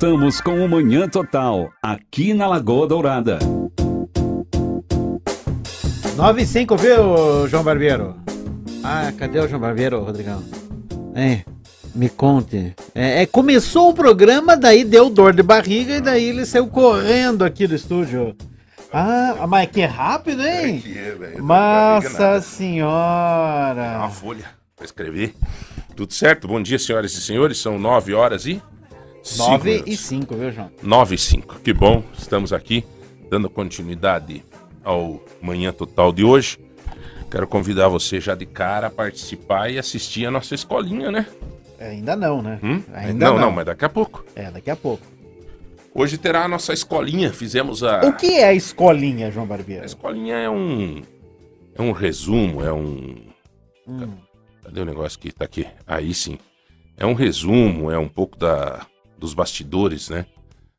voltamos com o Manhã Total, aqui na Lagoa Dourada. 9 e 5, viu, João Barbeiro? Ah, cadê o João Barbeiro, Rodrigão? É, me conte. É, é, começou o programa, daí deu dor de barriga e daí ele saiu correndo aqui do estúdio. Ah, mas que rápido, hein? É que é, velho. Nossa senhora. Uma folha pra escrever. Tudo certo? Bom dia, senhoras e senhores. São 9 horas e. 9 e 5, viu, João? 9 e 5. Que bom, estamos aqui dando continuidade ao Manhã Total de hoje. Quero convidar você já de cara a participar e assistir a nossa escolinha, né? É, ainda não, né? Hum? Ainda não, não, não, mas daqui a pouco. É, daqui a pouco. Hoje terá a nossa escolinha. Fizemos a. O que é a escolinha, João Barbeiro? A escolinha é um. É um resumo, é um. Hum. Cadê o negócio que tá aqui? Aí sim. É um resumo, é um pouco da, dos bastidores, né?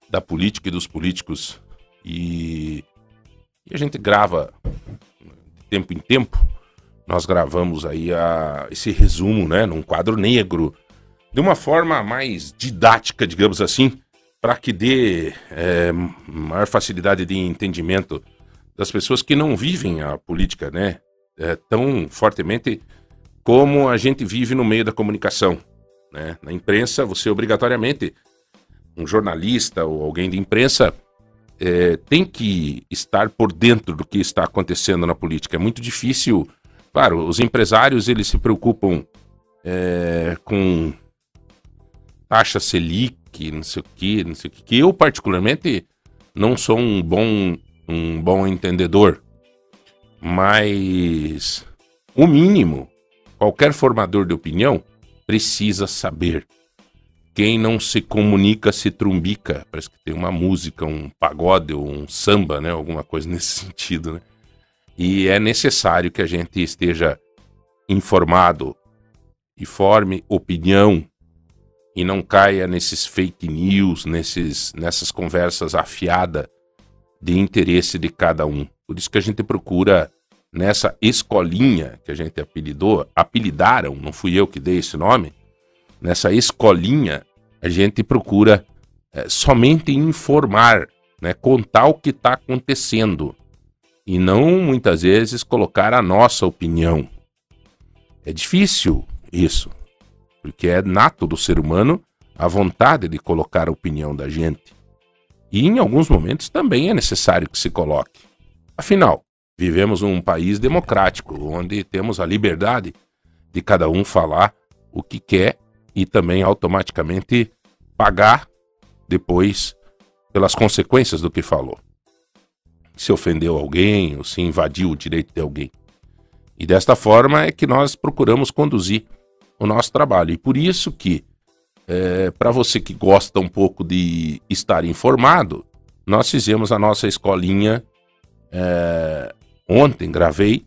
Da política e dos políticos. E e a gente grava de tempo em tempo. Nós gravamos aí a, esse resumo, né, num quadro negro, de uma forma mais didática, digamos assim, para que dê é, maior facilidade de entendimento das pessoas que não vivem a política, né, é, tão fortemente como a gente vive no meio da comunicação, né? Na imprensa, você obrigatoriamente um jornalista ou alguém de imprensa é, tem que estar por dentro do que está acontecendo na política. É muito difícil. Claro, os empresários eles se preocupam é, com taxa Selic, não sei o que, não sei o que. Que eu particularmente não sou um bom um bom entendedor, mas o mínimo qualquer formador de opinião precisa saber. Quem não se comunica se trumbica. Parece que tem uma música, um pagode ou um samba, né? Alguma coisa nesse sentido, né? E é necessário que a gente esteja informado e forme opinião e não caia nesses fake news, nesses, nessas conversas afiadas de interesse de cada um. Por isso que a gente procura nessa escolinha que a gente apelidou, apelidaram, não fui eu que dei esse nome, nessa escolinha, a gente procura é, somente informar, né, contar o que está acontecendo e não muitas vezes colocar a nossa opinião. É difícil isso, porque é nato do ser humano a vontade de colocar a opinião da gente. E em alguns momentos também é necessário que se coloque. Afinal, vivemos num país democrático, onde temos a liberdade de cada um falar o que quer e também automaticamente pagar depois pelas consequências do que falou. Se ofendeu alguém ou se invadiu o direito de alguém. E desta forma é que nós procuramos conduzir o nosso trabalho. E por isso que, é, para você que gosta um pouco de estar informado, nós fizemos a nossa escolinha é, ontem, gravei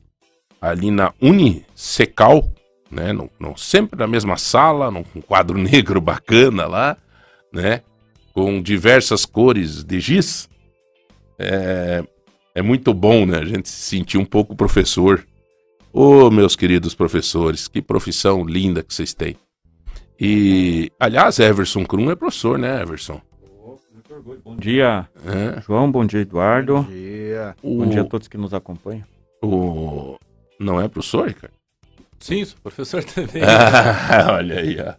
ali na Unicecal, né? No, no, sempre na mesma sala, num quadro negro bacana lá, né? Com diversas cores de giz. É, é muito bom, né? A gente se sentir um pouco professor. Ô, oh, meus queridos professores, que profissão linda que vocês têm. E, aliás, Everson Krum é professor, né, Everson? Bom dia, é. João. Bom dia, Eduardo. Bom dia. O... Bom dia a todos que nos acompanham. O... Não é professor, Ricardo? Sim, sou professor também. Ah, olha aí, ó.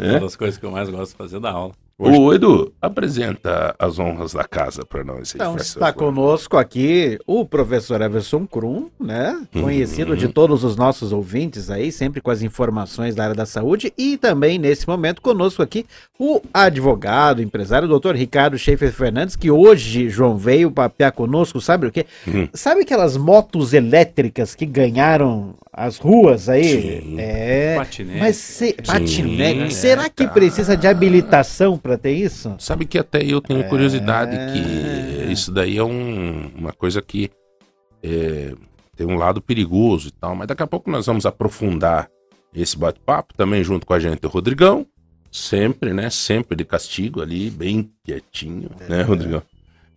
É? Uma das coisas que eu mais gosto de fazer é da aula. Hoje... O Edu, apresenta as honras da casa para nós. Então, está conosco aqui o professor Everson Krum, né? Uhum. Conhecido uhum. de todos os nossos ouvintes aí, sempre com as informações da área da saúde. E também, nesse momento, conosco aqui o advogado, empresário, doutor Ricardo Schaefer Fernandes, que hoje, João, veio papear conosco, sabe o quê? Uhum. Sabe aquelas motos elétricas que ganharam as ruas aí? Sim. É. Patinete. Mas se... patinete. Será que precisa de habilitação para para ter isso? Sabe que até eu tenho curiosidade é... que isso daí é um, uma coisa que é, tem um lado perigoso e tal, mas daqui a pouco nós vamos aprofundar esse bate-papo também junto com a gente, o Rodrigão, sempre, né? Sempre de castigo ali, bem quietinho, né, é. né, Rodrigão?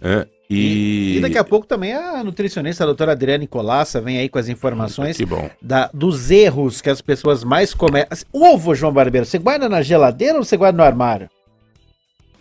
É, e... e... daqui a pouco também a nutricionista, a doutora Adriana Nicolassa, vem aí com as informações da, dos erros que as pessoas mais cometem. O ovo, João Barbeiro, você guarda na geladeira ou você guarda no armário?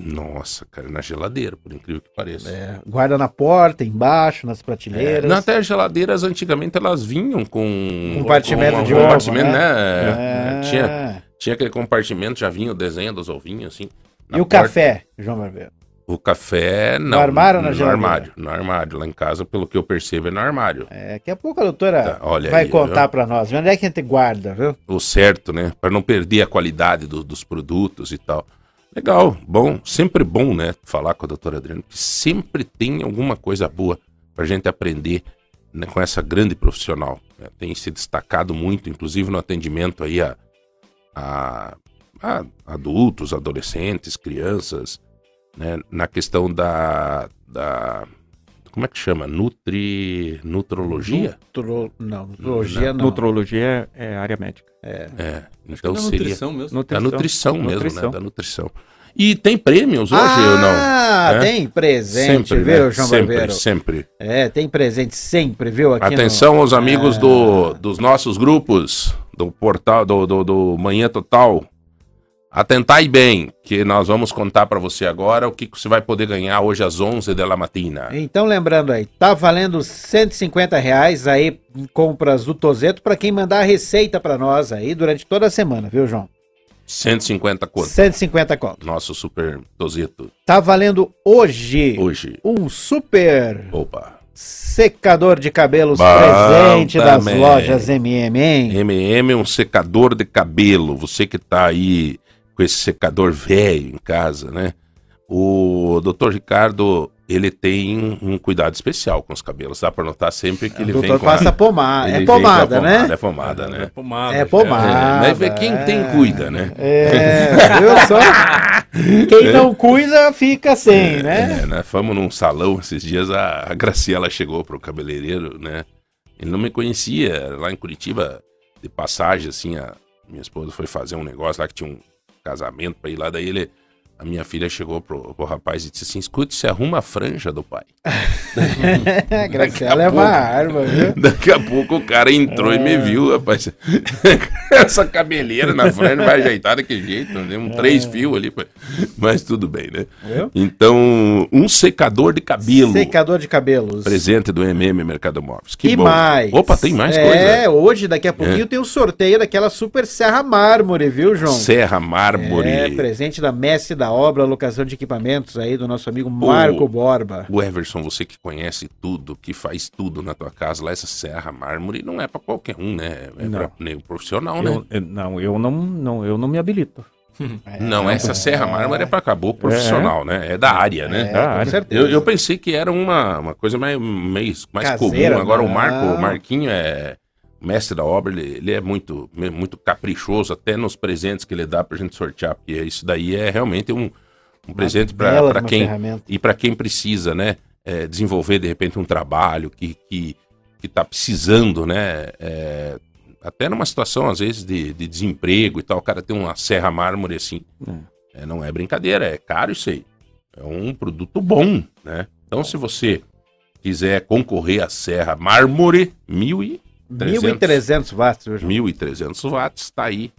Nossa, cara, na geladeira, por incrível que pareça. É, guarda na porta, embaixo, nas É, prateleiras. até as geladeiras antigamente elas vinham com Compartimento com de ovo, compartimento, né? né? É. Tinha, tinha aquele compartimento, já vinha o desenho dos ovinhos, assim. E o porta. café, João Barbeiro? O café, não. armário ou na No geladeira? armário, no armário. Lá em casa, pelo que eu percebo, é no armário. É, daqui a pouco a doutora Tá, olha vai aí, contar pra nós. Onde é que a gente guarda, viu? O certo, né? Para não perder a qualidade do- dos produtos e tal. Legal, bom, sempre bom, né? Falar com a doutora Adriana, que sempre tem alguma coisa boa pra gente aprender né, com essa grande profissional. né? Tem se destacado muito, inclusive no atendimento aí a, a- a adultos, adolescentes, crianças, né? Na questão da, da. Como é que chama? Nutri. Nutrologia? Nutro... Não, nutrologia não. Nutrologia é, é área médica. É. Então que é seria. nutrição mesmo. Da nutrição mesmo, Nutrição. né? Da nutrição. E tem prêmios hoje ou não? Ah, É? tem presente, Sempre, viu, né? João sempre, Barbeiro? sempre. É, tem presente sempre, viu? Aqui Atenção aos amigos Ah. do, dos nossos grupos, do portal, do, do, do Manhã Total. Atentai bem, que nós vamos contar para você agora o que você vai poder ganhar hoje às 11 da matina. Então, lembrando aí, tá valendo 150 reais aí em compras do Tozeto pra quem mandar a receita pra nós aí durante toda a semana, viu, João? 150 conto. 150 conto. Nosso super tozeto Tá valendo hoje hoje. um super Opa. secador de cabelos Bom presente das também. lojas MM, hein? MM um secador de cabelo. Você que tá aí com esse secador velho em casa, né? O Dr. Ricardo, ele tem um cuidado especial com os cabelos. Dá pra notar sempre que O ele vem doutor com passa a... pomada. ele É vem com a pomada, né? É pomada, É né? pomada. É já. pomada. É, quem tem, é. cuida, né? É, viu só? Quem não cuida fica sem, né? É, nós fomos num salão esses dias, a, a Graciela chegou pro cabeleireiro, né? Ele não me conhecia, lá em Curitiba, de passagem, assim, a minha esposa foi fazer um negócio lá que tinha um casamento pra ir lá, daí ele, a minha filha chegou pro, pro rapaz e disse assim, escute, você arruma a franja do pai. A Graciela é uma arma, viu? Daqui a pouco o cara entrou e me viu, rapaz. Essa cabeleira na franja vai ajeitar daquele jeito, né? Um três fios ali, mas tudo bem, né? Viu? Então, um secador de cabelo. Secador de cabelos. Presente do MM Mercado Móveis. Que e bom. mais. Opa, tem mais é, coisa. É, hoje, daqui a pouquinho, tem o sorteio daquela super Serra Mármore, viu, João? Serra Mármore. É, presente da Mestre da Obra, locação de equipamentos aí do nosso amigo Marco Borba. O Everson, você que conhece tudo, que faz tudo na tua casa, lá essa Serra Mármore não é pra qualquer um, né? É Não. pra nego profissional, né? Eu, eu- não, eu não, não, eu não me habilito. Não, essa Serra Mármore é pra caboclo profissional, né? É da área, né? É, Da com área. certeza. Eu, eu pensei que era uma, uma coisa mais, mais, mais Caseira, comum. Agora o não. Marco, o Marquinho é mestre da obra, ele, ele é muito, muito caprichoso, até nos presentes que ele dá pra gente sortear, porque isso daí é realmente um, um presente uma quem ferramenta. e para quem precisa, né, é, desenvolver de repente um trabalho que que, que tá precisando, né, é, até numa situação às vezes de, de desemprego e tal, o cara tem uma serra mármore assim, é, não é brincadeira, é caro isso aí, é um produto bom, né? Então se você quiser concorrer à serra mármore, mil e 1.300 watts, viu, João? 1.300 watts, tá aí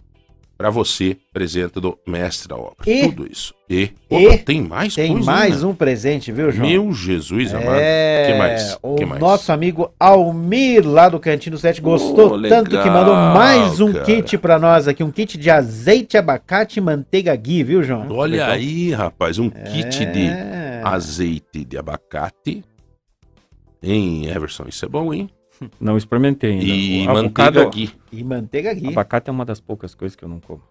para você, presente do mestre da obra. E- Tudo isso. E, e Opa, tem mais Tem coisa mais um presente, viu, João? Meu Jesus amado. É, que mais? o que mais? nosso amigo Almir, lá do Cantinho 7, gostou Oh, tanto que legal, mandou mais um cara. kit pra nós aqui, um kit de azeite, abacate e manteiga ghee, viu, João? Olha aí, rapaz, um kit de É. azeite de abacate. Hein, Everson? Isso é bom, hein? Não experimentei ainda. E O manteiga avocado- aqui. E manteiga ghee. Abacate é uma das poucas coisas que eu não como.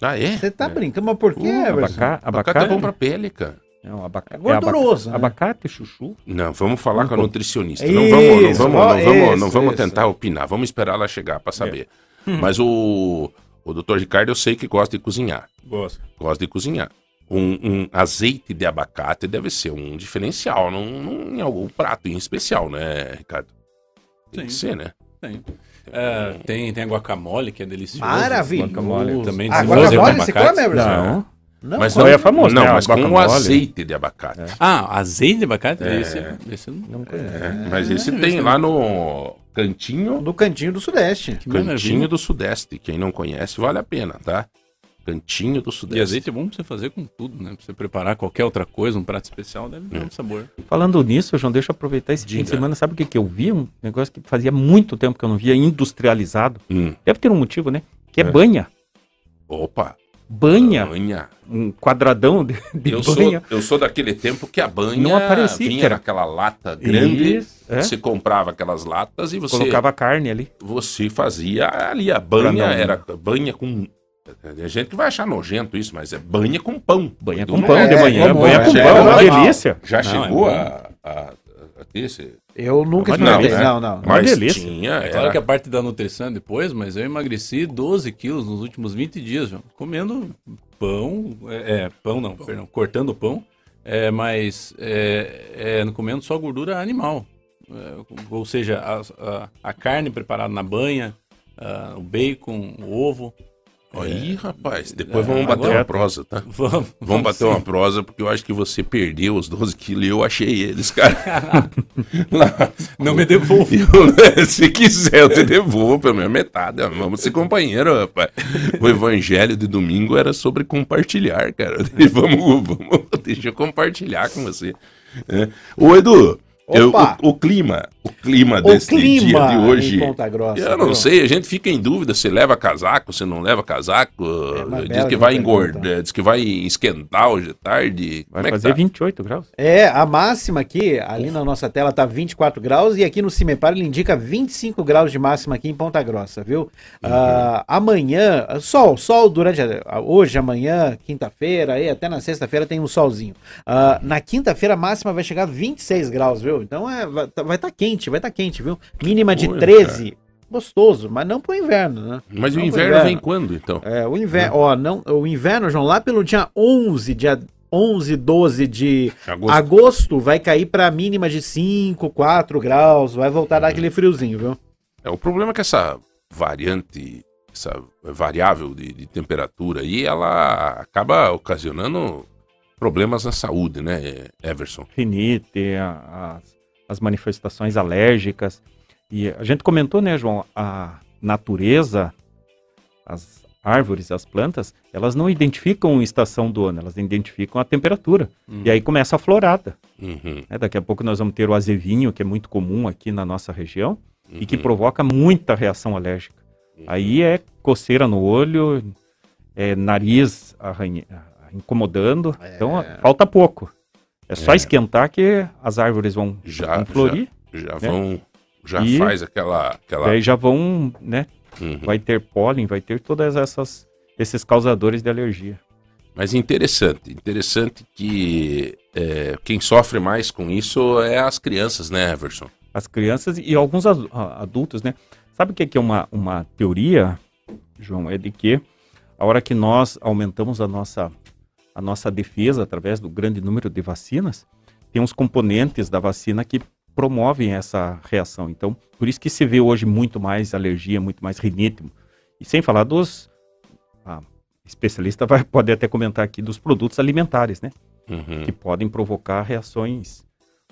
Ah, é? Você tá brincando, mas por quê, Uh, Everson? Abaca, Abacate abacate é bom pra pele, cara. Não, abaca, É gorduroso, abaca- né? Abacate, chuchu. Não, vamos falar com a Isso, nutricionista. Não vamos, não vamos, não vamos, não isso, vamos isso. tentar opinar. Vamos esperar ela chegar pra saber. Mas o, o doutor Ricardo eu sei que gosta de cozinhar. Gosto. Gosta de cozinhar. Um, um azeite de abacate deve ser um diferencial num, num- em algum prato em especial, né, Ricardo? Tem que Sim. ser, né? Tem. É, tem, tem a guacamole, que é delicioso. Maravilhoso. Guacamole também. Ah, guacamole você come, Everson? Não. Não, mas não, é famoso, não, né? mas com o azeite de abacate. Ah, azeite de abacate? É. Esse, esse não. Não conheço. É, mas esse tem lá no cantinho, do Cantinho do Sudeste. Que cantinho maravilha. do Sudeste. Quem não conhece, vale a pena, tá? Cantinho do E Sudeste. azeite é bom pra você fazer com tudo, né? Pra você preparar qualquer outra coisa, um prato especial, deve dar um sabor. Falando nisso, João, deixa eu aproveitar esse fim de Diga. semana. Sabe o que, que eu vi? Um negócio que fazia muito tempo que eu não via industrializado. Hum. Deve ter um motivo, né? Que é, É. banha. Opa! Banha. Banha. Um quadradão de, de Eu sou, banha. eu sou daquele tempo que a banha Não aparecia, vinha era- naquela lata grande. Isso, é. Você comprava aquelas latas e você, Colocava carne ali. você fazia ali a banha. Era banha com. Tem gente que vai achar nojento isso, mas é banha com pão. Banha com pão norte. de é, manhã. como banha é, com pão, é uma delícia. Já Não, chegou é a, a, a ter esse. Eu nunca Mas não, experimentei. né? Não, não. Mas delícia. tinha. É claro Era... que a parte da nutrição é depois, mas eu emagreci 12 quilos nos últimos 20 dias, João. Comendo pão, é, é, pão não, perdão, cortando pão, é, mas é, é, comendo só gordura animal. É, ou seja, a, a, a carne preparada na banha, o bacon, o ovo. Aí, rapaz, depois É, vamos bater agora- uma prosa, tá? Vamos, Vamos bater sim. uma prosa, porque eu acho que você perdeu os 12 quilos e eu achei eles, cara. Lá- Não me devolve. Eu- se quiser, eu te devolvo pelo menos metade. Vamos ser companheiro, rapaz. O evangelho de domingo era sobre compartilhar, cara. Vamos, vamos, deixa eu compartilhar com você. É. Ô, Edu, eu- o, o clima, o clima O desse clima dia de em hoje. Ponta Grossa, Eu não viu? sei, a gente fica em dúvida se leva casaco, se não leva casaco. uma diz que vai engordar, diz que vai esquentar hoje de tarde. Vai Como é fazer tá? 28 graus. É, a máxima aqui, ali na nossa tela tá 24 graus e aqui no Cimepar ele indica 25 graus de máxima aqui em Ponta Grossa, viu? Ah, amanhã, sol, sol durante a- hoje, amanhã, quinta-feira, aí até na sexta-feira tem um solzinho. Ah, na quinta-feira a máxima vai chegar a 26 graus, viu? Então é, vai estar quente, vai estar quente, viu? Mínima de Olha, 13. Gostoso, mas não pro inverno, né? Mas o Não, inverno inverno. vem quando, então? É, o inverno, ó, não, o inverno, João, lá pelo dia 11, dia 11, 12 de Agosto. agosto, vai cair pra mínima de 5, 4 graus, vai voltar dar aquele friozinho, viu? É, o problema é que essa variante, essa variável de, de temperatura aí, ela acaba ocasionando problemas na saúde, né, Everson? Rinite, a- as, as manifestações alérgicas. E a gente comentou, né, João, a natureza, as árvores, as plantas, elas não identificam estação do ano, elas identificam a temperatura. E aí começa a florada. Uhum, né? Daqui a pouco nós vamos ter o azevinho, que é muito comum aqui na nossa região, e que uhum. provoca muita reação alérgica. Aí é coceira no olho, é nariz arranha- incomodando. Então falta pouco. É só É. esquentar que as árvores vão, Já, vão florir, Já vão, já E- faz aquela... aquela daí já vão, né? Uhum. Vai ter pólen, vai ter todas essas esses causadores de alergia. Mas interessante, interessante que é, quem sofre mais com isso é as crianças, né, Everson? As crianças e alguns adultos, né? Sabe o que é, que é uma, uma teoria, João? É de que a hora que nós aumentamos a nossa, a nossa defesa através do grande número de vacinas, tem uns componentes da vacina que promovem essa reação. Então, por isso que se vê hoje muito mais alergia, muito mais rinite. E sem falar dos. A especialista vai, pode até comentar aqui dos produtos alimentares, né? Uhum, Que podem provocar reações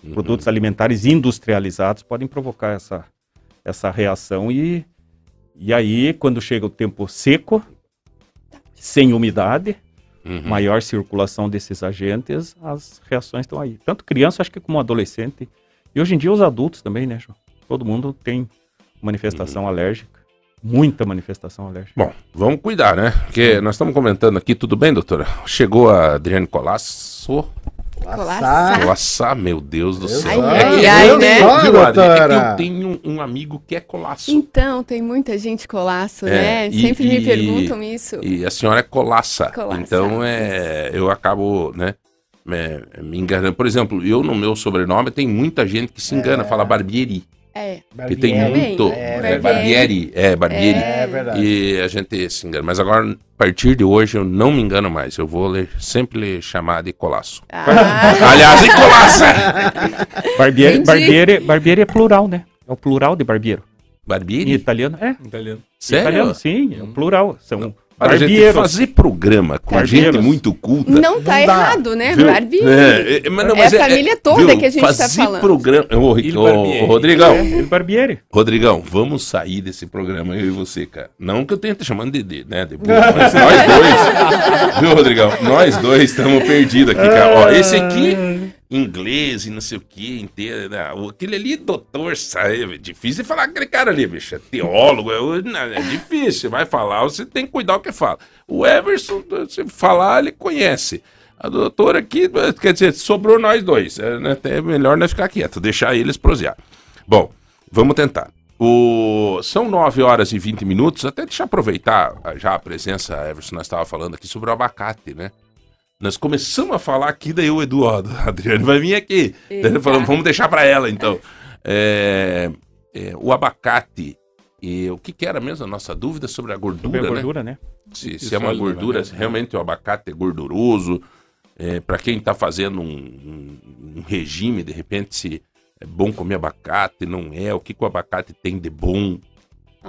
uhum. produtos alimentares industrializados podem provocar essa, essa reação e, e aí quando chega o tempo seco, sem umidade, Uhum. maior circulação desses agentes, as reações estão aí. Tanto criança, acho que como adolescente. E hoje em dia os adultos também, né, João? Todo mundo tem manifestação alérgica. Muita manifestação alérgica. Bom, vamos cuidar, né? Porque nós estamos comentando aqui, tudo bem, doutora? Chegou a Adriane Colasso. Colassar. Colassar, meu Deus do céu. Ai, É ai, que- ai, eu- né? É eu tenho um amigo que é colasso. Então, tem muita gente colaço, É, né? e- Sempre e- me perguntam isso. E a senhora é colassa. Colassa. Então é, eu acabo, né, me, me enganando. Por exemplo, eu no meu sobrenome tem muita gente que se engana, fala Barbieri. É. Porque tem Barbieri. muito. É, É, Barbieri. É, Barbieri. É verdade. E a gente se engana. Mas agora, a partir de hoje, eu não me engano mais. Eu vou lhe- sempre lhe chamar de colasso. Ah, Aliás, em colaça! Barbieri, barbieri, barbieri é plural, né? É o plural de barbeiro. Em Barbieri? italiano, é. Italiano. Sério? Italiano, sim, é o plural. São Olha, gente, Barbeiros. fazer programa com Barbeiros. gente muito culta. Não tá errado, né? viu? Barbieri. É, é, mas não, É mas a família toda que a gente tá fazer falando. programa. Ô, Ric- Il ô, Rodrigão, Ele Barbieri. Rodrigão, vamos sair desse programa, eu e você, cara. Não que eu tenha te chamando de, de, né, de burro, mas nós dois, viu, Rodrigão? Nós dois estamos perdidos aqui, cara. Ó, esse aqui, inglês e não sei o que, inteiro, né? O- aquele ali, doutor, sabe? É difícil falar aquele cara ali, bicho. É teólogo, é, não, é difícil. Vai falar, você tem que cuidar o que fala. O Everson, se falar, ele conhece. A doutora aqui, quer dizer, sobrou nós dois. É né, até melhor nós ficar quieto, deixar eles prosear. Bom, vamos tentar. O... São 9 horas e 20 minutos. Até deixa eu aproveitar já a presença, Everson, nós estávamos falando aqui sobre o abacate, né? Nós começamos a falar aqui, daí o Eduardo, a Adriane vai vir aqui. Daí ele falou, vamos deixar para ela então. É, é, o abacate, e o que, que era mesmo a nossa dúvida sobre a Sobre gordura, a né? gordura, né? Se, Isso, se é uma gordura, né? se realmente o abacate é gorduroso. É, para quem está fazendo um, um- um regime, de repente, se é bom comer abacate, não é? O que, que o abacate tem de bom?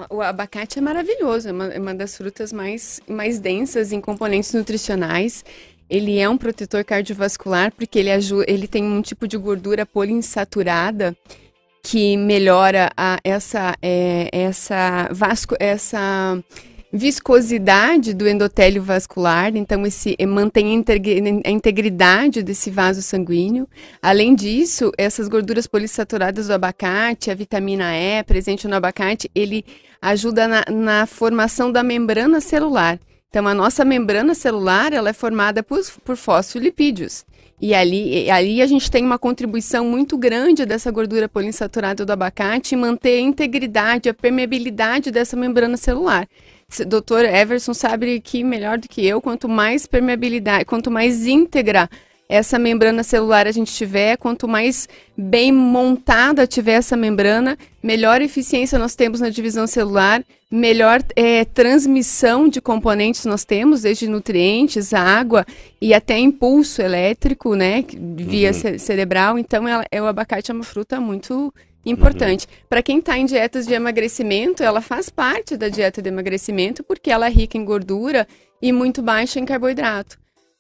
O abacate é maravilhoso, é uma, é uma das frutas mais, mais densas em componentes nutricionais. Ele é um protetor cardiovascular porque ele, ajuda, ele tem um tipo de gordura poliinsaturada que melhora a, essa, é, essa, vasco, essa viscosidade do endotélio vascular, então esse eh, mantém a integri- a integridade desse vaso sanguíneo. Além disso, essas gorduras polissaturadas do abacate, a vitamina E presente no abacate, ele ajuda na, na formação da membrana celular. Então, a nossa membrana celular ela é formada por, por fosfolipídios. E ali, ali a gente tem uma contribuição muito grande dessa gordura poliinsaturada do abacate em manter a integridade, a permeabilidade dessa membrana celular. Doutor Everson sabe que melhor do que eu, quanto mais permeabilidade, quanto mais íntegra essa membrana celular a gente tiver, quanto mais bem montada tiver essa membrana, melhor eficiência nós temos na divisão celular, melhor eh, transmissão de componentes nós temos, desde nutrientes, água e até impulso elétrico, né, via ce- cerebral. Então, ela, é, o abacate é uma fruta muito importante. Para quem está em dietas de emagrecimento, ela faz parte da dieta de emagrecimento porque ela é rica em gordura e muito baixa em carboidrato.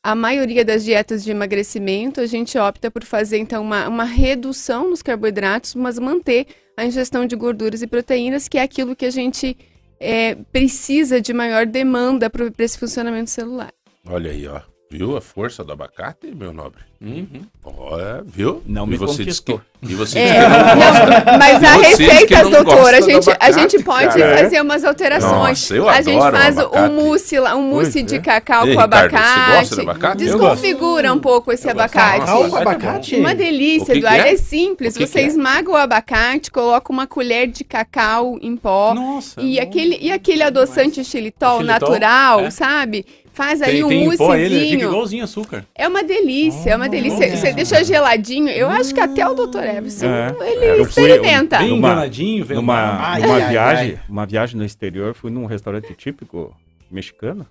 A maioria das dietas de emagrecimento, a gente opta por fazer, então, uma, uma redução nos carboidratos, mas manter a ingestão de gorduras e proteínas, que é aquilo que a gente é, precisa de maior demanda para esse funcionamento celular. Olha aí, ó. Viu a força do abacate, meu nobre? Uhum. Olha, viu? Não e me você diz que, conquistou. E você É, diz que não não, mas a receita, não doutor, a gente, a abacate, gente pode cara. fazer umas alterações. Nossa, eu a gente faz abacate. um mousse, lá- um mousse Pois de é. cacau Ei, com Ricardo, você abacate. gosta de abacate? Desconfigura um pouco esse abacate. Cacau com abacate? Uma delícia, que que Eduardo. é? É? simples. Que Você que é? esmaga o abacate, coloca uma colher de cacau em pó. Nossa. E bom aquele, e aquele adoçante xilitol, Xilitol, natural, é. sabe? Faz aí Tem, um tem ele, fica moussezinho. igualzinho açúcar. É uma delícia, é uma delícia. Você deixa geladinho. Eu acho que até o Dr. Everson, É. ele Eu fui- experimenta. Bem Numa- enganadinho, vendo Numa, Ai, numa ai, viagem, ai. uma viagem no exterior, fui num restaurante típico mexicano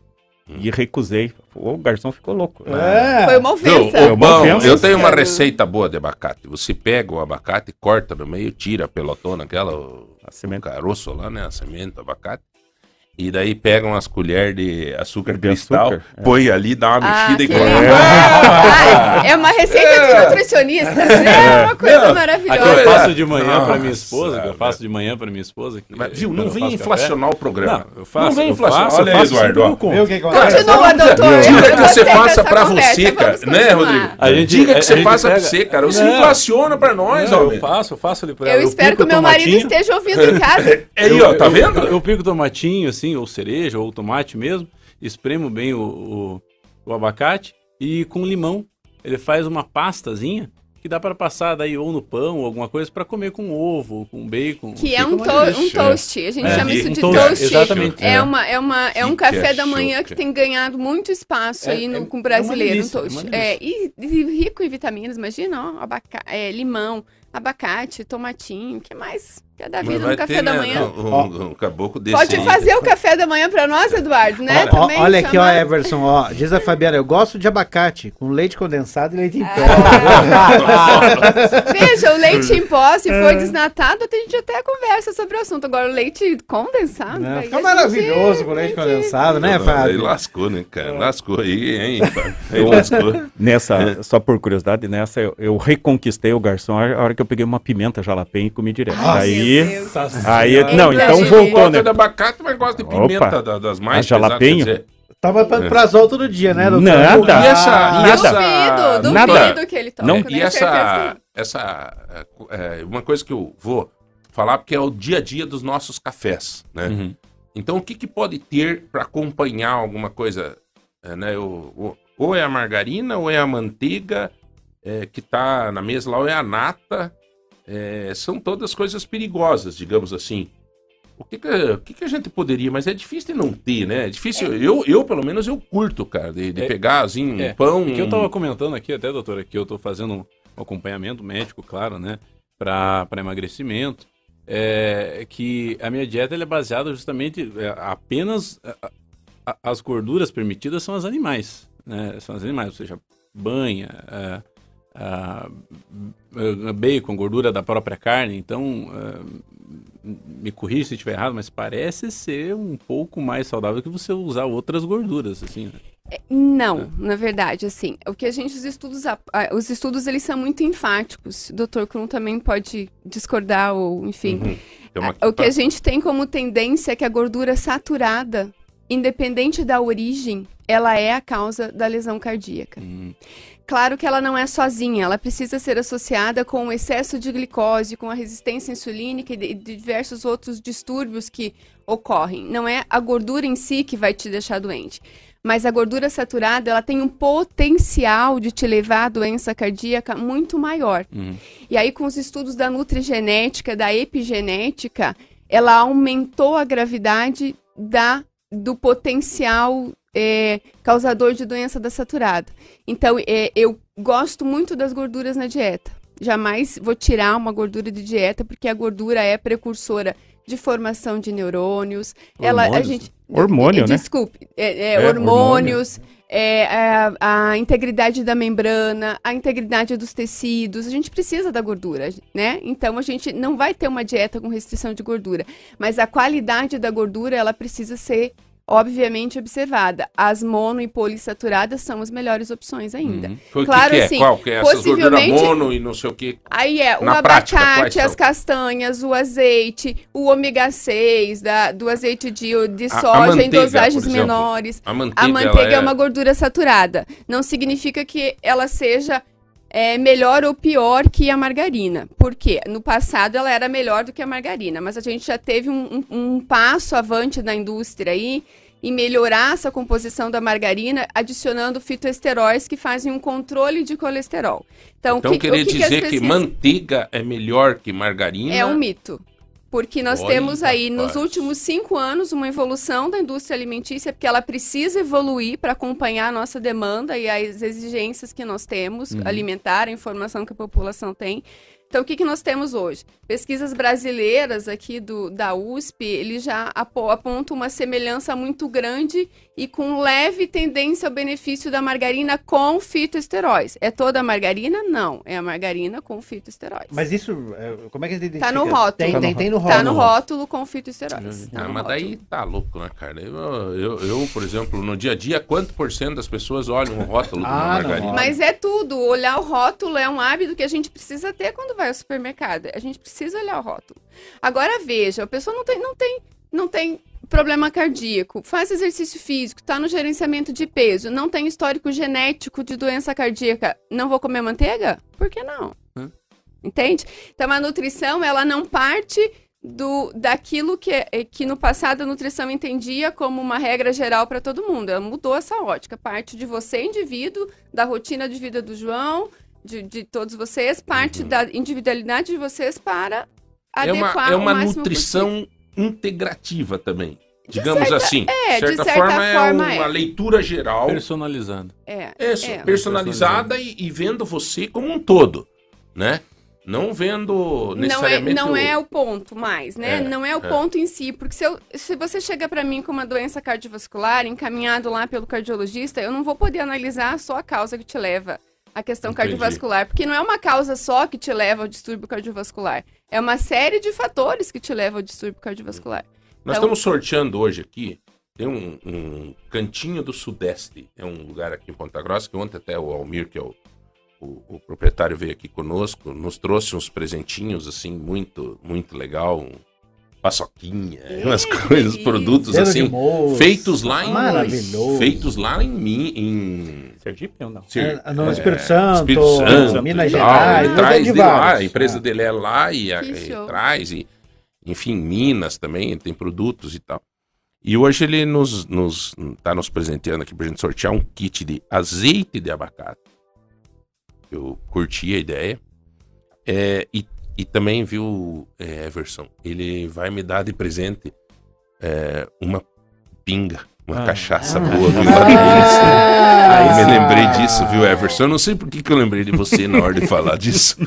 Hum. e recusei. O garçom ficou louco. É. Foi uma ofensa. bom, eu tenho uma receita boa de abacate. Você pega o abacate, corta no meio, tira a pelotona, aquela, o, A o semente. caroço lá, né? A semente do abacate. E daí pega umas colheres de açúcar De cristal, açúcar, é. põe ali, dá uma Ah, mexida e que come. Ah, é uma receita de nutricionista. É uma coisa Não, A maravilhosa. que eu É. faço de manhã pra minha esposa, que eu faço de manhã pra minha esposa. que- Mas, viu, não vem inflacionar o programa. Não, eu faço, Não vem inflacionar. Olha aí, Eduardo. ó. que acontece? Continua, doutor. Diga que você faça conversa, você, cara. Né. Rodrigo? A gente- Diga que a você faça pra pega- você, cara. Você inflaciona pra nós, Não, eu faço, eu faço ali pra Eu espero que o meu marido esteja ouvindo em casa. Aí, ó, tá vendo? Eu, eu pico tomatinho, assim, ou cereja, ou tomate mesmo, espremo bem o, o, o abacate e com limão. Ele faz uma pastazinha que dá para passar daí ou no pão ou alguma coisa para comer com ovo, ou com bacon. Que é um, to um toast. A gente É, chama isso um de toast, toast. exatamente. É, uma, é, uma, é um Que café é da manhã choque? que tem ganhado muito espaço É- aí no, é- com o é uma brasileiro, delícia, um toast. é uma É, e, e rico em vitaminas, imagina, ó, abaca é, limão, abacate, tomatinho, o que mais? Quer dar Mas vida vai no café ter, da né, manhã? Um, um- um caboclo desse Pode aí. fazer o café da manhã pra nós, Eduardo, né? Ó, ó, Também olha aqui, ó, Everson, ó. Diz a Fabiana, eu gosto de abacate, com leite condensado e leite em pé. Veja, o leite em pó, se É. for desnatado, a gente até conversa sobre o assunto. Agora, o leite condensado. Aí Fica maravilhoso com leite condensado, né, Aí Fábio? lascou, né, cara? Lascou aí, hein? Fábio? Aí lascou. Nessa, só por curiosidade, nessa eu, eu reconquistei o garçom a hora que eu peguei uma pimenta jalapeno e comi direto. Ai, aí, meu Deus. aí, não, então voltou, Gosta né? de abacate, mas gosta de pimenta Opa. da- das mais A jalapeño? pesadas. Tava pra prazol todo dia, né, doutor? Nada. E essa- e Ah, essa- Duvido, duvido Nada. que ele toca. Não, E essa, essa é, uma coisa que eu vou falar, porque é o dia a dia dos nossos cafés, né? Uhum. Então, o que, que pode ter para acompanhar alguma coisa, é, né? O- o- ou é a margarina, ou é a manteiga é, que está na mesa lá, ou é a nata. É, são todas coisas perigosas, digamos assim. O que que, o que que a gente poderia, mas é difícil de não ter, né? É difícil, eu, eu pelo menos eu curto, cara, de, de É, pegar assim um é, pão. É que eu tava comentando aqui até, doutora, que eu tô fazendo um acompanhamento médico, claro, né? Para emagrecimento. É, que a minha dieta é baseada justamente é, apenas a- a- as gorduras permitidas são as animais, né? São as animais, ou seja, banha, é, a- a- bacon, gordura da própria carne. Então, é, me corrija se estiver errado, mas parece ser um pouco mais saudável que você usar outras gorduras, assim. né? Não, na verdade, assim, o que a gente, os estudos, a- a- os estudos, eles são muito enfáticos. O Dr. Krum também pode discordar, ou enfim. Uhum. Uma- O que a gente tem como tendência é que a gordura saturada, independente da origem, ela é a causa da lesão cardíaca. Hum. Claro que ela não é sozinha, ela precisa ser associada com o excesso de glicose, com a resistência insulínica e de, diversos outros distúrbios que ocorrem. Não é a gordura em si que vai te deixar doente. Mas a gordura saturada, ela tem um potencial de te levar à doença cardíaca muito maior. Uhum. E aí, com os estudos da nutrigenética, da epigenética, ela aumentou a gravidade da, do potencial é, causador de doença da saturada. Então, é, eu gosto muito das gorduras na dieta. Jamais vou tirar uma gordura de dieta, porque a gordura é precursora de formação de neurônios. Ela, a Hormônios, gente, Hormônio, é, né? Desculpe, é, é, É, hormônios, é, a, a integridade da membrana, a integridade dos tecidos. A gente precisa da gordura, né? Então a gente não vai ter uma dieta com restrição de gordura, mas a qualidade da gordura ela precisa ser obviamente observada. As mono e polissaturadas são as melhores opções ainda. Uhum. Foi Claro, que, que é? assim, Qual que é? Essas possivelmente- mono e não sei o que. Aí é o prática, abacate, as castanhas, o azeite, o ômega 6, da, do azeite de, de A- a soja em manteiga, dosagens menores. A manteiga, A manteiga é... uma gordura saturada. Não significa que ela seja é, melhor ou pior que a margarina. Por quê? No passado ela era melhor do que a margarina, mas a gente já teve um, um- um passo avante da indústria aí em melhorar essa composição da margarina, adicionando fitoesteróis que fazem um controle de colesterol. Então, Então que, querer o que que dizer que, pesquisas- manteiga é melhor que margarina. é um mito. Porque nós Olha, temos aí, nos rapaz. últimos cinco anos, uma evolução da indústria alimentícia, porque ela precisa evoluir para acompanhar a nossa demanda e as exigências que nós temos, Uhum. alimentar, a informação que a população tem. Então, o que, que nós temos hoje? Pesquisas brasileiras aqui do, da USP, eles já apo- apontam uma semelhança muito grande e com leve tendência ao benefício da margarina com fitoesteróis. É toda a margarina? Não. É a margarina com fitoesteróis. Mas isso, é, como é que a gente Tá no rótulo. Tem, Tá tem, no tem no Tá no rótulo. rótulo com fitoesteróis. Tá Ah, mas rótulo. daí tá louco, né, cara? Eu, eu, eu, por exemplo, no dia a dia, quanto por cento das pessoas olham o rótulo de uma Ah, não, margarina? Mas é tudo. Olhar o rótulo é um hábito que a gente precisa ter quando vai ao supermercado. A gente precisa olhar o rótulo. Agora veja, a pessoa não tem, não tem, não tem problema cardíaco, faz exercício físico, está no gerenciamento de peso, não tem histórico genético de doença cardíaca, não vou comer manteiga? Por que não? Hã? Entende? Então a nutrição, ela não parte do daquilo que, é- que no passado a nutrição entendia como uma regra geral para todo mundo. Ela mudou essa ótica. Parte de você, indivíduo, da rotina de vida do João, de, de todos vocês, parte da individualidade de vocês para é uma, é o uma nutrição integrativa também. Digamos certa- assim. é, de certa, certa forma, é forma, uma é. leitura geral. Personalizando. É, Isso, é. personalizada e, e vendo você como um todo, né? Não vendo Não é, necessariamente. não o- é o ponto mais, né? É, não é o é. ponto em si, porque se, eu- se você chega para mim com uma doença cardiovascular, encaminhado lá pelo cardiologista, eu não vou poder analisar só a causa que te leva à questão Entendi. cardiovascular, porque não é uma causa só que te leva ao distúrbio cardiovascular, é uma série de fatores que te levam ao distúrbio cardiovascular. Nós Então- estamos sorteando hoje aqui. Tem um, um cantinho do Sudeste. É um lugar aqui em Ponta Grossa que ontem até o Almir, que é o, o, o proprietário, veio aqui conosco, nos trouxe uns presentinhos assim muito, muito legal. Um paçoquinha, umas que coisas, produtos assim. moço. Feitos lá em. Maravilhoso. Feitos lá em. Mi- em Sergipe ou não? Ser- É, no é, Espírito Santo, Espírito Santo, Minas tal, Gerais, mas traz é de lá, a empresa É. dele é lá e, a- e traz, e, enfim, Minas também, tem produtos e tal. E hoje ele nos, nos tá nos presenteando aqui pra gente sortear um kit de azeite de abacate. Eu curti a ideia. É, e, e também, viu, é, Everson, ele vai me dar de presente é, uma pinga, uma Ah. cachaça boa, viu? Ah. Aí me lembrei disso, viu, Everson? Eu não sei por que, que eu lembrei de você na hora de falar disso.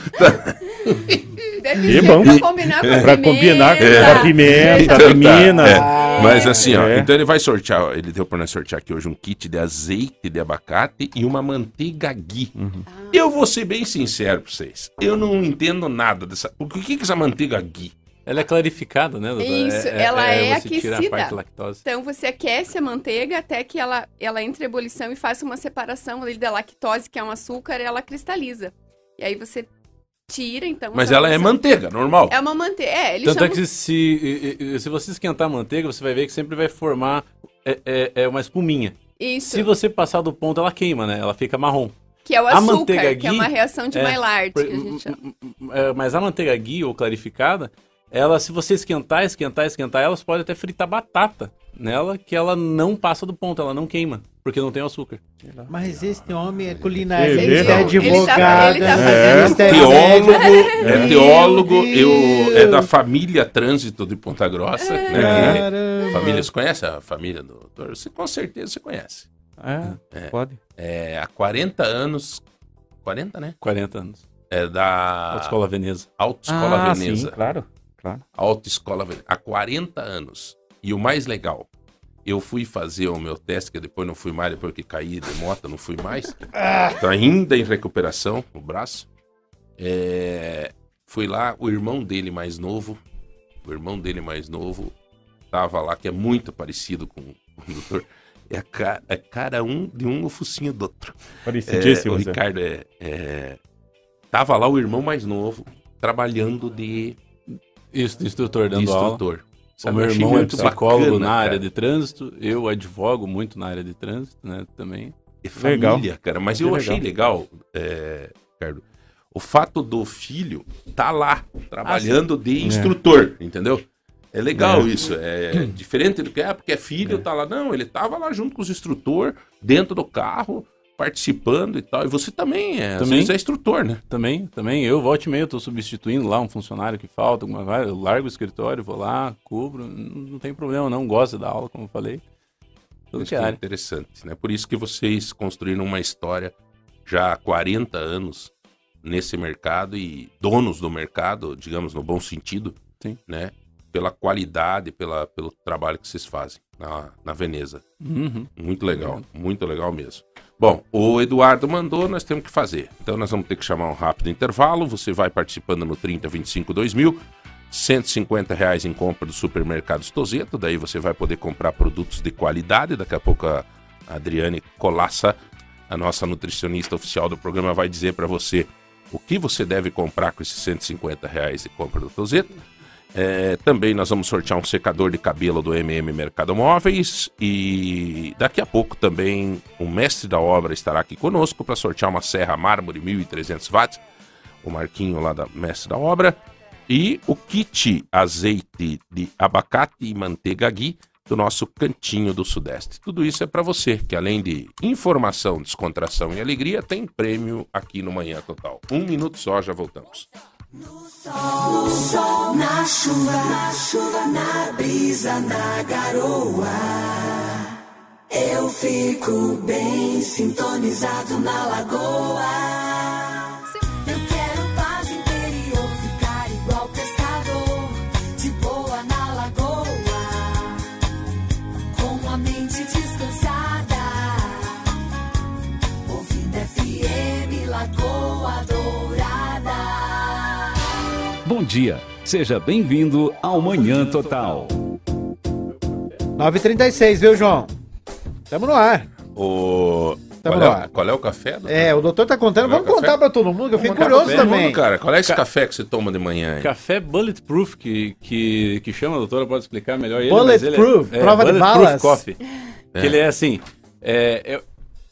Deve Que ser bom. pra combinar com Pra pimenta. combinar com É. a pimenta, Então a tá, é. Mas assim, ó, É. então ele vai sortear, ele deu pra nós sortear aqui hoje um kit de azeite de abacate e uma manteiga ghee. Eu vou ser bem sincero pra vocês, eu não entendo nada dessa... O que que é essa manteiga ghee? Ela é clarificada, né, doutor? Isso, ela é você tira a aquecida. Então você aquece a manteiga até que ela, ela entre em ebulição e faça uma separação ali da lactose, que é um açúcar, e ela cristaliza. E aí você tira, então. Mas ela é manteiga, normal. É uma manteiga. É, eles Tanto é que se, se você esquentar a manteiga, você vai ver que sempre vai formar é, é- é uma espuminha. Isso, Se você passar do ponto, ela queima, né? Ela fica marrom. que é o a açúcar, manteiga que é uma ghee, reação de é, Maillard, que a gente chama. É, Mas a manteiga ghee ou clarificada, ela, se você esquentar, esquentar, esquentar, ela você pode até fritar batata nela, que ela não passa do ponto, ela não queima, porque não tem açúcar. Mas este homem é culinário, vê, ele é advogado. Ele tá- ele tá é, é Teólogo, é teólogo, eu, é da família Trânsito de Ponta Grossa, né? que- Caramba. família, você conhece a família do doutor? Você com certeza você conhece. É, pode. É, há 40 anos, 40, né? 40 anos. É da Autoescola Veneza. Autoescola ah, Veneza. sim, claro, claro. Autoescola Veneza. Há 40 anos. E o mais legal, eu fui fazer o meu teste, que depois não fui mais, depois que caí de moto, não fui mais. Tô ainda em recuperação, o braço. É, fui lá, o irmão dele mais novo, o irmão dele mais novo, tava lá, que é muito parecido com, com o doutor. É, a ca- é cara um de um o focinho do outro. É, Parecidíssimo. o Zé. Ricardo, é, é, tava lá o irmão mais novo, trabalhando de, Isso, de instrutor de dando aula. instrutor. O Sabe, meu eu achei irmão é psicólogo bacana, na cara. área de trânsito, eu advogo muito na área de trânsito, né, também. É família, cara. Mas Que eu legal. achei legal, é, Ricardo, o fato do filho tá lá, trabalhando de instrutor, entendeu? É legal isso. É diferente do que é porque é filho, tá lá. Não, ele tava lá junto com os instrutor, dentro do carro, participando e tal. E você também é, Também. é instrutor, né? Também, também, eu volta e meia, eu tô substituindo lá um funcionário que falta, alguma coisa, eu largo o escritório, vou lá, cubro, não, não tem problema não, gosto da aula, como eu falei. Tudo Isso que é interessante, né? Por isso que vocês construíram uma história já há 40 anos nesse mercado e donos do mercado, digamos, no bom sentido, Sim. né? Pela qualidade, pela, pelo trabalho que vocês fazem na, na Veneza. Uhum. Muito legal, muito legal mesmo. Bom, o Eduardo mandou, nós temos que fazer. Então nós vamos ter que chamar um rápido intervalo. Você vai participando no 30 25 2000. 150 reais em compra do supermercado Stozeto. Daí você vai poder comprar produtos de qualidade. Daqui a pouco a Adriane Colassa, a nossa nutricionista oficial do programa, vai dizer para você o que você deve comprar com esses 150 reais de compra do Tozeto. É, também nós vamos sortear um secador de cabelo do MM Mercado Móveis e daqui a pouco também o mestre da obra estará aqui conosco para sortear uma serra mármore 1300 watts, o Marquinho lá da mestre da obra e o kit azeite de abacate e manteiga ghee do nosso cantinho do Sudeste. Tudo isso é para você que além de informação, descontração e alegria tem prêmio aqui no Manhã Total. Um minuto só, já voltamos. No sol, na chuva, na chuva, na brisa, na garoa. Eu fico bem sintonizado na lagoa. Dia, seja bem-vindo ao Manhã Total. 9h36, viu, João? Tamo no ar. O... Tamo Qual, no é, ar. qual é o café? doutor? É, o doutor tá contando. Qual é Vamos contar café? pra todo mundo, que eu fiquei curioso todo também. mundo, cara. Qual é esse Ca- café que você toma de manhã? hein? Café Bulletproof, que, que, que chama, a doutora pode explicar melhor ele. mas ele Bulletproof, é, prova de Bulletproof balas. Coffee. É. Que ele é assim, é,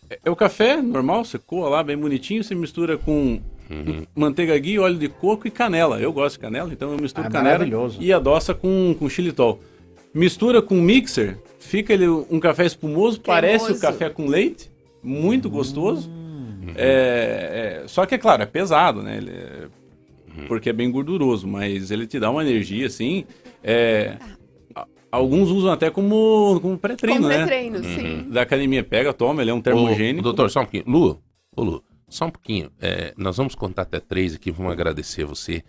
é, é o café normal, você coa lá bem bonitinho, você mistura com Uhum. manteiga ghee, óleo de coco e canela. Eu gosto de canela, então eu misturo Ah, canela maravilhoso. e adoça com, com xilitol. Mistura com mixer, fica ele um café espumoso, parece o café com leite, muito gostoso. Hum. É, é, só que é claro, é pesado, né? Ele é- porque é bem gorduroso, mas ele te dá uma energia assim. é, alguns usam até como, como pré-treino, Como né? pré-treino, sim. Da academia pega, toma, ele é um Ô, termogênico. doutor, só um pouquinho. Lu, ô Lu, só um pouquinho. É, nós vamos contar até três aqui, vamos agradecer você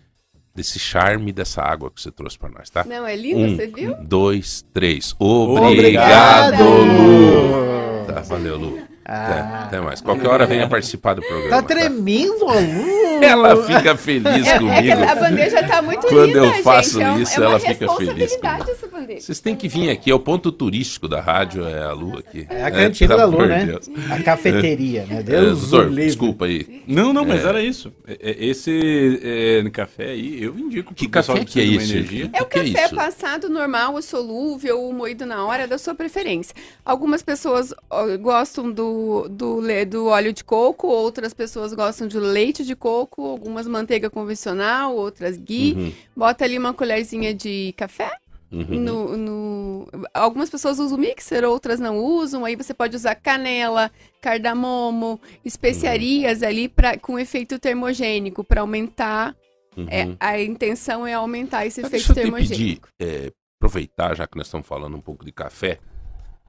desse charme dessa água que você trouxe pra nós, tá? Não, é lindo, Um, você viu? dois, três. Obrigado. Obrigado, Lu. Tá, valeu, Lu. Ah. Até, até mais. Qualquer hora venha participar do programa. Tá tremendo, aluno. Ela fica feliz É, é comigo. essa bandeja tá muito Quando linda, eu gente. faço é um- isso, é uma ela fica feliz comigo. Vocês têm que vir aqui, é o ponto turístico da rádio, é a Lu aqui. É a cantina da pelo Lu, amor né? de Deus. A cafeteria, né? É, Deus doutor, livre. desculpa aí. Não, não, mas era isso. É- é- Esse é, café aí, eu indico. Que café que é energia. É o, é café isso? passado normal, o solúvel, o moído na hora, da sua preferência. Algumas pessoas gostam do, do, do óleo de coco, outras pessoas gostam de leite de coco, algumas manteiga convencional, outras ghee. Uhum, Bota ali uma colherzinha de café. uhum. No, no- Algumas pessoas usam mixer, outras não usam. Aí você pode usar canela, cardamomo, especiarias ali pra, com efeito termogênico para aumentar. uhum. é, a intenção é aumentar esse Mas efeito Deixa eu te pedir, termogênico. é, aproveitar, já que nós estamos falando um pouco de café,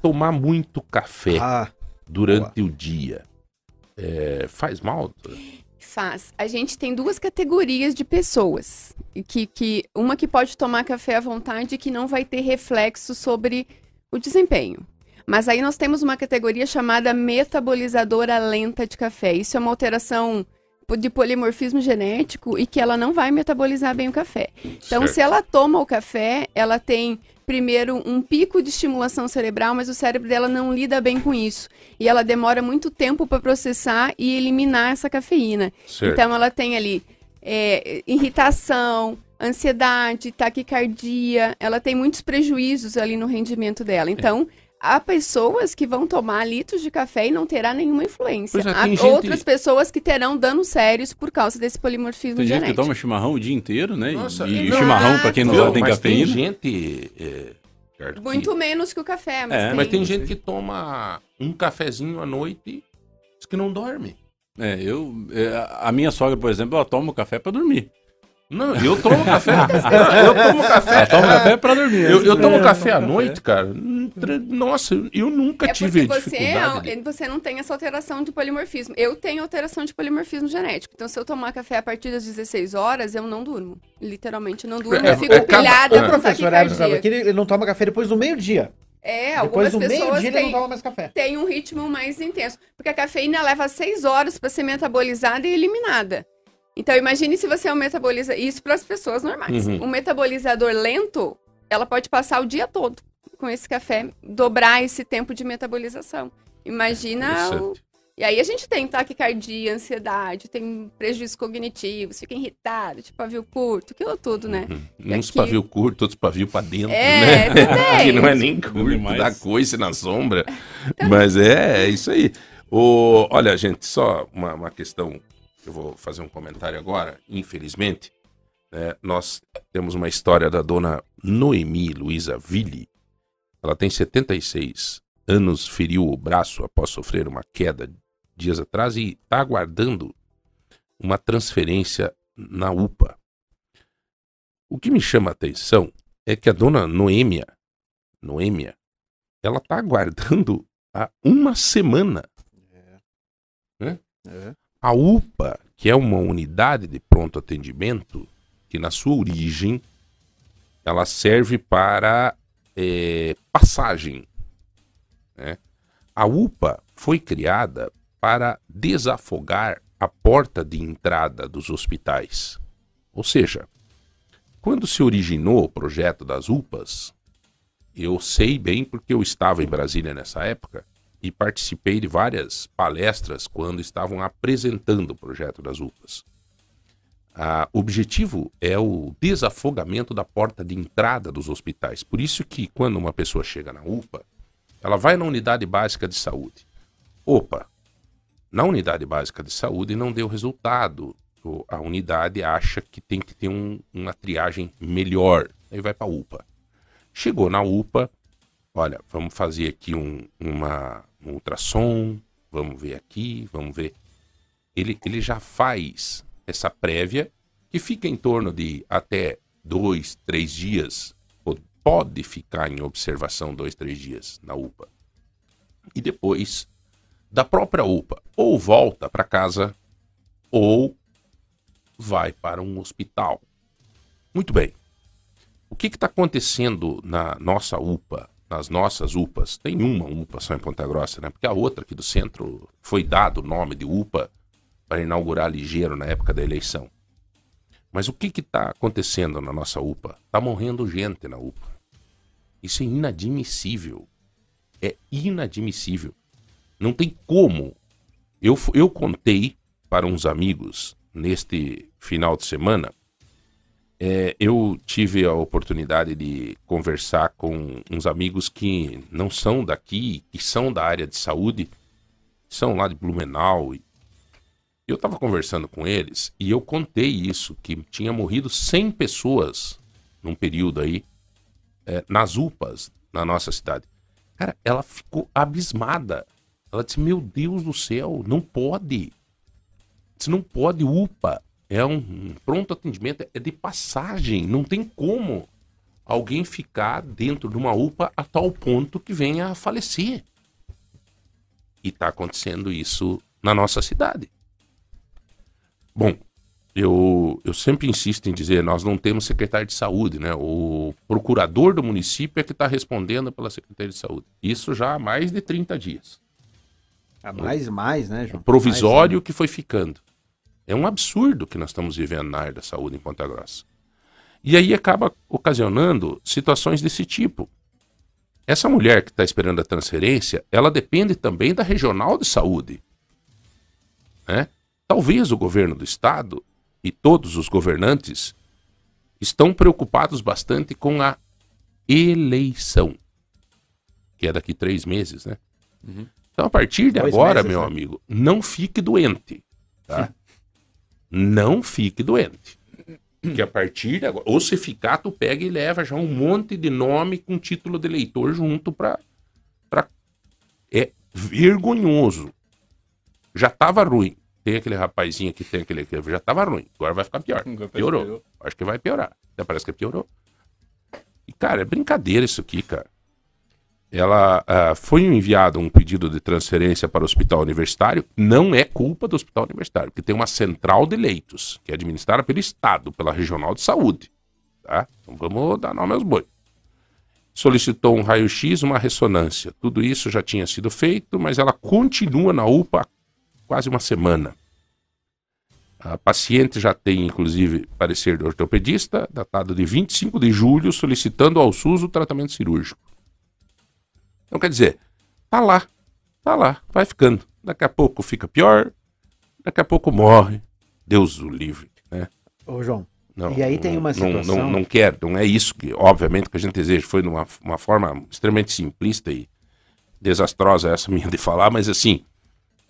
tomar muito café Ah, durante o dia é, faz mal? doutor? Faz. A gente tem duas categorias de pessoas. Que, que, uma que pode tomar café à vontade e que não vai ter reflexo sobre o desempenho. Mas aí nós temos uma categoria chamada metabolizadora lenta de café. Isso é uma alteração de polimorfismo genético e que ela não vai metabolizar bem o café. Então, Certo. se ela toma o café, ela tem primeiro um pico de estimulação cerebral, mas o cérebro dela não lida bem com isso. E ela demora muito tempo para processar e eliminar essa cafeína. Certo. Então ela tem ali é, irritação, ansiedade, taquicardia, ela tem muitos prejuízos ali no rendimento dela. Então, há pessoas que vão tomar litros de café e não terá nenhuma influência. Pois é, há tem gente- outras pessoas que terão danos sérios por causa desse polimorfismo Tem gente que genético. toma chimarrão o dia inteiro, né? E- Nossa, e não, chimarrão, pra quem não sabe, tem mas cafeína. tem gente... É, Ricardo, que- Muito menos que o café, mas É, tem. Mas tem gente que toma um cafezinho à noite e diz que não dorme. É, eu, é, a minha sogra, por exemplo, ela toma o café pra dormir. Não, eu tomo café. eu tomo café. Ela toma café pra dormir. Eu, eu tomo É, café à café. noite, cara. Hum, tra- Nossa, eu nunca É tive porque você, dificuldade. de- é- você não tem essa alteração de polimorfismo. Eu tenho alteração de polimorfismo genético. Então, se eu tomar café a partir das 16 horas, eu não durmo. Literalmente, não durmo. É, eu fico é pilhada é. com professor aqui, ele não toma café depois do meio-dia. É, Depois algumas do pessoas meio-dia ele não têm, toma mais café. têm um ritmo mais intenso. Porque a cafeína leva 6 horas para ser metabolizada e eliminada. Então, imagine se você é um metabolizador. Isso para as pessoas normais. Uhum. Um metabolizador lento, ela pode passar o dia todo com esse café, dobrar esse tempo de metabolização. Imagina o. E aí a gente tem taquicardia, ansiedade, tem prejuízos cognitivos, fica irritado, tipo pavio curto, aquilo tudo, né? Uhum. Uns aqui- pavio curto, outros pavio pra dentro, É, né? também. que não é nem curto, demais. dá coice na sombra. Mas é, é isso aí. O, olha, gente, só uma, uma questão. Eu vou fazer um comentário agora. Infelizmente, né, nós temos uma história da dona Noemi Luiza Ville. Ela tem 76 anos, feriu o braço após sofrer uma queda dias atrás e está aguardando uma transferência na UPA. O que me chama a atenção é que a dona Noêmia, Noêmia, ela está aguardando há uma semana. Né? É. A UPA, que é uma unidade de pronto atendimento, que na sua origem ela serve para eh, passagem. né? A UPA foi criada para desafogar a porta de entrada dos hospitais. Ou seja, quando se originou o projeto das UPAs, eu sei bem porque eu estava em Brasília nessa época e participei de várias palestras quando estavam apresentando o projeto das UPAs. Ah, o objetivo é o desafogamento da porta de entrada dos hospitais. Por isso que quando uma pessoa chega na UPA, ela vai na unidade básica de saúde. Opa, na unidade básica de saúde não deu resultado. A unidade acha que tem que ter um, uma triagem melhor. Aí vai para a UPA. Chegou na UPA, olha, vamos fazer aqui um, uma, um ultrassom, vamos ver aqui, vamos ver. Ele, ele já faz essa prévia, que fica em torno de até dois, três dias, pode ficar em observação dois, três dias na UPA. E depois, da própria UPA, ou volta para casa, ou vai para um hospital. Muito bem. O que está acontecendo na nossa UPA, nas nossas UPAs? Tem uma UPA só em Ponta Grossa, né? Porque a outra aqui do centro foi dado o nome de UPA para inaugurar ligeiro na época da eleição. Mas o que está acontecendo na nossa UPA? Está morrendo gente na UPA. Isso é inadmissível. É inadmissível. Não tem como. Eu, eu contei para uns amigos neste final de semana. É, eu tive a oportunidade de conversar com uns amigos que não são daqui, que são da área de saúde, são lá de Blumenau eu estava conversando com eles e eu contei isso, que tinha morrido 100 pessoas num período aí, é, nas UPAs na nossa cidade. Cara, ela ficou abismada. Ela disse: Meu Deus do céu, não pode. Disse, não pode, UPA. É um, pronto atendimento, é de passagem. Não tem como alguém ficar dentro de uma UPA a tal ponto que venha a falecer. E está acontecendo isso na nossa cidade. Bom, eu, eu sempre insisto em dizer, nós não temos secretário de saúde, né? O procurador do município é que está respondendo pela Secretaria de Saúde. Isso já há mais de 30 dias. A mais, mais, né, João? O provisório mais, que foi ficando. É um absurdo que nós estamos vivendo na área da saúde em Ponta Grossa. E aí acaba ocasionando situações desse tipo. Essa mulher que está esperando a transferência, ela depende também da regional de saúde. Né? Talvez o governo do estado e todos os governantes estão preocupados bastante com a eleição, que é daqui três meses, né? Uhum. Então, a partir de Dois agora, meses, meu né? amigo, não fique doente, tá? não fique doente. Que a partir de agora, ou se ficar, tu pega e leva já um monte de nome com título de eleitor junto para pra... É vergonhoso. Já estava ruim. Tem aquele rapazinho que tem aquele. Já tava ruim, agora vai ficar pior. Piorou. piorou. Acho que vai piorar. Até parece que piorou. E, cara, é brincadeira isso aqui, cara. Ela uh, foi enviado um pedido de transferência para o hospital universitário. Não é culpa do hospital universitário, porque tem uma central de leitos, que é administrada pelo Estado, pela Regional de Saúde. Tá? Então vamos dar nome aos bois. Solicitou um raio-x, uma ressonância. Tudo isso já tinha sido feito, mas ela continua na UPA quase uma semana. A paciente já tem, inclusive, parecer do ortopedista, datado de 25 de julho, solicitando ao SUS o tratamento cirúrgico. Então, quer dizer, tá lá, tá lá, vai ficando. Daqui a pouco fica pior, daqui a pouco morre. Deus o livre, né? Ô, João, não, e aí tem uma situação... Não, não, não quer, não é isso que, obviamente, que a gente deseja. Foi numa uma forma extremamente simplista e desastrosa essa minha de falar, mas assim,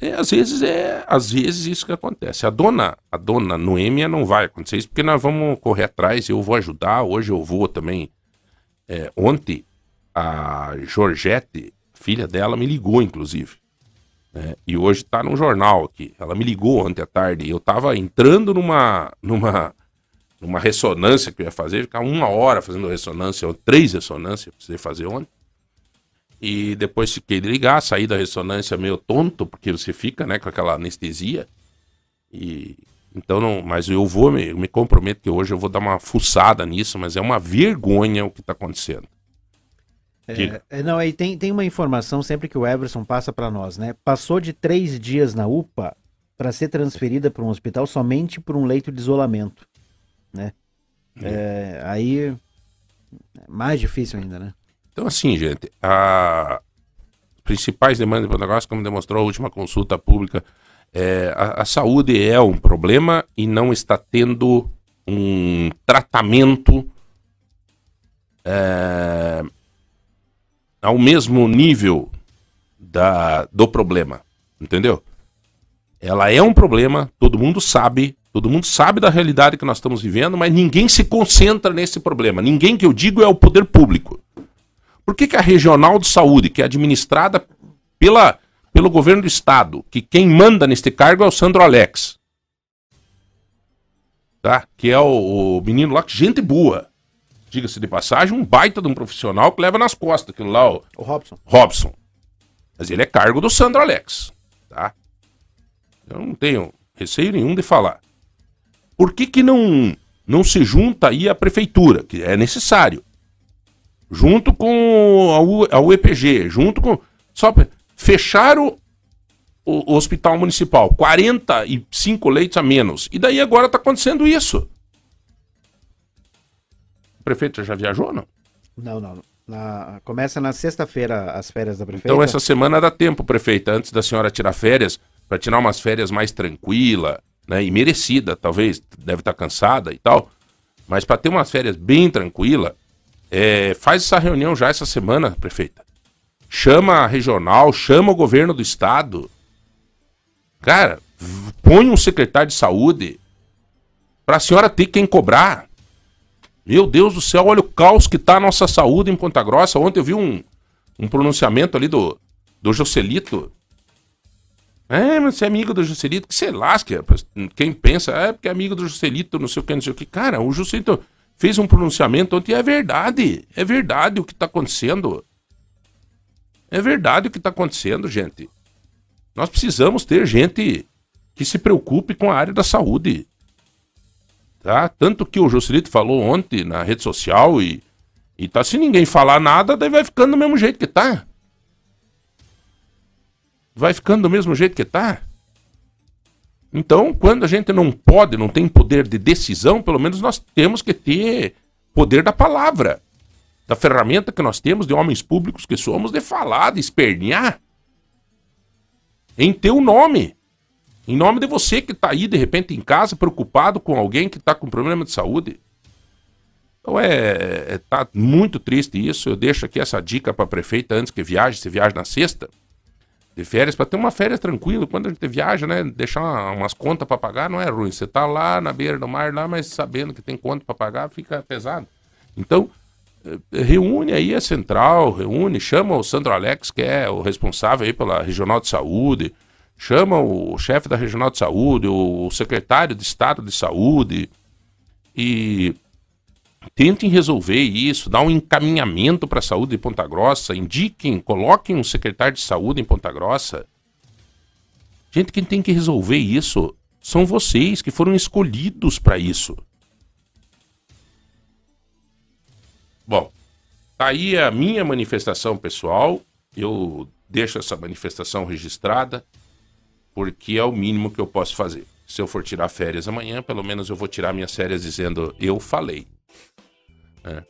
é, às vezes é, às vezes isso que acontece. A dona, a dona Noêmia não vai acontecer isso porque nós vamos correr atrás. Eu vou ajudar. Hoje eu vou também. É, ontem a Georgette, filha dela, me ligou inclusive. Né? E hoje está no jornal aqui. Ela me ligou ontem à tarde. Eu estava entrando numa, numa, numa ressonância que eu ia fazer, ficar uma hora fazendo ressonância, ou três ressonâncias, precisei fazer ontem. E depois fiquei de ligar, saí da ressonância meio tonto, porque você fica, né, com aquela anestesia. E então não, mas eu vou me, me comprometo que hoje eu vou dar uma fuçada nisso, mas é uma vergonha o que está acontecendo. É, não, aí tem, tem uma informação sempre que o Everson passa para nós, né? Passou de três dias na UPA para ser transferida para um hospital somente por um leito de isolamento, né? É, aí é mais difícil ainda, né? Então, assim, gente, a principais demandas do negócio, como demonstrou a última consulta pública, é, a, a saúde é um problema e não está tendo um tratamento é, ao mesmo nível da, do problema, entendeu? Ela é um problema, todo mundo sabe, todo mundo sabe da realidade que nós estamos vivendo, mas ninguém se concentra nesse problema. Ninguém que eu digo é o poder público. Por que, que a regional de saúde, que é administrada pela, pelo governo do estado, que quem manda neste cargo é o Sandro Alex, tá? Que é o, o menino lá, gente boa. Diga-se de passagem, um baita de um profissional que leva nas costas aquilo lá, o O Robson. Robson. Mas ele é cargo do Sandro Alex, tá? Eu não tenho receio nenhum de falar. Por que que não, não se junta aí a prefeitura, que é necessário? Junto com a, U, a UEPG, junto com... Só fecharam o, o hospital municipal, 45 leitos a menos. E daí agora tá acontecendo isso. Prefeito já viajou ou não? Não, não. Na- começa na sexta-feira as férias da prefeita. Então essa semana dá tempo, prefeita, antes da senhora tirar férias, para tirar umas férias mais tranquila, né, e merecida, talvez, deve estar cansada e tal, mas para ter umas férias bem tranquila, é, faz essa reunião já essa semana, prefeita. Chama a regional, chama o governo do estado. Cara, põe um secretário de saúde para a senhora ter quem cobrar. Meu Deus do céu, olha o caos que tá a nossa saúde em Ponta Grossa. Ontem eu vi um, um pronunciamento ali do, do Joselito. É, mas você é amigo do Joselito, que se lasque. rapaz. Quem pensa, é porque é amigo do Joselito, não sei o que, não sei o que. Cara, o Joselito fez um pronunciamento ontem é verdade. É verdade o que tá acontecendo. É verdade o que tá acontecendo, gente. Nós precisamos ter gente que se preocupe com a área da saúde. Tá? Tanto que o Joselito falou ontem na rede social e, e tá, se ninguém falar nada, daí vai ficando do mesmo jeito que tá. Vai ficando do mesmo jeito que tá. Então, quando a gente não pode, não tem poder de decisão, pelo menos nós temos que ter poder da palavra. Da ferramenta que nós temos de homens públicos que somos, de falar, de espernear. Em teu nome. Em nome de você que está aí, de repente, em casa, preocupado com alguém que está com problema de saúde. Então é, é- tá muito triste isso. Eu deixo aqui essa dica para a prefeita antes que viaje, se viaja na sexta, de férias, para ter uma férias tranquila. Quando a gente viaja, né? Deixar uma- umas contas para pagar não é ruim. Você tá lá na beira do mar, lá, mas sabendo que tem conta para pagar, fica pesado. Então, eh, reúne aí a central, reúne, chama o Sandro Alex, que é o responsável aí pela Regional de Saúde, chama o chefe da Regional de Saúde, o secretário de Estado de Saúde e tentem resolver isso, dar um encaminhamento para a saúde de Ponta Grossa, indiquem, coloquem um secretário de saúde em Ponta Grossa. Gente, quem tem que resolver isso são vocês que foram escolhidos para isso. Bom, tá aí a minha manifestação pessoal. Eu deixo essa manifestação registrada porque é o mínimo que eu posso fazer. Se eu for tirar férias amanhã, pelo menos eu vou tirar minhas férias dizendo eu falei. É.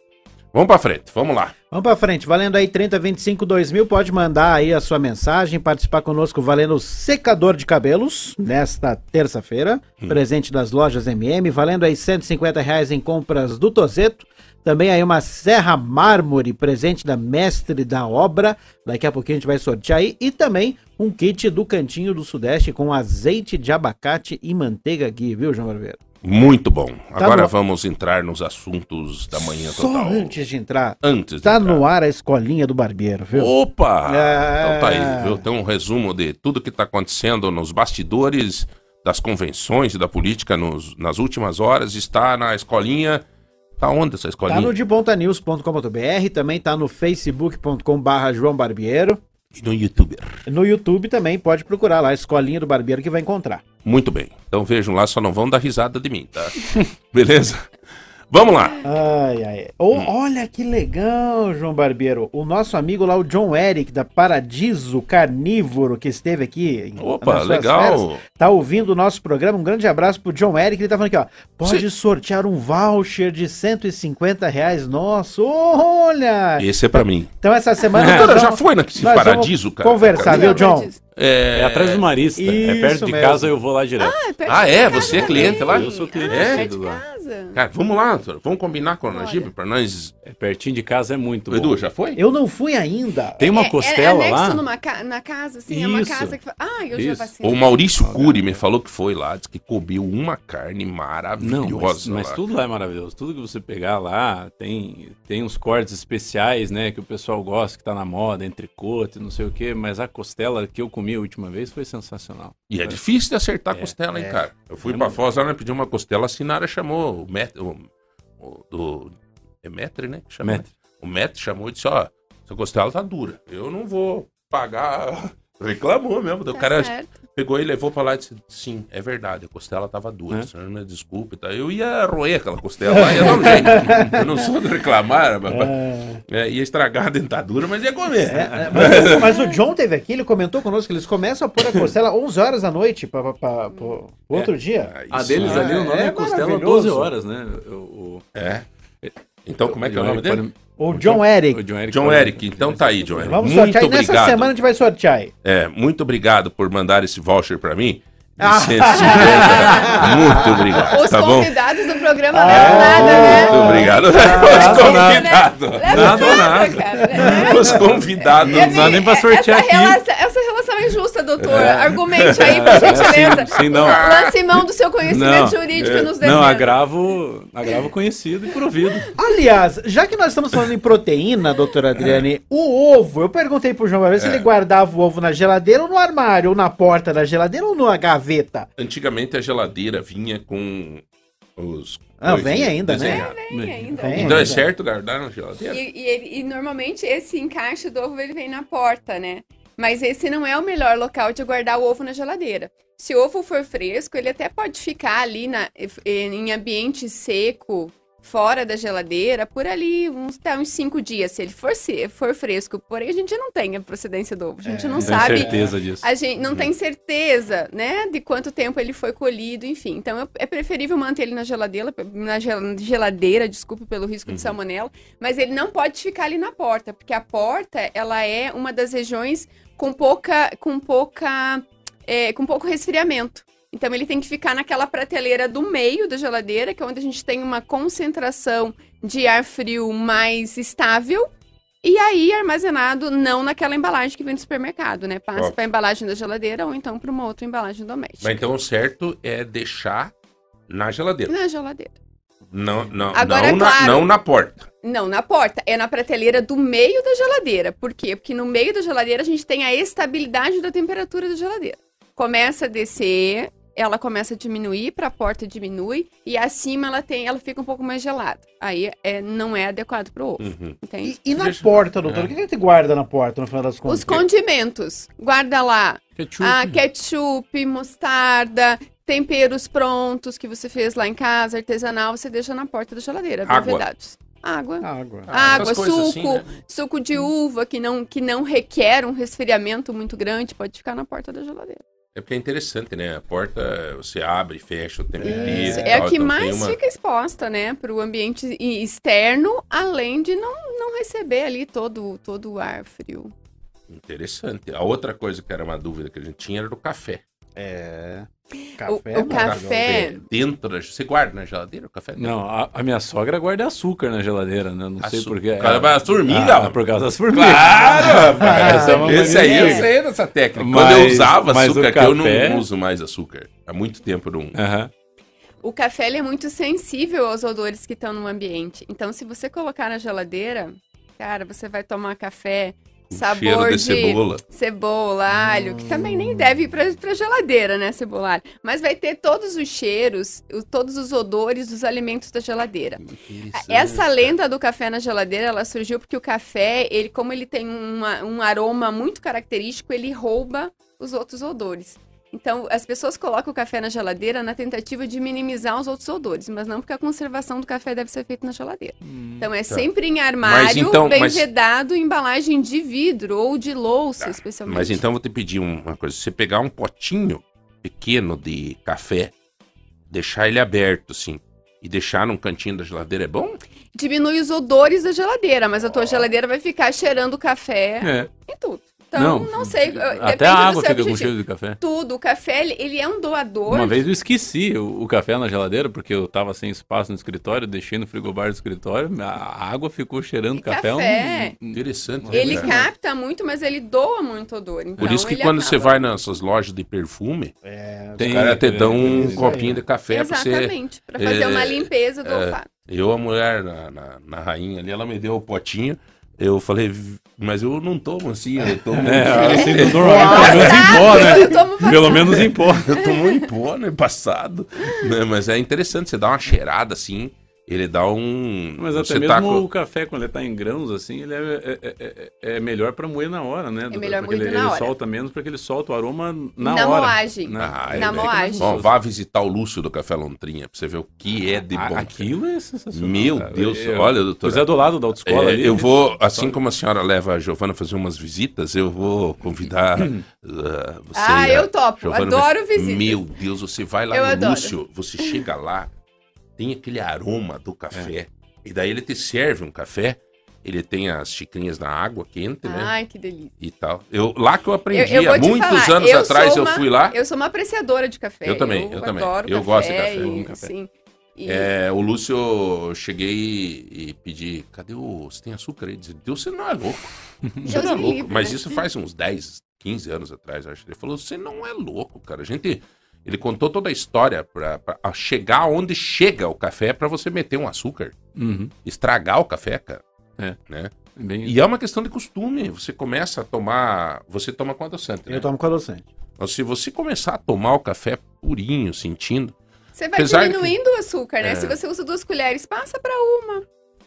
Vamos pra frente, vamos lá. Vamos pra frente, valendo aí 30, 25, 2 mil, pode mandar aí a sua mensagem, participar conosco valendo o secador de cabelos, nesta terça-feira, presente das lojas MM, valendo aí 150 reais em compras do Tozeto, também aí uma serra mármore, presente da mestre da obra, daqui a pouquinho a gente vai sortear aí, e também um kit do Cantinho do Sudeste com azeite de abacate e manteiga ghee, viu, João Barbeiro? Muito bom. Agora no- vamos entrar nos assuntos da manhã Só total. antes de entrar, Antes tá entrar. no ar a escolinha do barbeiro, viu? Opa! É. Então tá aí, viu? Tem um resumo de tudo que tá acontecendo nos bastidores das convenções e da política nos- nas últimas horas. Está na escolinha. Tá onde essa escolinha? Tá no debontanews.com.br, também tá no facebook.com barra João Barbeiro. E no YouTube. No YouTube também pode procurar lá, Escolinha do Barbeiro, que vai encontrar. Muito bem. Então vejam lá, só não vão dar risada de mim, tá? Beleza? Vamos lá. Ai, ai. Ô, Olha que legal, João Barbeiro. O nosso amigo lá, o John Eric, da Paradiso Carnívoro, que esteve aqui. em- Opa, legal. férias, tá ouvindo o nosso programa. Um grande abraço pro John Eric. Ele tá falando aqui, ó. Pode sortear um voucher de 150 reais nosso. Olha! Esse é pra mim. Então essa semana. Doutora, já foi nesse nós vamos paradiso, cara? Conversar, viu, John? É atrás do Marista. é perto Isso de mesmo. casa, eu vou lá direto. Ah, perto Ah, de é? casa Você é também. cliente lá? Eu sou cliente É? Casa. Cara, vamos lá, doutora. Vamos combinar com a. Najib pra nós. É pertinho de casa é muito Edu, bom. já foi? Eu não fui ainda. Tem uma É- costela é, é lá. numa ca- na casa, assim, é uma Isso. casa que... Ah, eu já Isso. vacinei. O Maurício Cury me falou que foi lá, disse que comeu uma carne Não, maravilhosa. mas, mas lá. tudo lá é maravilhoso. Tudo que você pegar lá, tem, tem uns cortes especiais, né? Que o pessoal gosta, que tá na moda, entrecote, não sei o quê. Mas a costela que eu comi a última vez foi sensacional. E é difícil de acertar a É, costela, hein, é. cara? Eu fui É pra. Foz lá, né, pedi uma costela, a Sinara chamou o Met... O, o- do... É Metre, né? que chama, Metre. O Metre chamou e disse, ó, essa costela tá dura. Eu não vou pagar... Reclamou mesmo. Tá o cara certo. Pegou e levou pra lá e disse, sim, é verdade, a costela tava dura. É. senhor me desculpe, tá? Eu ia roer aquela costela lá, ia dar um jeito. Eu não sou de reclamar, mas, é, ia estragar a dentadura, mas ia comer. É, mas, mas o John teve aqui, ele comentou conosco que eles começam a pôr a costela 11 horas da noite para o outro dia. Ah, A deles é- ali, o nome é, é costela maravilhoso. 12 horas, né? O, o- É. Então, como é que é o nome dele? O John Eric. O John Eric. John Eric, então tá aí, John Eric. Vamos Muito sortear. E nessa obrigado. semana a gente vai sortear aí. É, muito obrigado por mandar esse voucher pra mim. Ah. 150. Muito obrigado, Os tá bom? convidados do programa levam nada, né? Muito obrigado. Os nada, convidados. Nada, nada. né? Os convidados. Não dá nem pra sortear essa aqui. Relação, essa relação é injusta, doutor. Argumente aí, por gentileza. Sim, sim, não. Lance mão do seu conhecimento Não. jurídico e nos Não, defenda. agravo, agravo conhecido e por ouvido. Aliás, já que nós estamos falando em proteína, doutora Adriane, o ovo, eu perguntei pro João Barbeiro se É. ele guardava o ovo na geladeira ou no armário, ou na porta da geladeira ou na gaveta. Antigamente a geladeira vinha com os. Ah, vem ainda, né? desenhadas. Vem ainda. Vem. Então é ainda. certo guardar na geladeira? E, e ele- e normalmente esse encaixe do ovo ele vem na porta, né? Mas esse não é o melhor local de guardar o ovo na geladeira. Se o ovo for fresco, ele até pode ficar ali na, em ambiente seco, fora da geladeira, por ali uns, até uns cinco dias, se ele for, se- for fresco. Porém, a gente não tem a procedência do ovo. A gente não Não tenho sabe certeza disso. a gente não tem certeza, né, de quanto tempo ele foi colhido, enfim. Então é preferível manter ele na geladeira, na gel- geladeira, desculpe pelo risco de salmonela, mas ele não pode ficar ali na porta, porque a porta ela é uma das regiões com pouca, com pouca, é, com pouco resfriamento. Então ele tem que ficar naquela prateleira do meio da geladeira, que é onde a gente tem uma concentração de ar frio mais estável. E aí, armazenado não naquela embalagem que vem do supermercado, né? Passa para a embalagem da geladeira ou então para uma outra embalagem doméstica. Mas então o certo é deixar na geladeira. Na geladeira. Não, não, Agora, não, na, claro. não na porta. Não, na porta. É na prateleira do meio da geladeira. Por quê? Porque no meio da geladeira a gente tem a estabilidade da temperatura da geladeira. Começa a descer, ela começa a diminuir, para a porta diminui, e acima ela tem, ela fica um pouco mais gelada. Aí é, não é adequado para o ovo. Uhum. E, e na Deixa- porta, doutor? É. O que a gente guarda na porta, no final das contas? Os condimentos. Guarda lá Ketchup. Ah, ketchup, mostarda, temperos prontos que você fez lá em casa, artesanal, você deixa na porta da geladeira, Água. vedados. Água. Água. Ah, Água, essas coisas suco, assim, né? suco de uva que não, que não requer um resfriamento muito grande, pode ficar na porta da geladeira. É porque é interessante, né? A porta você abre e fecha o tempo inteiro. E É a que então mais uma- fica exposta, né, para o ambiente externo, além de não, não receber ali todo, todo o ar frio. Interessante. A outra coisa que era uma dúvida que a gente tinha era do café. É. O- Café. o é maravilhoso. café- Dentro da... Você guarda na geladeira o café? Não, a, a minha sogra guarda açúcar na geladeira, né? Não sei porquê. Por causa das formigas, Ah, por causa das formigas. Claro, é uma Esse aí eu sei dessa técnica. Mas- Quando eu usava açúcar, o que eu café- não uso mais açúcar. Há muito tempo não. O café ele é muito sensível aos odores que estão no ambiente. Então, se você colocar na geladeira, cara, você vai tomar café Com sabor de de cebola. cebola, alho, que também nem deve ir pra, pra geladeira, né, cebola, alho. Mas vai ter todos os cheiros, o- todos os odores dos alimentos da geladeira. Essa lenda do café na geladeira, ela surgiu porque o café, ele, como ele tem uma- um aroma muito característico, ele rouba os outros odores. Então, as pessoas colocam o café na geladeira na tentativa de minimizar os outros odores, mas não porque a conservação do café deve ser feita na geladeira. Então, é sempre em armário, Mas então- bem mas- vedado, embalagem de vidro ou de louça, especialmente. Mas então vou te pedir uma coisa. Se você pegar um potinho pequeno de café, deixar ele aberto, assim, e deixar num cantinho da geladeira, é bom? Diminui os odores da geladeira, mas a tua geladeira vai ficar cheirando café É. em tudo. Então, não, sei. Até a do água fica com cheiro de café. Tudo. O café, ele, ele é um doador. Uma vez eu esqueci o, o café na geladeira, porque eu tava sem espaço no escritório, deixei no frigobar do escritório, a água ficou cheirando E café. café? um- Interessante. né, Ele cara? capta muito, mas ele doa muito odor. Então Por isso que quando você acaba. vai nessas lojas de perfume, Tem, os caras te dão um isso aí. copinho de café pra você. Exatamente, pra fazer é, uma limpeza do é, olfato. Eu, a mulher na, na, na rainha ali, ela me deu o potinho. Eu falei, mas eu não tomo assim, eu tomo. É, assim, normalmente, pelo menos em pó, né? Eu tomo Pelo menos em pó. Eu tomo em pó, né? Passado. Né? Mas é interessante, você dá uma cheirada assim, ele dá um. Mas até você mesmo tá o café, quando ele tá em grãos, assim, ele é, é, é- é- é melhor pra moer na hora, né? É melhor ele, na ele hora. solta menos, porque ele solta o aroma na, Na hora. moagem. né? Ah, Na é, moagem. Bom, vá visitar o Lúcio do Café Lontrinha pra você ver o que é de bom. Aquilo é sensacional. Meu cara. Deus, Eu- olha, doutora. Pois é do lado da autoescola É, ali. eu né? vou, assim como a senhora leva a Giovana a fazer umas visitas, eu vou convidar uh, você. Ah, e eu topo. Giovana. Adoro visitas. Meu Deus, você vai lá Eu no adoro. Lúcio, você chega lá, tem aquele aroma do café, e daí ele te serve um café, ele tem as xicrinhas na água quente, né? Ai, que delícia. E tal. Eu, lá que eu aprendi, Eu- eu há muitos falar, anos eu atrás sou eu uma- fui lá. Eu sou uma apreciadora de café. Eu também, eu também. adoro Eu gosto de café, E, café. Sim. E- É, o Lúcio, eu cheguei e pedi, cadê o. Você tem açúcar aí? Ele disse, Deus, você não é louco. Você não é louco. livre, Mas né? isso faz uns 10, 15 anos atrás, acho. Ele falou, você não é louco, cara. A gente. Ele contou toda a história pra, pra a chegar onde chega o café pra você meter um açúcar. Uhum. Estragar o café, cara. É. Né? Bem... E é uma questão de costume. Você começa a tomar. Você toma com adoçante, né? Eu tomo com adoçante. Então, se você começar a tomar o café purinho, sentindo. Você vai diminuindo o açúcar, né? É. Se você usa duas colheres, passa pra uma,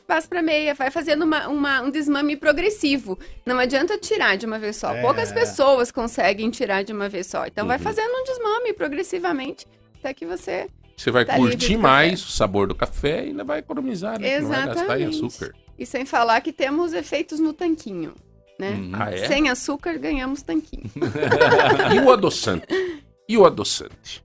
passa pra meia, vai fazendo uma, uma- um desmame progressivo. Não adianta tirar de uma vez só. É. Poucas pessoas conseguem tirar de uma vez só. Então vai Uhum. fazendo um desmame progressivamente até que você. Você vai Tá curtir mais o sabor do café e ainda vai economizar, né? Não vai gastar em Exatamente. açúcar. E sem falar que temos efeitos no tanquinho, né? Uhum. Ah, é? Sem açúcar ganhamos tanquinho. E o adoçante? E o adoçante?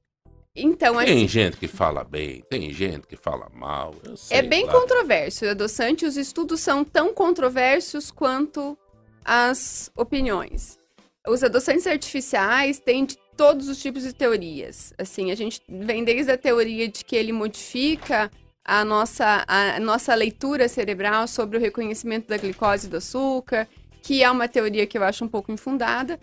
Então, Tem assim, gente que fala bem, tem gente que fala mal. é bem lá. controverso. O adoçante, os estudos são tão controversos quanto as opiniões. Os adoçantes artificiais têm de todos os tipos de teorias. Assim, a gente vem desde a teoria de que ele modifica a nossa, a nossa leitura cerebral sobre o reconhecimento da glicose e do açúcar, que é uma teoria que eu acho um pouco infundada.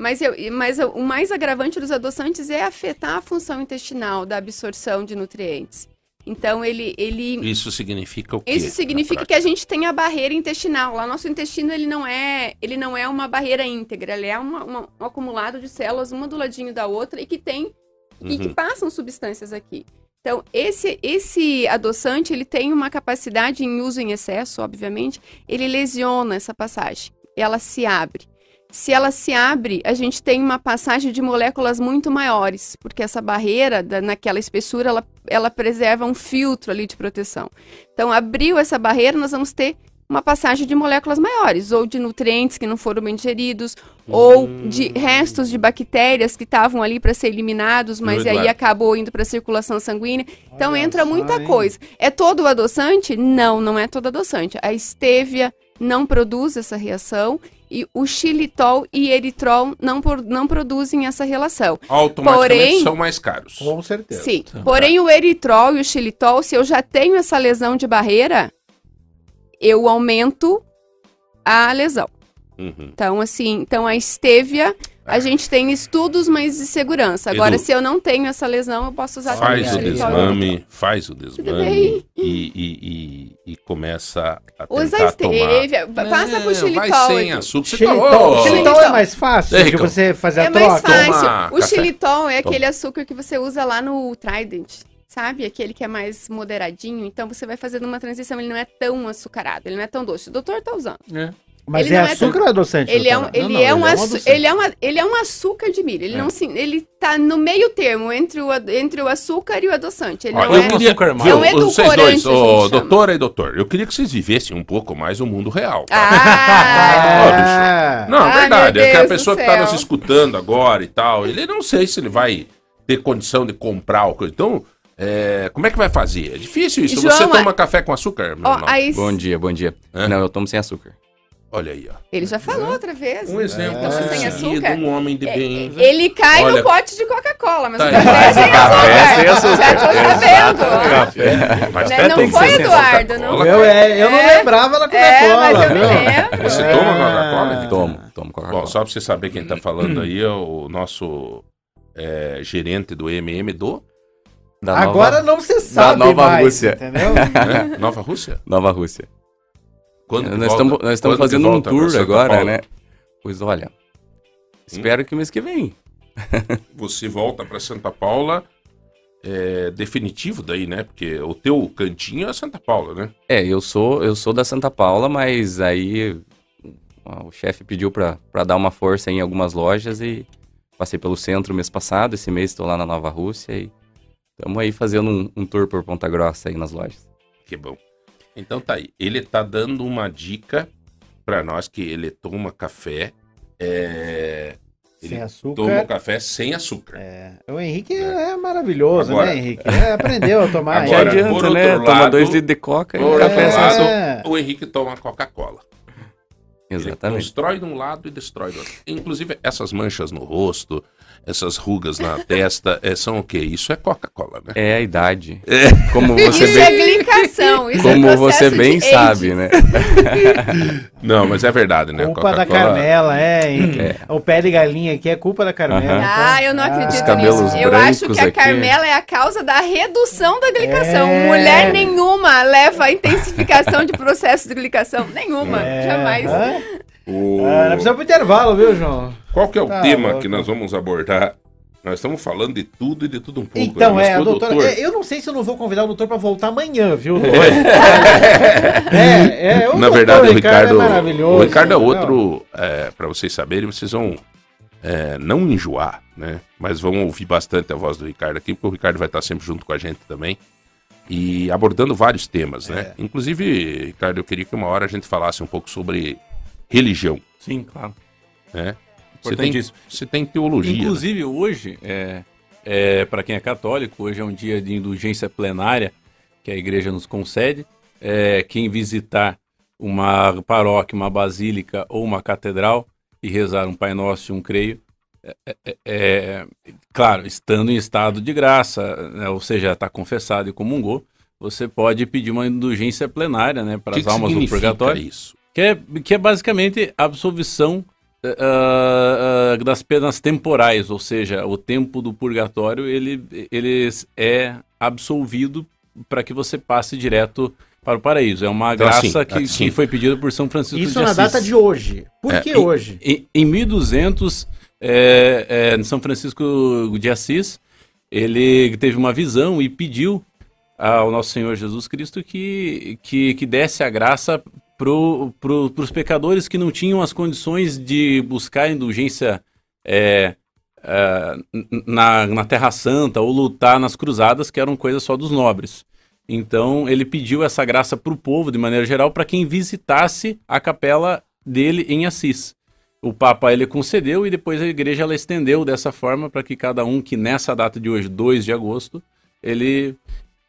Mas, eu, mas o mais agravante dos adoçantes é afetar a função intestinal da absorção de nutrientes. Então, ele, ele Isso significa o quê? isso significa que a gente tem a barreira intestinal. Lá nosso intestino ele não é, ele não é uma barreira íntegra, ele é uma- uma- um acumulado de células uma do ladinho da outra e que tem e que Uhum. passam substâncias aqui. Então esse esse adoçante ele tem uma capacidade em uso em excesso, obviamente, ele lesiona essa passagem. Ela se abre. Se ela se abre, a gente tem uma passagem de moléculas muito maiores, porque essa barreira, da- naquela espessura, ela, ela preserva um filtro ali de proteção. Então, abriu essa barreira, nós vamos ter uma passagem de moléculas maiores, ou de nutrientes que não foram bem digeridos, ou de restos de bactérias que estavam ali para ser eliminados, mas aí acabou indo para a circulação sanguínea. Então Olha entra só, muita hein? coisa. É todo o adoçante? Não, não é todo adoçante. A stevia não produz essa reação e o xilitol e eritrol não, por- não produzem essa relação. Automaticamente Porém- são mais caros. Com certeza. Sim. Porém, o eritrol e o xilitol, se eu já tenho essa lesão de barreira, eu aumento a lesão. Uhum. Então, assim, então a stevia, a gente tem estudos, mas de segurança. Agora, Edu, se eu não tenho essa lesão, eu posso usar também Faz o desmame, faz o desmame e, e, e, e começa a Usa tentar a stevia, tomar. passa É, pro xilitol. Vai sem açúcar. Você Xilitol, tá... xilitol é mais fácil de você fazer É a mais troca. fácil. Toma o café. xilitol é aquele açúcar que você usa lá no Trident, sabe? Aquele que é mais moderadinho. Então você vai fazendo uma transição, ele não é tão açucarado, ele não é tão doce. O doutor tá usando. É. Mas Ele é não é açúcar ou é adoçante? Ele é um, ele, Não, não, é um açu- ele, é uma, ele é um açúcar de milho. Ele não se, ele tá no meio termo entre o, entre o açúcar e o adoçante. Ele Olha, não eu é, queria, viu. É um vocês edulcorante, dois, a chama. doutora e doutor, eu queria que vocês vivessem um pouco mais o mundo real. tá? Ah, Ah, Não, é Ai, verdade. É que a pessoa que está nos escutando agora e tal, ele não sei se ele vai ter condição de comprar o coisa. Então, é, como é que vai fazer? É difícil isso. João, Você a- toma café com açúcar? ó, Não, não. aí, Bom dia, bom dia. É? Não, eu tomo sem açúcar. Olha aí, ó. ele já falou outra vez. Um exemplo ser sem açúcar. um homem de É, bem. Ele cai Olha- no pote de Coca-Cola, mas Tá o café é sem açúcar. Café sem açúcar. Já tô sabendo. Mas Né, Não foi, sem Eduardo, não eu, é, eu não É. lembrava da É, Coca-Cola. mas eu lembro. Você É. toma Coca-Cola? Tomo, tomo Bom, Coca-Cola. só pra você saber quem tá falando aí é o nosso é, gerente do MM do Da Agora nova, não se sabe Nova mais, Rússia. entendeu? né? Nova Rússia. Nova Rússia. Quando que nós volta? estamos, nós estamos fazendo um tour agora, né? Pois olha, espero que mês que vem. Você volta pra Santa Paula é, definitivo daí, né? Porque o teu cantinho é Santa Paula, né? É, eu sou, eu sou da Santa Paula, mas aí o chefe pediu pra dar uma força em algumas lojas e passei pelo centro mês passado, esse mês estou lá na Nova Rússia e estamos aí fazendo um, um tour por Ponta Grossa aí nas lojas. Que bom. Então tá aí. Ele tá dando uma dica pra nós que ele toma café. É... Ele Sem açúcar. toma café sem açúcar. É, o Henrique é, maravilhoso, Agora- né, Henrique? É, aprendeu a tomar. Agora, é. adianta, por né? outro Toma lado- dois litros de coca e por café outro lado-. É. O Henrique toma Coca-Cola. Ele Exatamente. constrói de um lado e destrói do outro. Inclusive, essas manchas no rosto, essas rugas na testa, é, são o quê? Isso é Coca-Cola, né? É a idade. Como você Isso bem, é glicação. Isso como é você bem de sabe, AIDS. né? Não, mas é verdade, né? Culpa da Carmela, é. É. O pé de galinha aqui é culpa da Carmela. Aham. tá? Ah, eu não acredito Os cabelos nisso. Eu acho que a aqui. Carmela é a causa da redução da glicação. É. Mulher nenhuma leva a intensificação de processo de glicação. Nenhuma, É, jamais. hã? O- Ah, nós precisamos pro intervalo, viu, João? Qual que é o Tá tema louco. que nós vamos abordar? Nós estamos falando de tudo e de tudo um pouco. Então, né? É, a doutora. doutor- é, Eu não sei se eu não vou convidar o doutor pra voltar amanhã, viu? é, é, o Na verdade, o Ricardo, é maravilhoso. o Ricardo é entendeu? outro, é, para vocês saberem, vocês vão é, não enjoar, né? Mas vão ouvir bastante a voz do Ricardo aqui, porque o Ricardo vai estar sempre junto com a gente também. E abordando vários temas, né? É. Inclusive, Ricardo, eu queria que uma hora a gente falasse um pouco sobre religião, Sim, claro. né? Você tem, você tem teologia. né? Inclusive, hoje, é, é, para quem é católico, hoje é um dia de indulgência plenária que a igreja nos concede. É, quem visitar uma paróquia, uma basílica ou uma catedral e rezar um Pai Nosso e um Creio, é, é- é- claro, estando em estado de graça, né, ou seja, está confessado e comungou, você pode pedir uma indulgência plenária né, para que as que almas do purgatório. isso? Que é, que é basicamente a absolvição eh, ah, ah, das penas temporais, ou seja, o tempo do purgatório ele, ele é absolvido para que você passe direto para o paraíso. É uma Então, graça assim, que, assim. que foi pedida por São Francisco Isso de na Assis. data de hoje. Por É, que e- hoje? Em, em 1200, é, é, em São Francisco de Assis, ele teve uma visão e pediu ao nosso Senhor Jesus Cristo que, que, que desse a graça para pro, os pecadores que não tinham as condições de buscar indulgência é, é, na, na Terra Santa ou lutar nas cruzadas, que eram coisas só dos nobres. Então ele pediu essa graça para o povo, de maneira geral, para quem visitasse a capela dele em Assis. O Papa ele concedeu e depois a igreja ela estendeu dessa forma para que cada um que nessa data de hoje, 2 de agosto, ele,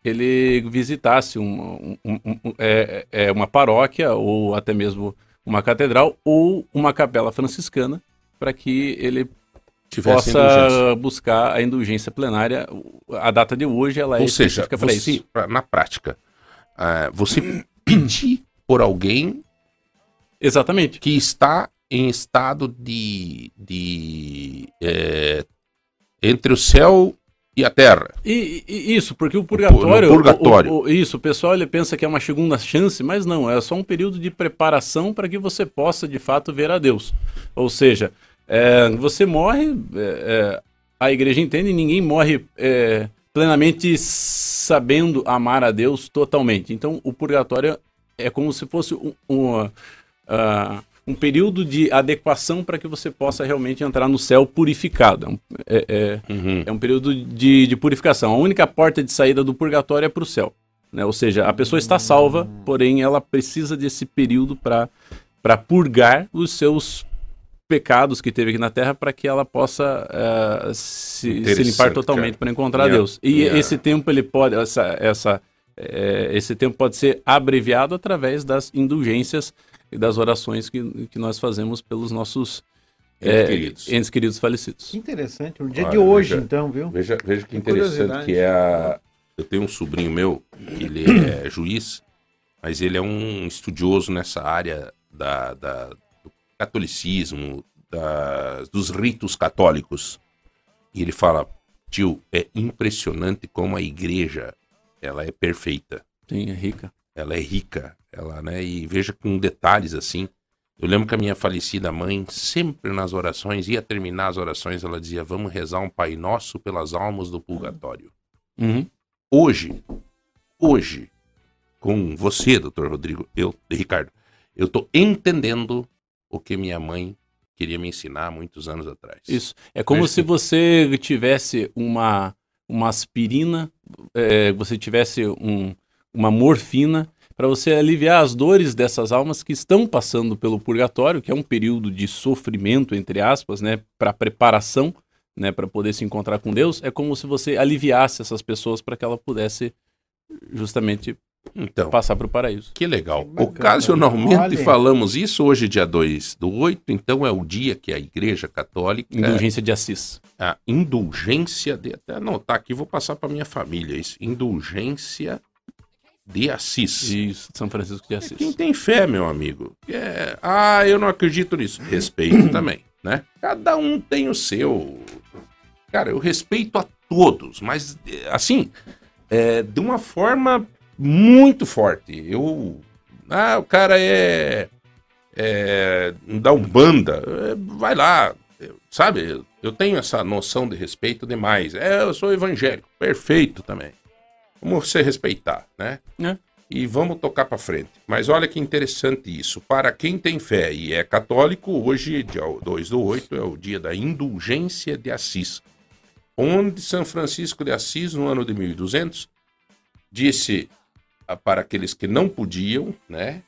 ele visitasse uma, um- um- um- é, é, uma paróquia ou até mesmo uma catedral ou uma capela franciscana para que ele Tivesse possa buscar a indulgência plenária. A data de hoje ela é Ou seja, para isso. na prática, ah, você pedir por alguém Exatamente. que está em estado de, de é, entre o céu e a terra. E, e- isso, porque o purgatório. no purgatório. o- o- isso, o pessoal ele pensa que é uma segunda chance, mas não, é só um período de preparação para que você possa de fato ver a Deus. Ou seja, é, você morre, é, é, a igreja entende, e ninguém morre é, plenamente sabendo amar a Deus totalmente. Então o purgatório é como se fosse um, um, ah, um período de adequação para que você possa realmente entrar no céu purificado. É um- É, é- Uhum. é um período de, de purificação. A única porta de saída do purgatório é para o céu. Né? Ou seja, a pessoa está salva, porém ela precisa desse período para purgar os seus pecados que teve aqui na Terra para que ela possa eh, se, se limpar totalmente para encontrar Minha- Deus. E minha- esse tempo ele pode essa, essa eh, esse tempo pode ser abreviado através das indulgências e das orações que, que nós fazemos pelos nossos Entes eh, queridos. entes queridos falecidos. Que interessante. Um dia Olha, de hoje, veja- então, viu? Veja, veja que Que interessante que é a. Eu tenho um sobrinho meu, que ele é juiz, mas ele é um estudioso nessa área da, da- do catolicismo, da- dos ritos católicos. E ele fala, tio, é impressionante como a igreja ela é perfeita. Sim, é rica. ela é rica, ela, né? E veja com detalhes assim. Eu lembro que a minha falecida mãe, sempre nas orações, ia terminar as orações, ela dizia: Vamos rezar um Pai Nosso pelas almas do purgatório. Uhum. Hoje, hoje, com você, doutor Rodrigo, eu, Ricardo, eu tô entendendo o que minha mãe queria me ensinar há muitos anos atrás. Isso. É como Veja se você tivesse uma, uma aspirina, é, você tivesse um, uma morfina para você aliviar as dores dessas almas que estão passando pelo purgatório, que é um período de sofrimento, entre aspas, né, para preparação, né, para poder se encontrar com Deus. É como se você aliviasse essas pessoas para que ela pudesse justamente Então, passar para o paraíso. Que legal. bacana. Ocasionalmente Olha. falamos isso, hoje dia 2 do 8, então é o dia que a Igreja Católica... Indulgência de Assis. A indulgência de... Até anotar aqui, vou passar para minha família isso. Indulgência de Assis. Isso, São Francisco de É Assis. Quem tem fé, meu amigo. É, ah, eu não acredito nisso. Respeito também, né? Cada um tem o seu. Cara, eu respeito a todos, mas é, assim, é, de uma forma muito forte. Eu. Ah, o cara é. é da Umbanda. É, vai lá, sabe? Eu tenho essa noção de respeito demais. É, eu sou evangélico. Perfeito também. Vamos se respeitar, né? É. e vamos tocar para frente. Mas olha que interessante isso. Para quem tem fé e é católico, hoje, dia 2 do 8, é o dia da indulgência de Assis. Onde São Francisco de Assis, no ano de 1200, disse ah, para aqueles que não podiam, né?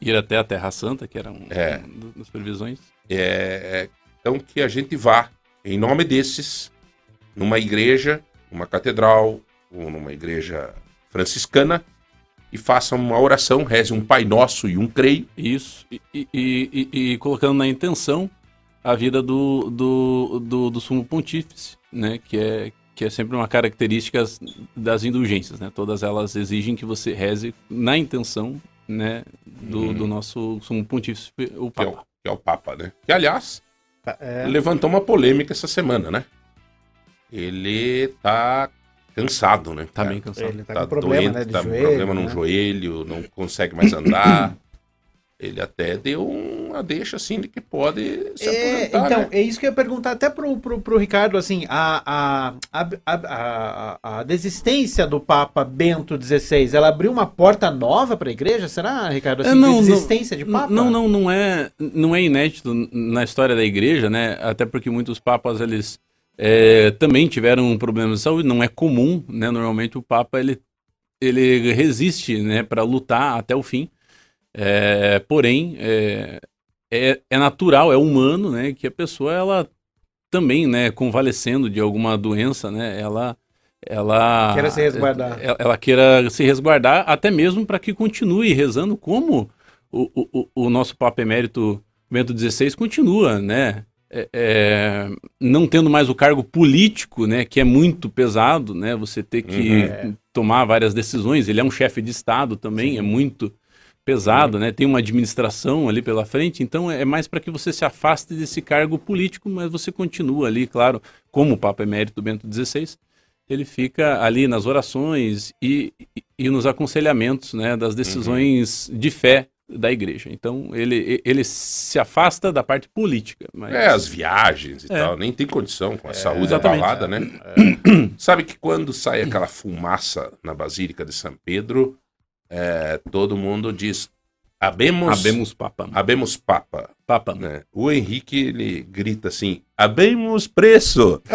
Ir até a Terra Santa, que era um, É. das previsões. É, então que a gente vá, em nome desses, numa igreja, numa catedral, numa igreja franciscana, e faça uma oração, reze um Pai Nosso e um Creio, Isso, e, e- e- e- colocando na intenção a vida do, do, do, do sumo pontífice, né? Que é, que é sempre uma característica das indulgências, né? Todas elas exigem que você reze na intenção, né? Do, do nosso sumo pontífice, o que é, o, Papa. que é o Papa, né? Que, aliás, É, levantou uma polêmica essa semana, né? Ele tá cansado, né? Tá bem cansado. ele tá, Tá com problema, doente, né? De tá com joelho, problema no né? joelho, não consegue mais andar. Ele até deu uma deixa assim de que pode se É, aposentar, então, né? é isso que eu ia perguntar até pro, pro, pro Ricardo, assim, a, a, a, a, a, a desistência do Papa Bento XVI, ela abriu uma porta nova para a igreja, será, Ricardo? Assim, É, não, de não. desistência de Papa? Não, não, não é, não é inédito na história da igreja, né? Até porque muitos papas eles é, também tiveram problemas de saúde. Não é comum, né? Normalmente o papa ele, ele resiste, né? Para lutar até o fim. É, porém, é, é, é natural, é humano, né? Que a pessoa ela também, né? Convalescendo de alguma doença, né? Ela ela Queira se resguardar. ela, ela queira se resguardar, até mesmo para que continue rezando como o, o, o- o nosso Papa Emérito Bento XVI continua, né? É, é, não tendo mais o cargo político, né? Que é muito pesado, né? Você ter que tomar várias decisões. Ele é um chefe de Estado também, é muito pesado, né? Tem uma administração ali pela frente, então é mais para que você se afaste desse cargo político, mas você continua ali, claro, como o Papa Emérito Bento XVI, ele fica ali nas orações e, e, e nos aconselhamentos, né, das decisões de fé da igreja. Então ele, ele se afasta da parte política. Mas... É, as viagens e É. tal, nem tem condição com a saúde exatamente. abalada, né? Sabe que quando sai aquela fumaça na Basílica de São Pedro, é, todo mundo diz Abemos, Abemos papa. abemos papa. Papa. né? O Henrique, ele grita assim, abemos preço.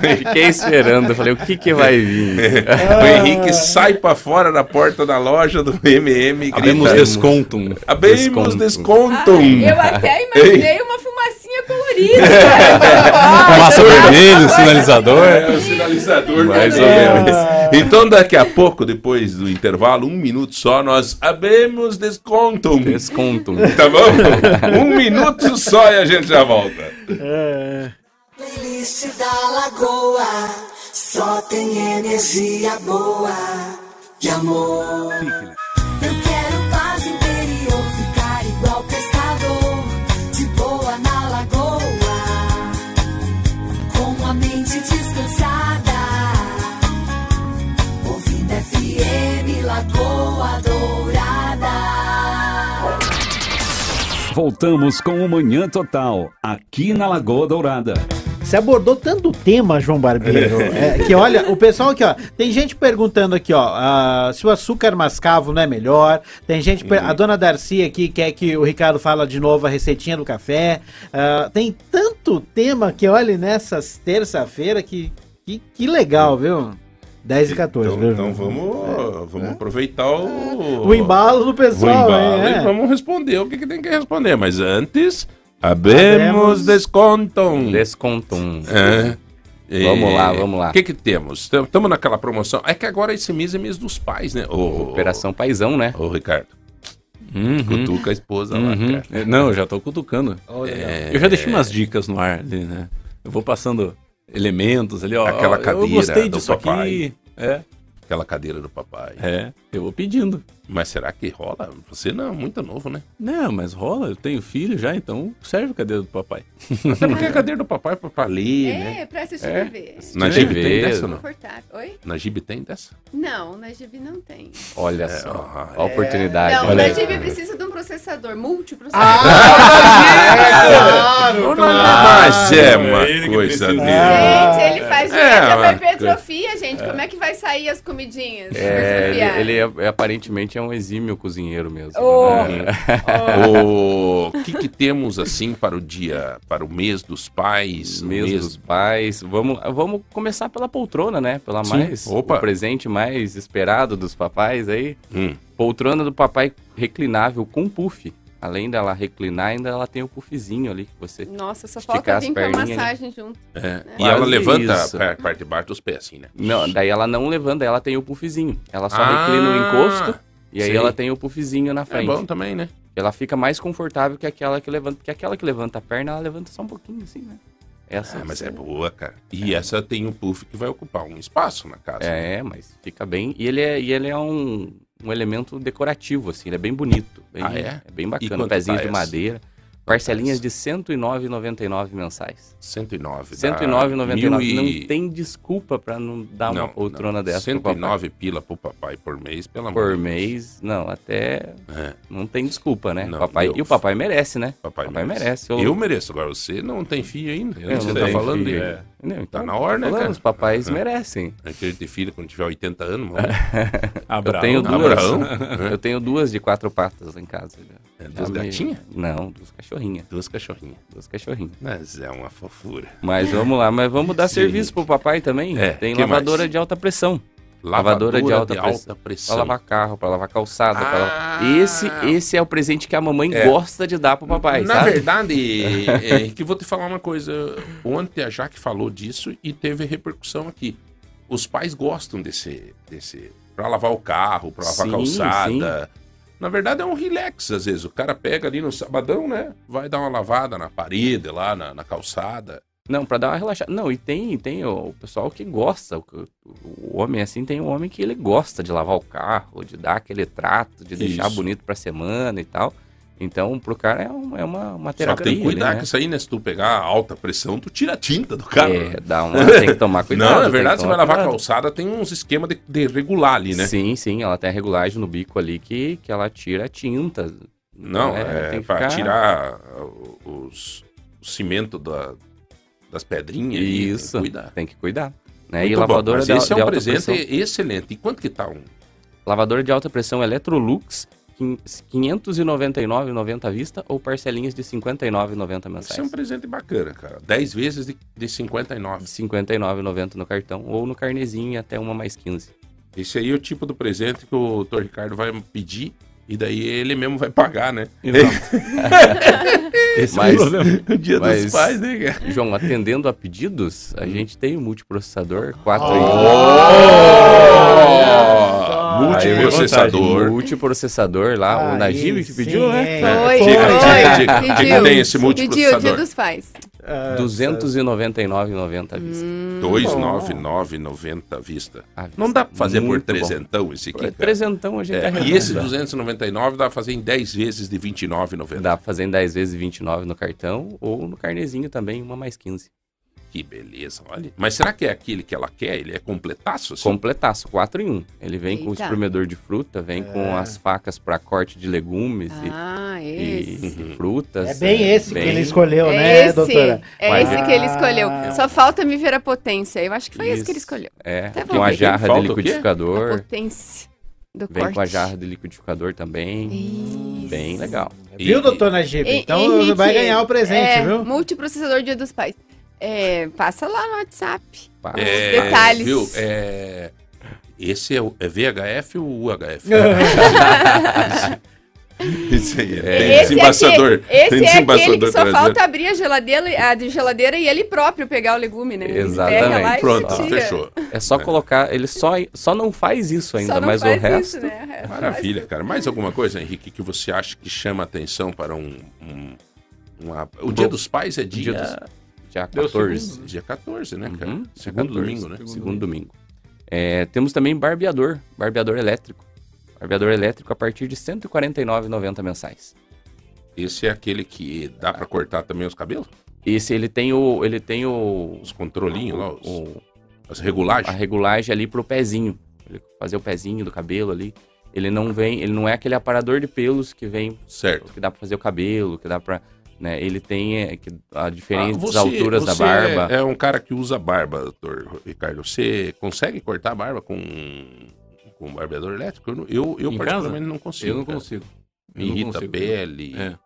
Fiquei esperando, falei, o que que vai vir? o Henrique sai pra fora da porta da loja do MM e grita, Abemos desconto. abemos desconto." desconto. Ai, eu até imaginei uma fumacinha colorida. Massa vermelho, sinalizador. É o sinalizador Mais do ou menos. Então daqui a pouco, depois do intervalo, um minuto só, nós abemos desconto. Desconto. Tá bom? um minuto só e a gente já volta. Playlist da Lagoa só tem energia boa e amor. Voltamos com o Manhã Total, aqui na Lagoa Dourada. Você abordou tanto tema, João Barbeiro, é, que olha, o pessoal aqui, ó, tem gente perguntando aqui, ó, ah, se o açúcar mascavo não é melhor, tem gente, per- a dona Darcy aqui quer que o Ricardo fala de novo a receitinha do café, ah, tem tanto tema que, olha, nessas terça-feira que, que, que legal, viu? 10 e 14, Então, então vamos, vamos aproveitar o, O embalo do o pessoal, embalo hein, e é. vamos responder o que, que tem que responder. Mas antes, abemos desconto. Desconto. É. E- Vamos lá, vamos lá. O que que temos? Estamos naquela promoção. É que agora esse mês é mês dos pais, né? Ô, Operação Paizão, né? Ô, Ricardo. Uhum. Cutuca a esposa lá, Uhum. cara. É, Não, eu já tô cutucando. É, Eu já deixei umas dicas no ar ali, né? Eu vou passando elementos ali, ó. Aquela cadeira Eu gostei do disso papai. aqui. É, Aquela cadeira do papai. é. Eu vou pedindo. Mas será que rola? Você não, muito novo, né? Não, mas rola, eu tenho filho já, então serve a cadeira do papai. Até porque a cadeira do papai é pra- pra ler, né? É, pra assistir É. TV. Na Gibi tem dessa ou não? Oi? Na Gibi tem dessa? Não, na GB não tem. Olha só. ah, a oportunidade. não, olha na. GB precisa de um processador, multiprocessador. claro, Mas é uma É que coisa dele. Gente, ele faz É, dieta uma pra hipertrofia, gente. Como é que vai sair as comidinhas? É, ele, ele é, é- aparentemente é um exímio cozinheiro mesmo. Oh. né? O que, que temos assim para o dia, para o mês dos pais? Mês mês dos pais. Vamos, vamos começar pela poltrona, né? Pela Sim. mais. Opa. O presente mais esperado dos papais aí. Hum. Poltrona do papai reclinável com puff. Além dela reclinar, ainda ela tem o puffzinho ali que você. Nossa, só falta vir com a né? massagem junto. É. E Quase ela levanta isso. a parte de baixo dos pés, assim, né? Não, daí ela não levanta, ela tem o puffzinho. Ela só Ah, reclina o encosto e aí sei. ela tem o puffzinho na É frente. bom também, né? Ela fica mais confortável que aquela que levanta. Porque aquela que levanta a perna, ela levanta só um pouquinho assim, né? Essa Ah, mas é boa, cara. E essa tem um puff que vai ocupar um espaço na casa. É, mas fica bem. E ele é, e ele é um, um elemento decorativo, assim, ele é bem bonito. Bem, Ah, é? bem E bacana. quanto pezinho tá de essa? madeira. Parcelinhas de R$ 109,99 mensais. 109. R$ dá 109,99. mil e- Não tem desculpa pra não dar uma Não, poltrona não. dessa pro papai. 109 pila pro papai por mês, pelo amor Por de Deus. mês, não, até É, não tem desculpa, né? Não, papai, eu- e o papai merece, né? papai, Papai merece. merece. Eu mereço. Agora você não tem filho ainda. Eu você não tá falando filho. dele. Não, Tá na hora, né, falando, cara? Os papais É. merecem. Aquele ter filho quando tiver 80 anos, mano. Abraão. tenho duas. Abraão. Eu tenho duas de quatro patas lá em casa. É, duas gatinhas? Não, duas cachorrinhas. Duas cachorrinhas. Duas cachorrinhas. Mas é uma fofura. Mas vamos lá, mas vamos dar Sim. serviço pro papai também. É, Tem lavadora mais? de alta pressão. Lavadora de alta pressão. pressão. Pra lavar carro, pra lavar calçada. pra lavar- Ah. Esse, esse é o presente que a mamãe É. gosta de dar pro papai, Na sabe? verdade, é, que vou te falar uma coisa. Ontem a Jaque falou disso e teve repercussão aqui. Os pais gostam desse. desse para lavar o carro, para lavar Sim, calçada. Na verdade é um relax, às vezes. O cara pega ali no sabadão, né? Vai dar uma lavada na parede, lá na, na calçada. Não, pra dar uma relaxada. Não, e tem, tem o, pessoal que gosta. O, o homem, assim, tem um homem que ele gosta de lavar o carro, de dar aquele trato, de deixar Isso. bonito pra semana e tal. Então, pro cara é, um- é uma, uma Só terapia. tem que cuidar, ali, que né? isso aí, né? Se tu pegar alta pressão, tu tira a tinta do carro. É, dá uma, tem que tomar cuidado. Não, é verdade, você vai lavar a calçada, tem uns esquemas de, de regular ali, né? Sim, sim, ela tem a regulagem no bico ali que, que ela tira a tinta. Não, Então, é, tem que pra ficar- tirar os, o cimento da- das pedrinhas. Isso, Tem que cuidar. tem que cuidar. Né? Muito e bom, lavadora mas de, esse é um alta presente pressão. excelente. E quanto que tá um? Lavadora de alta pressão Electrolux, quin- 599,90 à vista ou parcelinhas de 59,90 Isso é um mensais. presente bacana, cara. 10 vezes de, de 59. 59,90 no cartão ou no carnezinho até uma mais 15. Esse aí é o tipo do presente que o Dr. Ricardo vai pedir e daí ele mesmo vai pagar, né? Esse Mas- é o problema. O dia mas- dos pais, né, cara? João, atendendo a pedidos, a gente tem o multiprocessador 4 Oh! em 1. Oh! Multiprocessador. Multiprocessador lá, o Aí Najib que sim, pediu, né? é. Foi, Diga, foi. O que que Pediu. tem esse Pediu, multiprocessador? dia dos pais. Ah, 299,90 à vista. Hum. 299,90 à vista. Não dá pra fazer por Muito bom. trezentão esse aqui, É, cara. Trezentão a gente É, arredonda. e esse 299 dá pra fazer em 10 vezes de 29,90. Dá pra fazer em 10 vezes 29 no cartão ou no carnezinho também, uma mais 15. Que beleza, olha. Mas será que é aquele que ela quer? Ele é completaço? Assim? Completaço, 4 em 1. Ele vem com o Eita. espremedor de fruta, vem com as facas para corte de legumes e- Ah, e, esse. e frutas. É bem esse que bem- ele escolheu, É né, esse, doutora? é Mas- esse que ele escolheu. Ah. Só falta me ver a potência. Eu acho que foi esse que ele Isso. escolheu. É, Até tem uma ver. jarra Falta de quê? A liquidificador. potência do Vem corte. com a jarra de liquidificador também. Isso. Bem legal. Viu, doutor Najib? Então Henrique, vai ganhar o presente, é, viu? Multiprocessador Dia dos Pais. É, passa lá no WhatsApp. É, detalhes. Viu? É... Esse é, o- é VHF ou UHF? Esse aí é. Tem Esse, desembaçador. aqui, esse Tem é aquele que só traseiro. falta abrir a geladeira, a de geladeira e ele próprio pegar o legume, né? Ele Exatamente. Pega lá e Pronto, fechou. É só colocar. Ele só, só não faz isso ainda, mas o resto. isso, né? O resto Maravilha, cara. Mais alguma coisa, Henrique, que você acha que chama atenção para um. um uma- O Dia dos Pais é dia, Dia dos- Dia Deu 14. segundo. dia 14, né, cara? Uhum, Segundo 14, domingo, né? Segundo, domingo. É, temos também barbeador, barbeador elétrico. Barbeador elétrico a partir de R$ 149,90 mensais. Esse é aquele que dá pra cortar também os cabelos? Esse ele tem o ele tem o, Os controlinhos lá, os- o- as a regulagens? regulagem ali pro pezinho. Ele fazer o pezinho do cabelo ali. Ele não vem, ele não é aquele aparador de pelos que vem Certo. que dá pra fazer o cabelo, que dá pra, né, ele tem é, que, a Ah, diferentes você- alturas da você barba. É, é um cara que usa barba, doutor Ricardo. Você consegue cortar a barba com, com um barbeador elétrico? Eu, eu, eu Em particularmente casa? não consigo. Eu não cara. consigo. Eu Me não irrita a pele. É.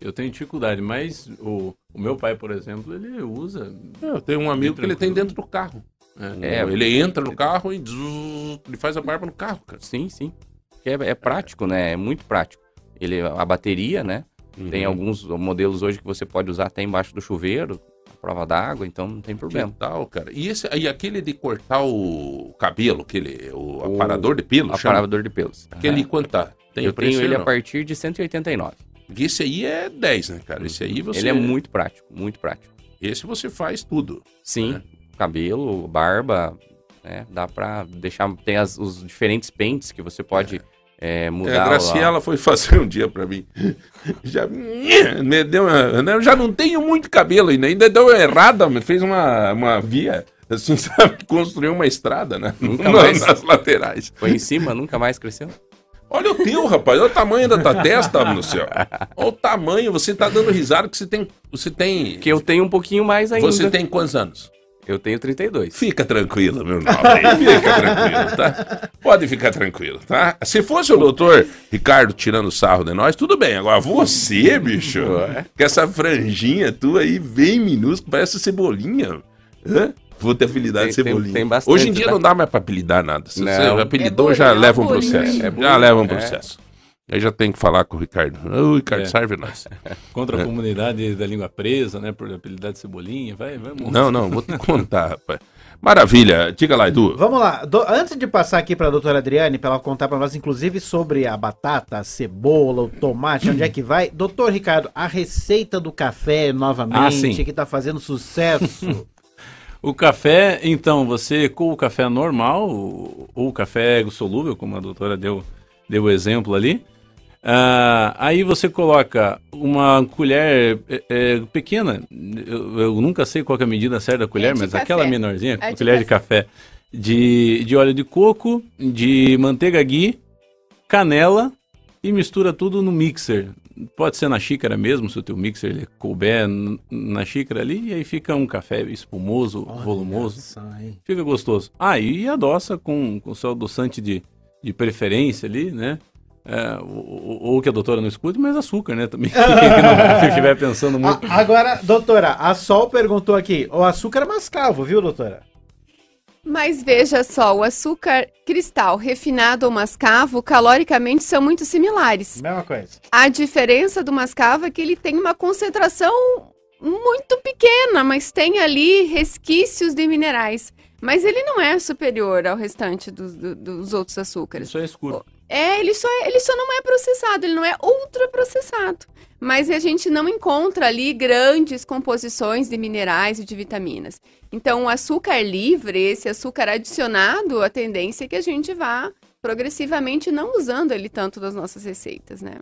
Eu tenho dificuldade, mas o, o meu pai, por exemplo, ele usa. Eu tenho um amigo que ele tem dentro do carro. É. É, ele entra no carro e zzz, ele faz a barba no carro, cara. Sim, sim. Que é, é prático, né? É muito prático. Ele, a bateria, né? Tem Uhum. alguns modelos hoje que você pode usar até embaixo do chuveiro, a prova d'água, então não tem Que problema. tal, cara? E, esse, e aquele de cortar o cabelo, aquele, o, O aparador de pelo, chama? Aparador de pelos. Aquele Aham. quanto tá? Tem Eu tenho ele a não? partir de 189. Porque Esse aí é 10, né, cara? Esse aí você... Ele é muito prático, muito prático. Esse você faz tudo. Sim, É. cabelo, barba, né? Dá pra deixar. Tem as- os diferentes pentes que você pode é, É, mudar. a o- Graciela foi fazer um dia pra mim. Já me deu uma, né, Eu já não tenho muito cabelo ainda. Ainda deu errada, me fez uma, uma via, assim, sabe? Construiu uma estrada, né? Nunca mais. Nas laterais. Foi em cima, nunca mais cresceu. Olha o teu, rapaz. Olha o tamanho da tua testa, no céu. Olha o tamanho. Você tá dando risada que você tem. Você tem. Que eu tenho um pouquinho mais ainda. Você tem quantos anos? Eu tenho 32. Fica tranquilo, meu nobre. Fica tranquilo, tá? Pode ficar tranquilo, tá? Se fosse o doutor Ricardo tirando sarro de nós, tudo bem. Agora você, bicho, com essa franjinha tua aí, bem minúscula, parece cebolinha. Hã? Vou ter apelidado de Tem- tem- cebolinha. tem bastante, Hoje em dia tá? não dá mais pra apelidar nada. Se você Não. apelidou, É já bullying, leva é um bullying. processo. É já leva um É. processo. Aí já tem que falar com o Ricardo. Ô, Ricardo, É. serve nós. Contra É. a comunidade da língua presa, né? Por apelidade Cebolinha. Vai, vai. Não, não, vou te contar, rapaz. Maravilha. Diga lá, Edu. Vamos lá. Do- antes de passar aqui para a doutora Adriane, para ela contar para nós, inclusive, sobre a batata, a cebola, o tomate, onde é que vai. Doutor Ricardo, a receita do café, Ah, novamente, sim. que está fazendo sucesso. O café, então, você com o café normal, ou ou o café solúvel, como a doutora deu, deu o exemplo ali, ah, aí você coloca uma colher é, é, pequena, eu, eu nunca sei qual é a medida certa da colher, de mas café. aquela menorzinha, É colher de café, de, de óleo de coco, de manteiga ghee, canela e mistura tudo no mixer. Pode ser na xícara mesmo, se o teu mixer ele couber na xícara ali, e aí fica um café espumoso, volumoso. Olha hein? Fica gostoso. Ah, e adoça com, com seu adoçante de, de preferência ali, né? É, ou, ou que a doutora não escute, mas açúcar, né? Também. que não que estiver pensando muito. A- agora, doutora, a Sol perguntou aqui, o açúcar é mascavo, viu, doutora? Mas veja só, o açúcar cristal, refinado ou mascavo, caloricamente são muito similares. Mesma coisa. A diferença do mascavo é que ele tem uma concentração muito pequena, mas tem ali resquícios de minerais. Mas ele não é superior ao restante dos, do- dos outros açúcares. Isso é escuro. É, ele só, ele só não é processado, ele não é ultraprocessado. Mas a gente não encontra ali grandes composições de minerais e de vitaminas. Então, o açúcar livre, esse açúcar adicionado, a tendência é que a gente vá progressivamente não usando ele tanto nas nossas receitas, né?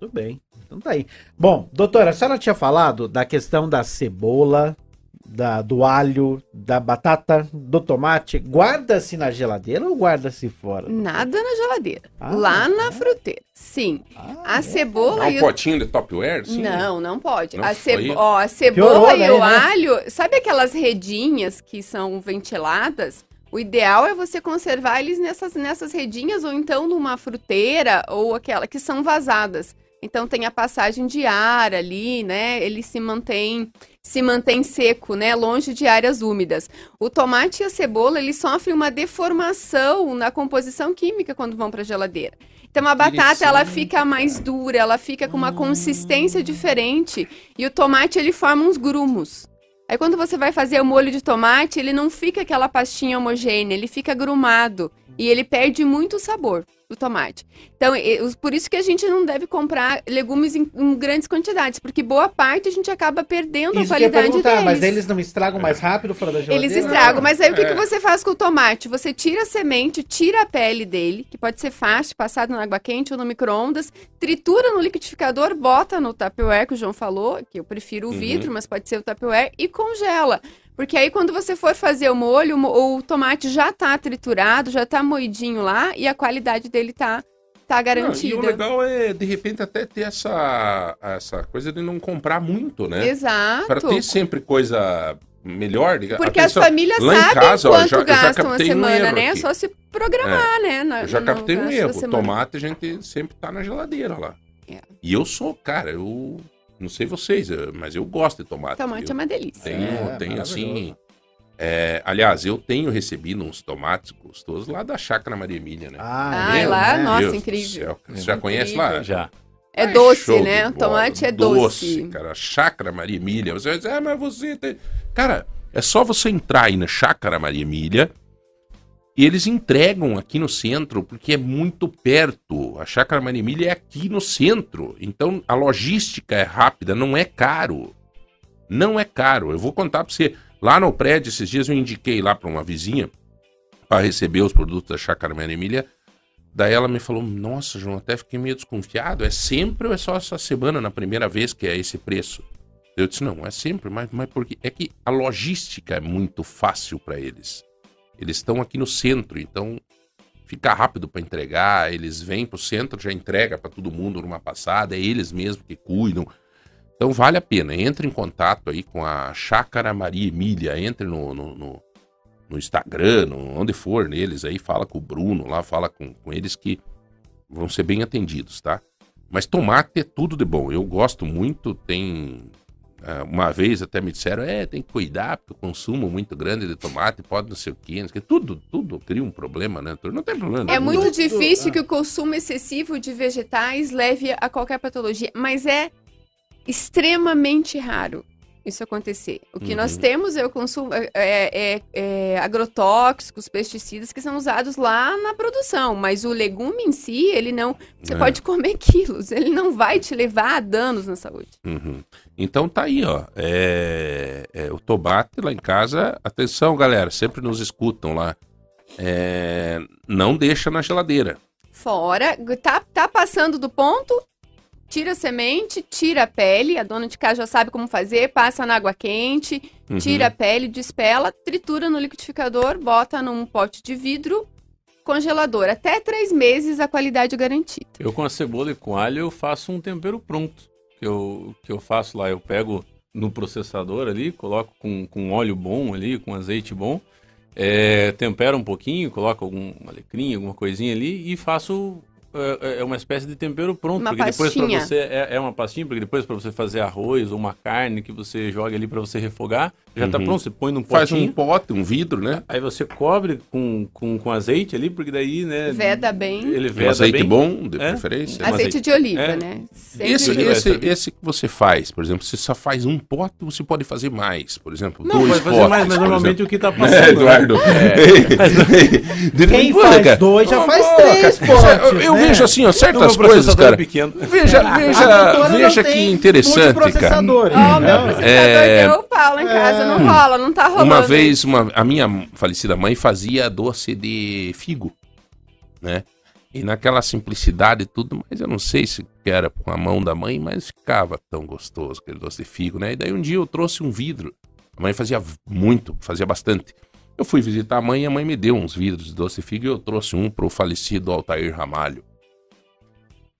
Tudo bem. Então tá aí. Bom, doutora, a senhora tinha falado da questão da cebola, da, do alho, da batata, do tomate. Guarda-se na geladeira ou guarda-se fora? Nada na geladeira. Ah, Lá na é? fruteira. Sim. Ah, A é? cebola Dá e um o potinho de Topware? Sim. Não, não pode. Não, a, aí- Ó, a Piorou cebola e daí, o né? alho, sabe aquelas redinhas que são ventiladas? O ideal é você conservar eles nessas, nessas redinhas ou então numa fruteira ou aquela que são vazadas. Então tem a passagem de ar ali, né? Ele se mantém se mantém seco, né? Longe de áreas úmidas. O tomate e a cebola, eles sofrem uma deformação na composição química quando vão para a geladeira. Então a batata ela fica mais dura, ela fica com uma consistência diferente e o tomate ele forma uns grumos. Aí quando você vai fazer o molho de tomate, ele não fica aquela pastinha homogênea, ele fica grumado e ele perde muito sabor do tomate. Então, por isso que a gente não deve comprar legumes em, em grandes quantidades, porque boa parte a gente acaba perdendo a Isso que eu ia qualidade perguntar, deles. mas eles não estragam mais rápido fora da geladeira? Eles estragam, mas aí o que, É. que você faz com o tomate? Você tira a semente, tira a pele dele, que pode ser fácil, passado na água quente ou no micro-ondas, tritura no liquidificador, bota no Tupperware, que o João falou, que eu prefiro o Uhum. vidro, mas pode ser o Tupperware, e congela. Porque aí quando você for fazer o molho, o tomate já tá triturado, já tá moidinho lá, e a qualidade dele tá, tá Não, e garantida. o legal é, de repente, até ter essa, essa coisa de não comprar muito, né? Exato. Para ter sempre coisa melhor. Porque as famílias sabem casa, ó, quanto já- eu já gastam a captei um semana, erro né? É aqui. só se programar, né? na- Eu já no captei um erro. Tomate a gente sempre tá na geladeira lá. É. E eu sou, cara, eu não sei vocês, eu- mas eu gosto de tomate. Tomate eu é uma delícia. tenho, É, tenho assim. é, aliás, eu tenho recebido uns tomates gostosos lá da Chácara Maria Emília, né? Ah, Ah, é, lá, né? nossa, Deus incrível. céu, Você já conhece lá? Já. É Ai, doce, né? O tomate é doce. cara. Chácara Maria Emília. Você vai dizer, ah, mas você tem... Cara, é só você entrar aí na Chácara Maria Emília e eles entregam aqui no centro, porque é muito perto. A Chácara Maria Emília é aqui no centro. Então, a logística é rápida, não é caro. Não é caro. Eu vou contar pra você. Lá no prédio, esses dias eu indiquei lá pra uma vizinha para receber os produtos da Chácara Maria Emília. Daí ela me falou: Nossa, João, até fiquei meio desconfiado. É sempre ou é só essa semana, na primeira vez, que é esse preço? Eu disse: Não, é sempre, mas, mas porque é que a logística é muito fácil para eles. Eles estão aqui no centro, então fica rápido para entregar. Eles vêm para o centro, já entrega para todo mundo numa passada. É eles mesmos que cuidam. Então vale a pena. Entre em contato aí com a Chácara Maria Emília. Entre no, no, no- no Instagram, no- onde for neles aí. Fala com o Bruno lá, fala com, com eles que vão ser bem atendidos, tá? Mas tomate é tudo de bom. Eu gosto muito. Tem. Ah, uma vez até me disseram, é, tem que cuidar, porque o consumo muito grande de tomate pode não sei o quê. não sei. Tudo, tudo cria um problema, né? Não tem problema. É muito Tudo- difícil ah. que o consumo excessivo de vegetais leve a qualquer patologia, mas é extremamente raro isso acontecer. O que nós Uhum. temos é o consumo é, é- é agrotóxicos, pesticidas que são usados lá na produção, mas o legume em si, ele não. Você É. pode comer quilos, ele não vai te levar a danos na saúde. Uhum. Então tá aí, ó. É, é, o tomate lá em casa. Atenção, galera, sempre nos escutam lá. É, não deixa na geladeira. Fora, tá, tá passando do ponto, tira a semente, tira a pele, a dona de casa já sabe como fazer, passa na água quente, Uhum. tira a pele, despela, tritura no liquidificador, bota num pote de vidro, congelador. Até três meses a qualidade garantida. Eu com a cebola e com alho eu faço um tempero pronto. Que eu, que eu faço lá, eu pego no processador ali, coloco com, com óleo bom ali, com azeite bom, é, tempero um pouquinho, coloco algum alecrim, alguma coisinha ali e faço é, é uma espécie de tempero pronto. Uma porque depois para pastinha. você. É, é uma pastinha, porque depois para você fazer arroz ou uma carne que você joga ali para você refogar, já tá Uhum. pronto. Você põe num Faz potinho. um pote, um vidro, né? Aí você cobre com, com, com azeite ali, porque daí, né? Veda bem. Ele Um veda azeite bem. bom, de É. preferência. Azeite de oliva, é. né? Sempre Esse, esse, esse que você faz, por exemplo, você só faz um pote, você pode fazer mais. Por exemplo, Não, dois pode fazer potes. mais, mas normalmente exemplo. o que tá Né, passando. Eduardo? De- Quem Pô, faz cara, dois já faz pô, três potes, Eu né? vejo assim, ó, certas meu coisas, processador cara. é pequeno. Veja, A veja, veja que interessante, cara. multiprocessador, Ó, o meu processador É. deu pau lá em casa, não rola, não tá rolando. Uma vez, uma, a minha falecida mãe fazia doce de figo, né? E naquela simplicidade e tudo, mas eu não sei se era com a mão da mãe, mas ficava tão gostoso aquele doce de figo, né? E daí um dia eu trouxe um vidro. A mãe fazia muito, fazia bastante. Eu fui visitar a mãe e a mãe me deu uns vidros de doce de figo e eu trouxe um pro falecido Altair Ramalho.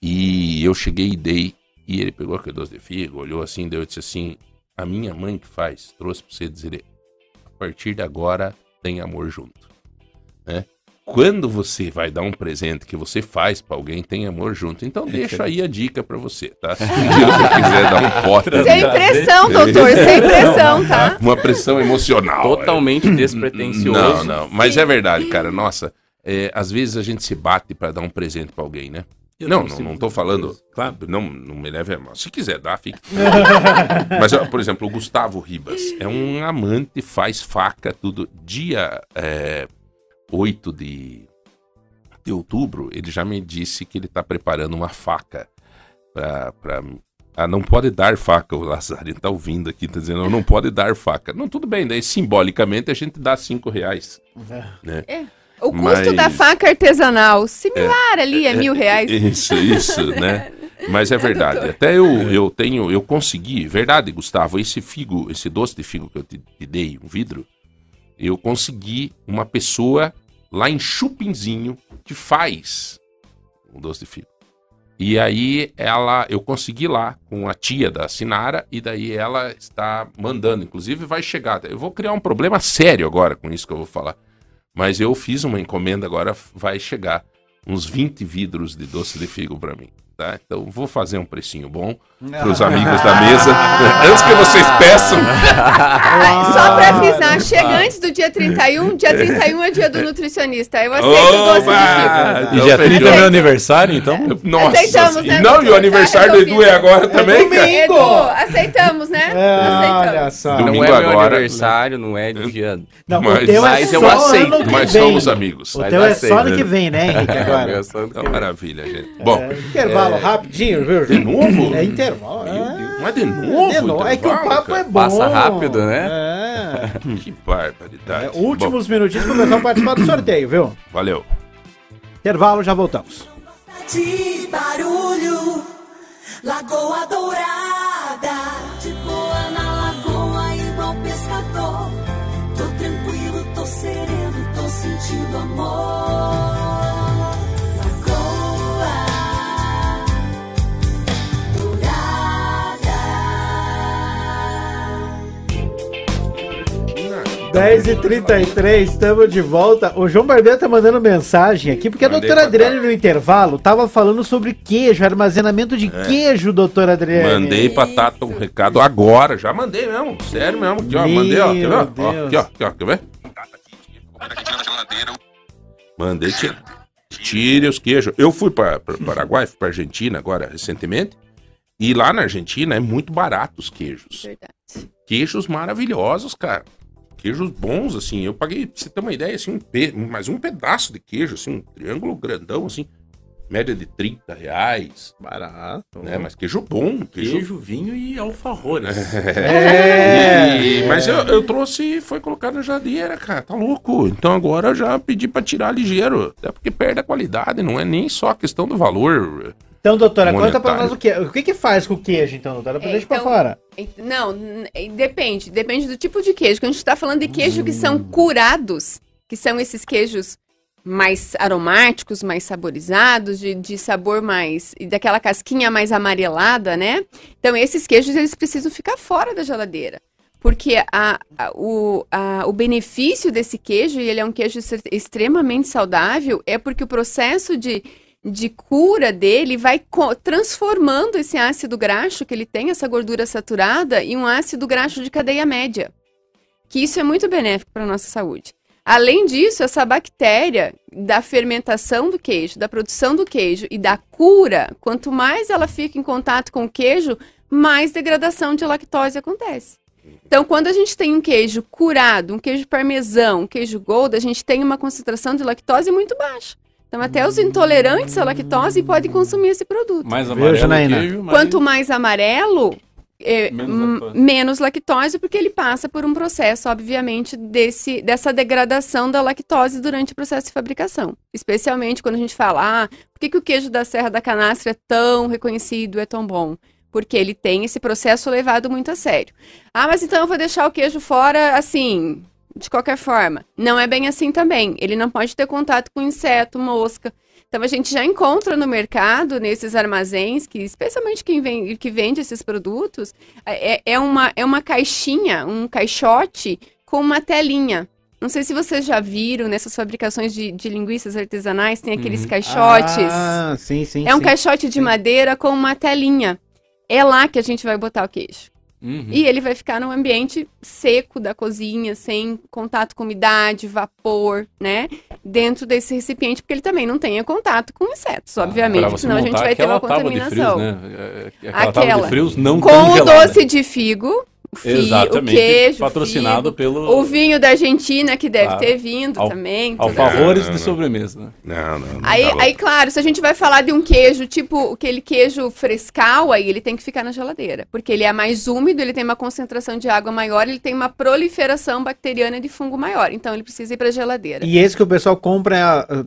E eu cheguei e dei, e ele pegou aquele doce de figo, olhou assim, deu e disse assim: A minha mãe que faz, trouxe pra você dizer, a partir de agora tem amor junto. Né? Quando você vai dar um presente que você faz pra alguém, tem amor junto. Então deixa aí a dica pra você, tá? Se um dia você quiser dar um pote, Sem pressão, doutor, sem pressão, tá? uma pressão emocional. Totalmente despretensioso. Não, não. Mas é verdade, cara. Nossa, é, às vezes a gente se bate pra dar um presente pra alguém, né? Eu Não, não não, tô falando. Claro. Não, não me leve a mal. Se quiser dar, fique. Mas, por exemplo, o Gustavo Ribas é um amante, faz faca, tudo. Dia é, 8 de, de outubro, ele já me disse que ele tá preparando uma faca pra. pra ah, não pode dar faca, o Lazarino tá ouvindo aqui, tá dizendo, não pode dar faca. Não, tudo bem, daí simbolicamente a gente dá cinco reais. Né? O custo Mas- da faca artesanal, similar ali, é mil reais. Isso, isso, né? Mas é verdade. Até eu, eu tenho, eu consegui, verdade, Gustavo, esse figo, esse doce de figo que eu te, te dei, um vidro, eu consegui uma pessoa lá em Chupinzinho que faz um doce de figo. E aí ela, eu consegui lá com a tia da Sinara e daí ela está mandando, inclusive vai chegar. Eu vou criar um problema sério agora com isso que eu vou falar. Mas eu fiz uma encomenda agora, vai chegar uns 20 vidros de doce de figo para mim, tá? Então vou fazer um precinho bom para os amigos da mesa. Antes que vocês peçam, Só pra avisar, chega antes do dia 31, dia 31 é dia do nutricionista. Eu aceito o doce de Oba! figo. E Então dia fechou. 30 é meu aniversário, então. Nossa, Aceitamos, né, não, e o aniversário Tá do Edu é agora também, cara. Edu, aceitamos, né? É, olha aceitamos. só. Não Domingo é meu agora. aniversário, não é dia. Não, Mas- o mas é eu só aceito, Mas somos amigos. O teu é só ano que vem, né, Henrique, agora? Meu Então, que- maravilha, gente. Bom, É, intervalo rapidinho, viu? de novo? É intervalo. Meu é. Deus, Mas de novo? De novo. É que o papo cara? é bom. Passa rápido, né? É. Que barbaridade. É, últimos minutinhos para começar a participar do sorteio, viu? Bom, valeu. Intervalo, já voltamos. de barulho, Lagoa Dourada. De boa na lagoa, igual pescador. Tô tranquilo, tô sereno, tô sentindo amor. 10h33, estamos de volta. O João Barbeiro tá mandando mensagem aqui, porque a Mandei doutora. Adriane no intervalo tava falando sobre queijo, armazenamento de queijo, doutora Adriane. É. Mandei pra Tata um recado agora. Já mandei mesmo. Sério mesmo. Aqui, ó. Mandei, ó. Quer ver? Meu Ó, aqui, ó. Aqui, ó. Quer ver? Mandei tirar. Tire os queijos. Eu fui para o Paraguai, fui para Argentina agora recentemente. E lá na Argentina é muito barato os queijos. Verdade. Queijos maravilhosos, cara. Queijos bons, assim. Eu paguei, pra você ter uma ideia, assim, um pe... mais um pedaço de queijo, assim, um triângulo grandão, assim. Média de 30 reais. Barato. Né? Mas queijo bom. Queijo. Queijo, vinho e alfarrores. É. E- mas eu, eu trouxe e foi colocado na geladeira, cara. Tá louco. Então agora eu já pedi pra tirar ligeiro. Até porque perde a qualidade, não é nem só a questão do valor. Então, doutora, conta pra Monetário. nós o que O que que faz com o queijo, então, doutora? É, Deixa pra então- fora. Não, depende. Depende do tipo de queijo. Quando a gente tá falando de queijo que são curados, que são esses queijos mais aromáticos, mais saborizados, de, de sabor mais. e daquela casquinha mais amarelada, né? Então, esses queijos, eles precisam ficar fora da geladeira. Porque a, a- o, a- o benefício desse queijo, e ele é um queijo ex- extremamente saudável, é porque o processo de, de cura dele vai transformando esse ácido graxo que ele tem, essa gordura saturada, em um ácido graxo de cadeia média. Que isso é muito benéfico para a nossa saúde. Além disso, essa bactéria da fermentação do queijo, da produção do queijo e da cura, quanto mais ela fica em contato com o queijo, mais degradação de lactose acontece. Então, quando a gente tem um queijo curado, um queijo parmesão, um queijo gold, a gente tem uma concentração de lactose muito baixa. Então, até os intolerantes à lactose podem consumir esse produto. Mais amarelo Janaína? queijo, mais... Quanto mais amarelo, é, Menos lactose. menos lactose, porque ele passa por um processo, obviamente, desse, dessa degradação da lactose durante o processo de fabricação. Especialmente quando a gente fala, ah, por que, que o queijo da Serra da Canastra é tão reconhecido, é tão bom? Porque ele tem esse processo levado muito a sério. Ah, mas então eu vou deixar o queijo fora assim, de qualquer forma. Não é bem assim também. Ele não pode ter contato com inseto, mosca. Então a gente já encontra no mercado, nesses armazéns, que especialmente quem vende, que vende esses produtos, é, é, uma, é uma caixinha, um caixote com uma telinha. Não sei se vocês já viram nessas fabricações de, de linguiças artesanais, tem aqueles Uhum. caixotes. Ah, sim, sim. é um sim. caixote de madeira com uma telinha. É lá que a gente vai botar o queijo. Uhum. E ele vai ficar num ambiente seco da cozinha, sem contato com umidade, vapor, né? Dentro desse recipiente, porque ele também não tenha contato com insetos, Pra obviamente, você senão a gente vai ter uma contaminação. frios, né? É, é, Aquela Aquela. de frios não Com o doce de figo, o, fi, o Exatamente. queijo, patrocinado o, pelo figo, o vinho da Argentina, que deve Claro. ter vindo Al- também. alfavores de sobremesa, né? Não, não. não Aí, tá aí, claro, se a gente vai falar de um queijo, tipo aquele queijo frescal, aí ele tem que ficar na geladeira. Porque ele é mais úmido, ele tem uma concentração de água maior, ele tem uma proliferação bacteriana de fungo maior. Então ele precisa ir pra geladeira. E esse que o pessoal compra ah,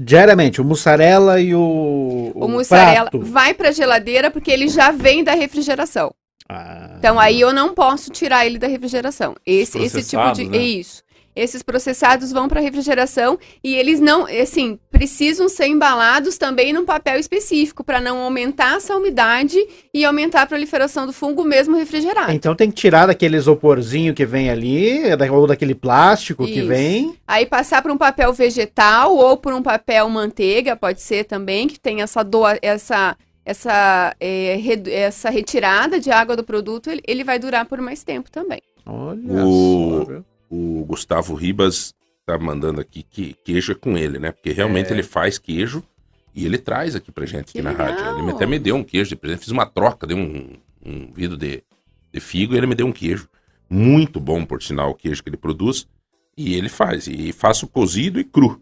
diariamente, o mussarela e o. O mussarela prato. vai pra geladeira porque ele já vem da refrigeração. Ah, Então aí eu não posso tirar ele da refrigeração. Esse, esse tipo de. né? É isso. Esses processados vão para refrigeração e eles não, assim, precisam ser embalados também num papel específico para não aumentar essa umidade e aumentar a proliferação do fungo mesmo refrigerado. Então tem que tirar daquele isoporzinho que vem ali, ou daquele plástico que Isso. vem. Aí passar para um papel vegetal ou por um papel manteiga, pode ser também, que tem essa doa, essa essa, é, redu- essa retirada de água do produto, ele, ele vai durar por mais tempo também. Olha O- só? O Gustavo Ribas tá mandando aqui que queijo é com ele, né? Porque realmente ele faz queijo e ele traz aqui pra gente aqui Que na rádio. legal. Ele até me deu um queijo de presente. Fiz uma troca, deu um, um vidro de, de figo e ele me deu um queijo. Muito bom, por sinal, o queijo que ele produz. E ele faz. E faço cozido e cru.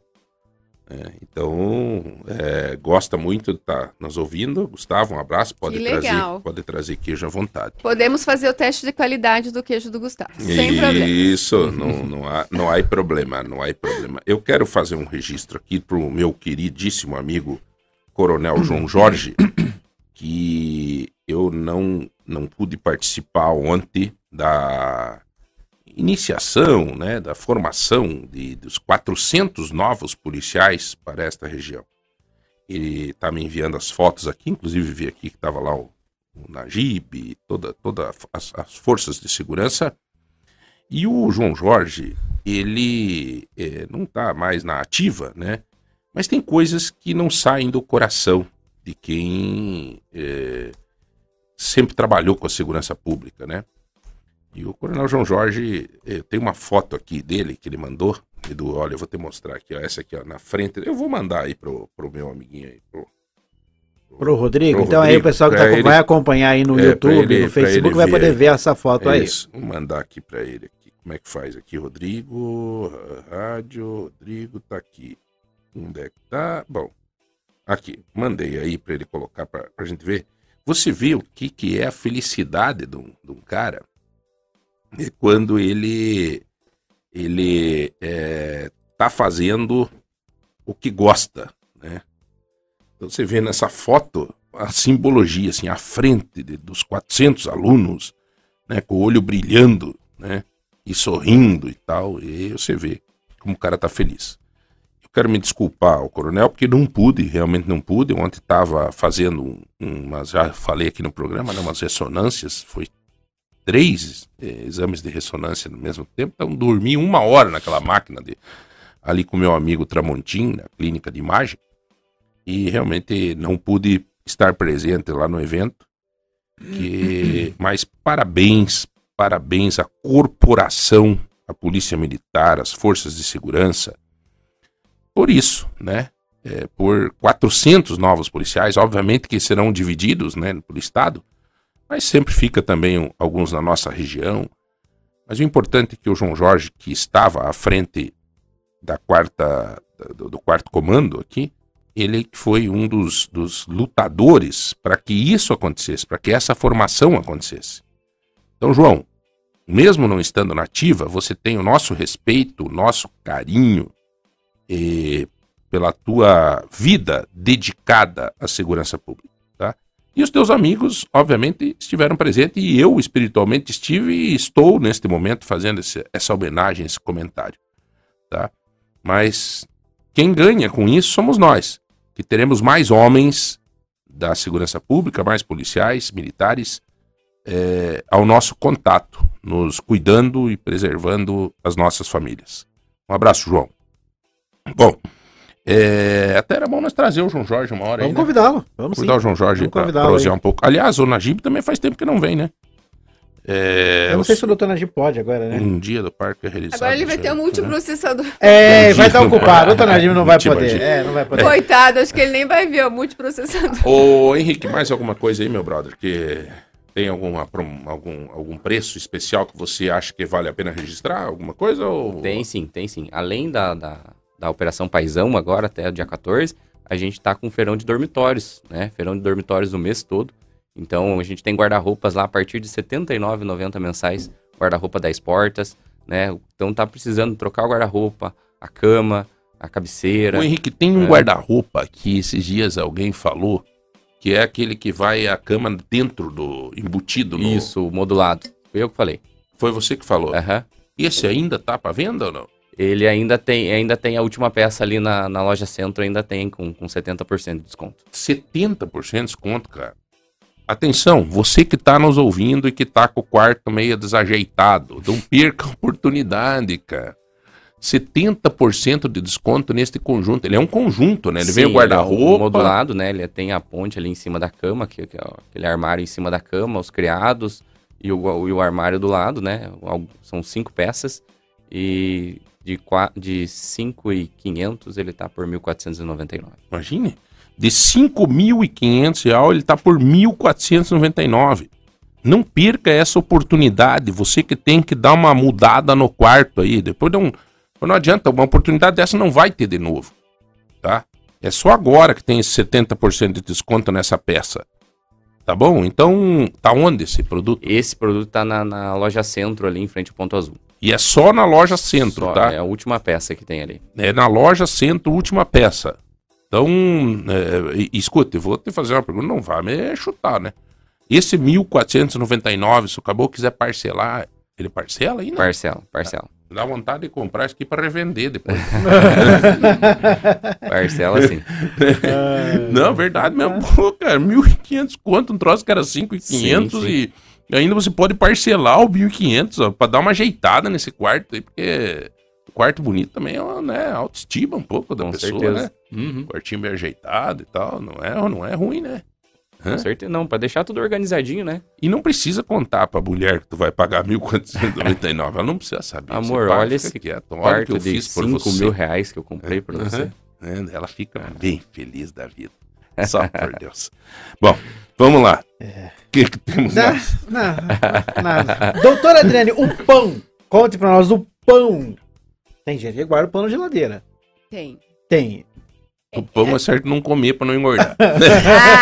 É, então, é, gosta muito de estar nos ouvindo. Gustavo, um abraço. Pode, Que trazer, legal. pode trazer queijo à vontade. Podemos fazer o teste de qualidade do queijo do Gustavo, sem problema. Isso, não, não, há, não há problema, não há problema. Eu quero fazer um registro aqui para o meu queridíssimo amigo Coronel João Jorge, que eu não, não pude participar ontem da iniciação, né, da formação de, dos 400 novos policiais para esta região. Ele está me enviando as fotos aqui, inclusive vi aqui que estava lá o, o Najib, toda, toda as, as forças de segurança. E o João Jorge, ele eh, não está mais na ativa, né? Mas tem coisas que não saem do coração de quem eh, sempre trabalhou com a segurança pública, né? E o Coronel João Jorge, eh, tem uma foto aqui dele que ele mandou. Edu, olha, eu vou te mostrar aqui, ó, essa aqui, ó, na frente. Eu vou mandar aí pro, pro meu amiguinho aí, pro, Pro Rodrigo. Pro então aí o Rodrigo, pessoal que tá, ele- vai acompanhar aí no É, YouTube, ele- no Facebook, vai poder ver essa foto É aí. isso. Vou mandar aqui pra ele aqui. Como é que faz aqui, Rodrigo? Rádio, Rodrigo tá aqui. Onde é que tá? Bom, aqui. Mandei aí pra ele colocar pra, pra gente ver. Você vê o que, que é a felicidade de um, de um cara é quando ele ele é, tá fazendo o que gosta, né? Então você vê nessa foto a simbologia, assim, à frente de- dos 400 alunos, né, com o olho brilhando, né, e sorrindo e tal, e você vê como o cara tá feliz. Eu quero me desculpar ao coronel, porque não pude, realmente não pude. Ontem estava fazendo um, umas, já falei aqui no programa, né, umas ressonâncias, foi três eh, exames de ressonância no mesmo tempo, então dormi uma hora naquela máquina de, ali com meu amigo Tramontim, na clínica de imagem, e realmente não pude estar presente lá no evento. Que, mas parabéns, parabéns à corporação, à Polícia Militar, às forças de segurança, por isso, né? É, por 400 novos policiais, obviamente que serão divididos, né, pelo estado, mas sempre fica também alguns na nossa região. Mas o importante é que o João Jorge, que estava à frente da quarta, do, quarto comando aqui, ele foi um dos, dos lutadores para que isso acontecesse, para que essa formação acontecesse. Então, João, mesmo não estando na ativa, você tem o nosso respeito, o nosso carinho eh, pela tua vida dedicada à segurança pública? E os teus amigos, obviamente, estiveram presentes e eu espiritualmente estive e estou neste momento fazendo esse- essa homenagem, esse comentário, tá? Mas quem ganha com isso somos nós, que teremos mais homens da segurança pública, mais policiais, militares, eh, ao nosso contato, nos cuidando e preservando as nossas famílias. Um abraço, João. Bom, é, até era bom nós trazer o João Jorge uma hora aí, Vamos né? convidá-lo. Vamos sim. Convidar o João Jorge Vamos para prosear um pouco. Aliás, o Najib também faz tempo que não vem, né? É, Eu não sei os- se o doutor Najib pode agora, né? Um dia do parque é realizado. Agora ele vai ter um né? multiprocessador. É, vai estar ocupado. O doutor Najib não vai poder. É, não vai poder. Coitado, acho que ele nem vai ver o multiprocessador. Ô, Henrique, mais alguma coisa aí, meu brother? Que tem alguma, algum, algum preço especial que você acha que vale a pena registrar? Alguma coisa? Ou... Tem sim, tem sim. Além da, da, da Operação Paisão, agora até o dia 14, a gente tá com feirão de dormitórios, né? Feirão de dormitórios o mês todo. Então a gente tem guarda-roupas lá a partir de R$ 79,90 mensais, guarda-roupa 10 portas, né? Então tá precisando trocar o guarda-roupa, a cama, a cabeceira. Ô, Henrique, tem um É. guarda-roupa que esses dias alguém falou que é aquele que vai a cama dentro do embutido no... Isso, modulado. Foi eu que falei. Foi você que falou. Aham. Esse ainda tá para venda ou não? Ele ainda tem, ainda tem a última peça ali na, na loja centro, ainda tem com, com 70% de desconto. 70% de desconto, cara. Atenção, você que tá nos ouvindo e que tá com o quarto meio desajeitado, não perca a oportunidade, cara. 70% de desconto neste conjunto. Ele é um conjunto, né? Ele vem o Sim, guarda-roupa. é modulado, né? Ele tem a ponte ali em cima da cama, que, que é aquele armário em cima da cama, os criados e o, e o armário do lado, né? São cinco peças e de, qua- de 5.500 ele tá por 1.499. Imagine. De 5.500 reais, ele tá por 1.499. Não perca essa oportunidade. Você que tem que dar uma mudada no quarto aí. Depois não, não adianta. Uma oportunidade dessa não vai ter de novo. Tá? É só agora que tem esse 70% de desconto nessa peça. Tá bom? Então, tá onde esse produto? Esse produto tá na, na loja centro ali em frente ao Ponto Azul. E é só na loja centro, Só, tá? É a última peça que tem ali. É na loja centro, última peça. Então, é, e- escute, vou te fazer uma pergunta, não vai me chutar, né? Esse 1.499, se o caboclo quiser parcelar, ele parcela ainda? Parcela, parcela. Dá vontade de comprar isso aqui para revender depois. Parcela sim. não, verdade mesmo. Pô, cara, 1.500 quanto, um troço que era 5.500 Sim, e ainda você pode parcelar o 1.500, ó, pra dar uma ajeitada nesse quarto aí, porque o quarto bonito também é uma, né, autoestima um pouco da Com pessoa, certeza. né? Uhum. quartinho bem ajeitado e tal, não é, não é ruim, né? Hã? Com certeza. Não, pra deixar tudo organizadinho, né? E não precisa contar pra mulher que tu vai pagar 1.499, ela não precisa saber. Amor, paga, olha esse quieto. Olha que Quarto eu de fiz por 5 você. mil reais que eu comprei pra Aham. você. É, Ela fica bem feliz da vida. Só por Deus. Bom, vamos lá. O que, que temos Não, mais? não, nada. Doutora Adriane, o pão. Conte pra nós o pão. Tem gente que guarda o pão na geladeira. Tem. Tem. O pão é certo não comer pra não engordar.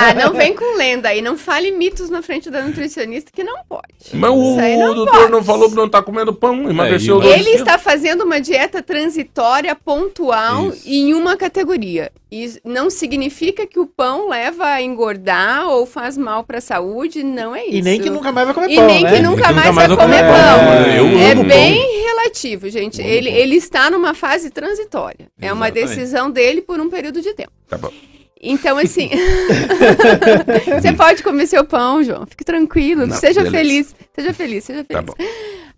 Ah, não vem com lenda aí. Não fale mitos na frente da nutricionista que não pode. Mas o, não doutor pode. não falou que não tá comendo pão, emagreceu É, dois Ele está fazendo uma dieta transitória, pontual Isso. em uma categoria. E não significa que o pão leva a engordar ou faz mal para a saúde, não é isso. E nem que nunca mais vai comer E pão, nem né? que nunca mais vai comer pão. é amo bem relativo, gente. Ele, ele está numa fase transitória. É uma decisão dele por um período de tempo. Tá bom. Então, assim, você pode comer seu pão, João. Fique tranquilo. Não, seja beleza. feliz. Seja feliz, seja Tá feliz. bom.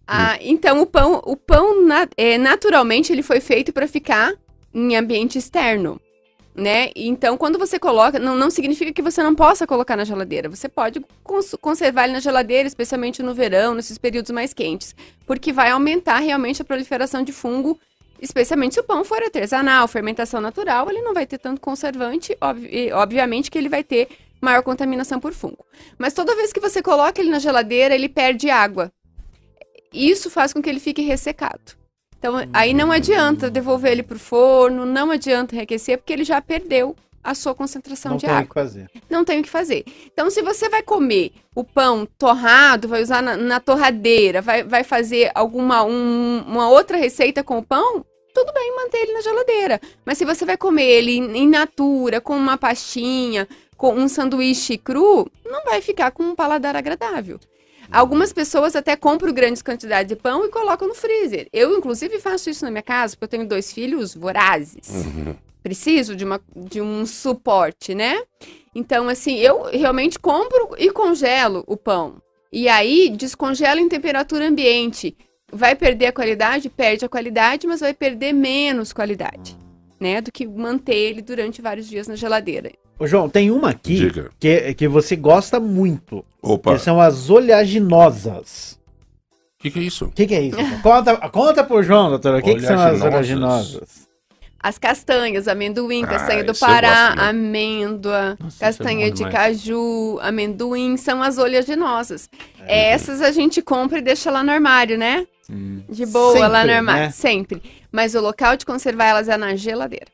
Ah, então, o pão, o pão na- é, naturalmente, ele foi feito para ficar em ambiente externo. né? Então, quando você coloca, não, não significa que você não possa colocar na geladeira. Você pode cons- conservar ele na geladeira, especialmente no verão, nesses períodos mais quentes, porque vai aumentar realmente a proliferação de fungo, especialmente se o pão for artesanal, fermentação natural, ele não vai ter tanto conservante, obvi- e, obviamente que ele vai ter maior contaminação por fungo. Mas toda vez que você coloca ele na geladeira, ele perde água. Isso faz com que ele fique ressecado. Então, aí não adianta devolver ele para o forno, não adianta enriquecer, porque ele já perdeu a sua concentração Não de tem o água. que fazer. Não tem o que fazer. Então, se você vai comer o pão torrado, vai usar na, na torradeira, vai, vai fazer alguma um- uma outra receita com o pão, tudo bem manter ele na geladeira. Mas se você vai comer ele in natura, com uma pastinha, com um sanduíche cru, não vai ficar com um paladar agradável. Algumas pessoas até compram grandes quantidades de pão e colocam no freezer. Eu, inclusive, faço isso na minha casa, porque eu tenho dois filhos vorazes Uhum. preciso de, uma, de um suporte, né? Então, assim, eu realmente compro e congelo o pão. E aí, descongelo em temperatura ambiente. Vai perder a qualidade? Perde a qualidade, mas vai perder menos qualidade, né? Do que manter ele durante vários dias na geladeira. Ô, João, tem uma aqui Diga. que, que você gosta muito, Opa, que são as oleaginosas. o que, que é isso? O que, que é isso? conta, conta pro João, doutora, o que, que são as Oleaginosas. As castanhas, amendoim, Ah, castanha do isso eu Pará, gosto, né? amêndoa, Nossa, castanha isso é de demais. caju, amendoim, são as oleaginosas. Essas a gente compra e deixa lá no armário, né? De boa, lá no Sempre, armário, né? sempre. Mas o local de conservar elas é na geladeira.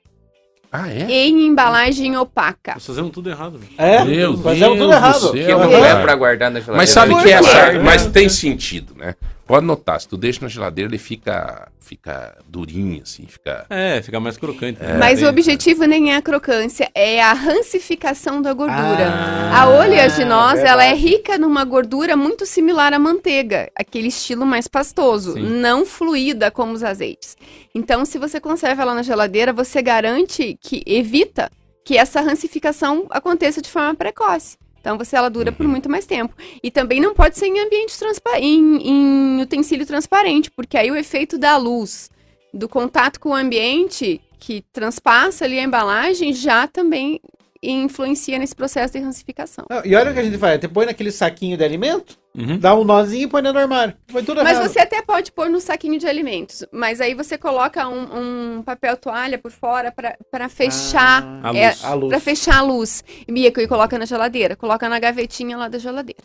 Ah, é? Em embalagem opaca. Nós fazemos tudo errado. velho. É? Meu Fazemos Deus tudo do errado. céu. Que não é pra guardar na geladeira. Mas sabe que é essa. Mas tem sentido, né? Pode notar, se tu deixa na geladeira, ele fica, fica durinho, assim, fica. É, fica mais crocante. né? Mas Tem- o objetivo nem é a crocância, é a rancificação da gordura. Ah, a oleaginosa, ela é rica numa gordura muito similar à manteiga, aquele estilo mais pastoso, Sim. não fluida como os azeites. Então, se você conserva ela na geladeira, você garante que evita que essa rancificação aconteça de forma precoce. Então, você ela dura por muito mais tempo. E também não pode ser em ambiente transparente, em, em utensílio transparente, porque aí o efeito da luz, do contato com o ambiente que transpassa ali a embalagem, já também influencia nesse processo de rancificação. Não, E olha o que a gente faz, você põe naquele saquinho de alimento, Uhum. dá um nozinho e põe dentro do armário. Foi tudo Mas errado. você até pode pôr no saquinho de alimentos, mas aí você coloca um, um papel toalha por fora para fechar Ah, A é. Para fechar a luz. Mica, e coloca na geladeira. Coloca na gavetinha lá da geladeira.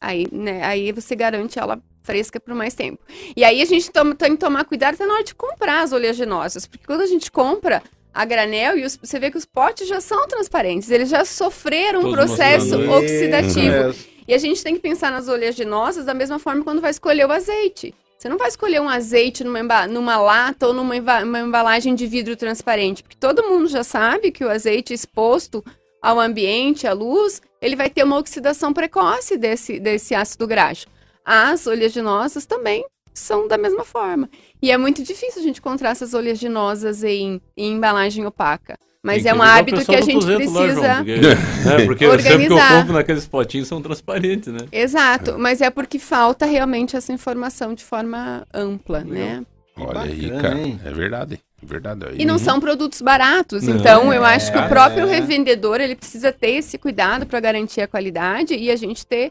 Aí, né, aí você garante ela fresca por mais tempo. E aí a gente toma- tem que tomar cuidado até na hora de comprar as oleaginosas. Porque quando a gente compra a granel, e os- você vê que os potes já são transparentes. Eles já sofreram um Todos processo mostrando oxidativo. E a gente tem que pensar nas oleaginosas da mesma forma quando vai escolher o azeite. Você não vai escolher um azeite numa, numa lata ou numa uma embalagem de vidro transparente, porque todo mundo já sabe que o azeite exposto ao ambiente, à luz, ele vai ter uma oxidação precoce desse, desse ácido graxo. As oleaginosas também são da mesma forma. E é muito difícil a gente encontrar essas oleaginosas em, em embalagem opaca. Mas Tem é um hábito que a gente Tuzeto lá, precisa. João, porque, é, porque sempre que eu organizar. compro naqueles potinhos são transparentes, né? Exato, mas é porque falta realmente essa informação de forma ampla, né? Olha aí, cara. hein? É verdade. É verdade. E não são produtos baratos, Não, então eu acho que o próprio é. revendedor ele precisa ter esse cuidado para garantir a qualidade e a gente ter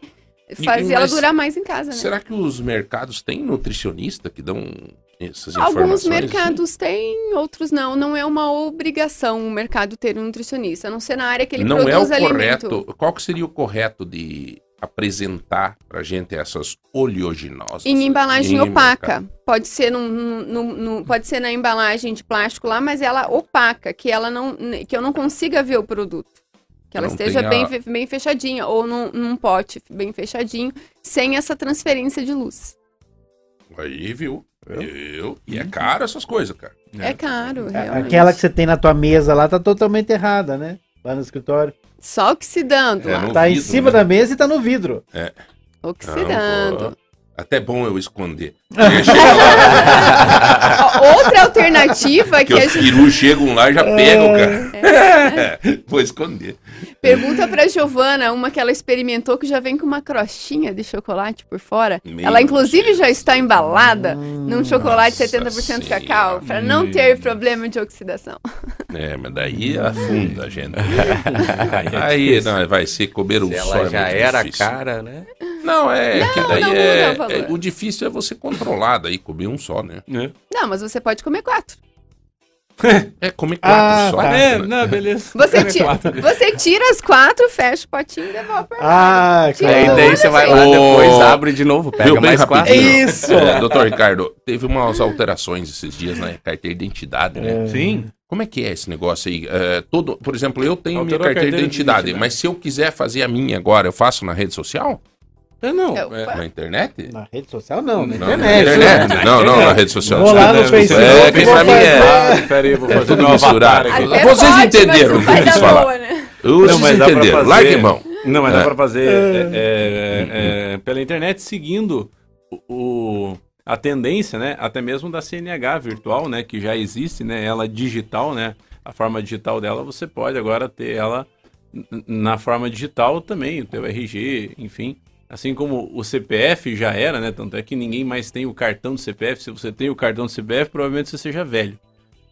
fazer ela mas durar mais em casa, né? Será que os mercados têm nutricionista que dão essas Alguns mercados têm, outros não. Não é uma obrigação o mercado ter um nutricionista, a não ser na área que ele não é o produz alimento. correto. Qual que seria o correto de apresentar pra gente essas oleaginosas? Em embalagem Em opaca. mercado? Pode ser, num, num- num- pode ser na embalagem de plástico lá, mas ela opaca, que ela não, que eu não consiga ver o produto. Que ela Não esteja tenha- bem, bem fechadinha, ou num, num pote bem fechadinho, sem essa transferência de luz. Aí, viu? Eu. E é caro essas coisas, cara. É, caro, A- realmente. Aquela que você tem na tua mesa lá tá totalmente errada, né? Lá no escritório. Só oxidando É, lá. Tá em vidro, cima né? da mesa e tá no vidro. Oxidando. Até bom eu esconder. Outra alternativa que que a os gente perus chegam lá e já pegam, cara. Vou esconder. pergunta pra Giovana, uma que ela experimentou que já vem com uma crostinha de chocolate por fora. Meu ela inclusive Deus. já está embalada num chocolate Nossa 70% cacau, para não ter problema de oxidação. É, mas daí afunda a gente. Aí é Aí não, vai ser comer o Se sol. ela é já muito era difícil. cara, né? Não, é que daí não muda é, o valor. é- O difícil é você controlar, daí comer um só, né? É. Não, mas você pode comer quatro. É comer quatro Ah, só. tá. É, né? não, beleza. Você, tira, você tira as quatro, fecha o potinho e devolve pra Ah, claro. Olha, daí você vai lá depois, abre de novo, pega Viu mais quatro. Isso. É, doutor Ricardo, teve umas alterações esses dias na carteira de identidade, né? Sim. Como é que é esse negócio aí? É, todo, por exemplo, eu tenho Alterou minha carteira de carteira de identidade, identidade. mas se eu quiser fazer a minha agora, eu faço na rede social? É, não. Eu- é- Na internet? Na rede social não, na Não, na internet. internet. Não, não, na rede social. Vou lá no Deve Facebook. É, quem vou sabe é- fazer- Ah, pera aí, vou É fazer tudo meu misturado. Vocês pode, entenderam o que eu quis falar. boa, né? Vocês pra entenderam. fazer- Like, irmão. Não, mas É. dá pra fazer é, é, é, pela internet seguindo o, o- a tendência, né? Até mesmo da CNH virtual, né? Que já existe, né? Ela digital, né? A forma digital dela, você pode agora ter ela na forma digital também, o teu RG, enfim. Assim como o CPF já era, né? Tanto é que ninguém mais tem o cartão do CPF. Se você tem o cartão do CPF, provavelmente você seja velho.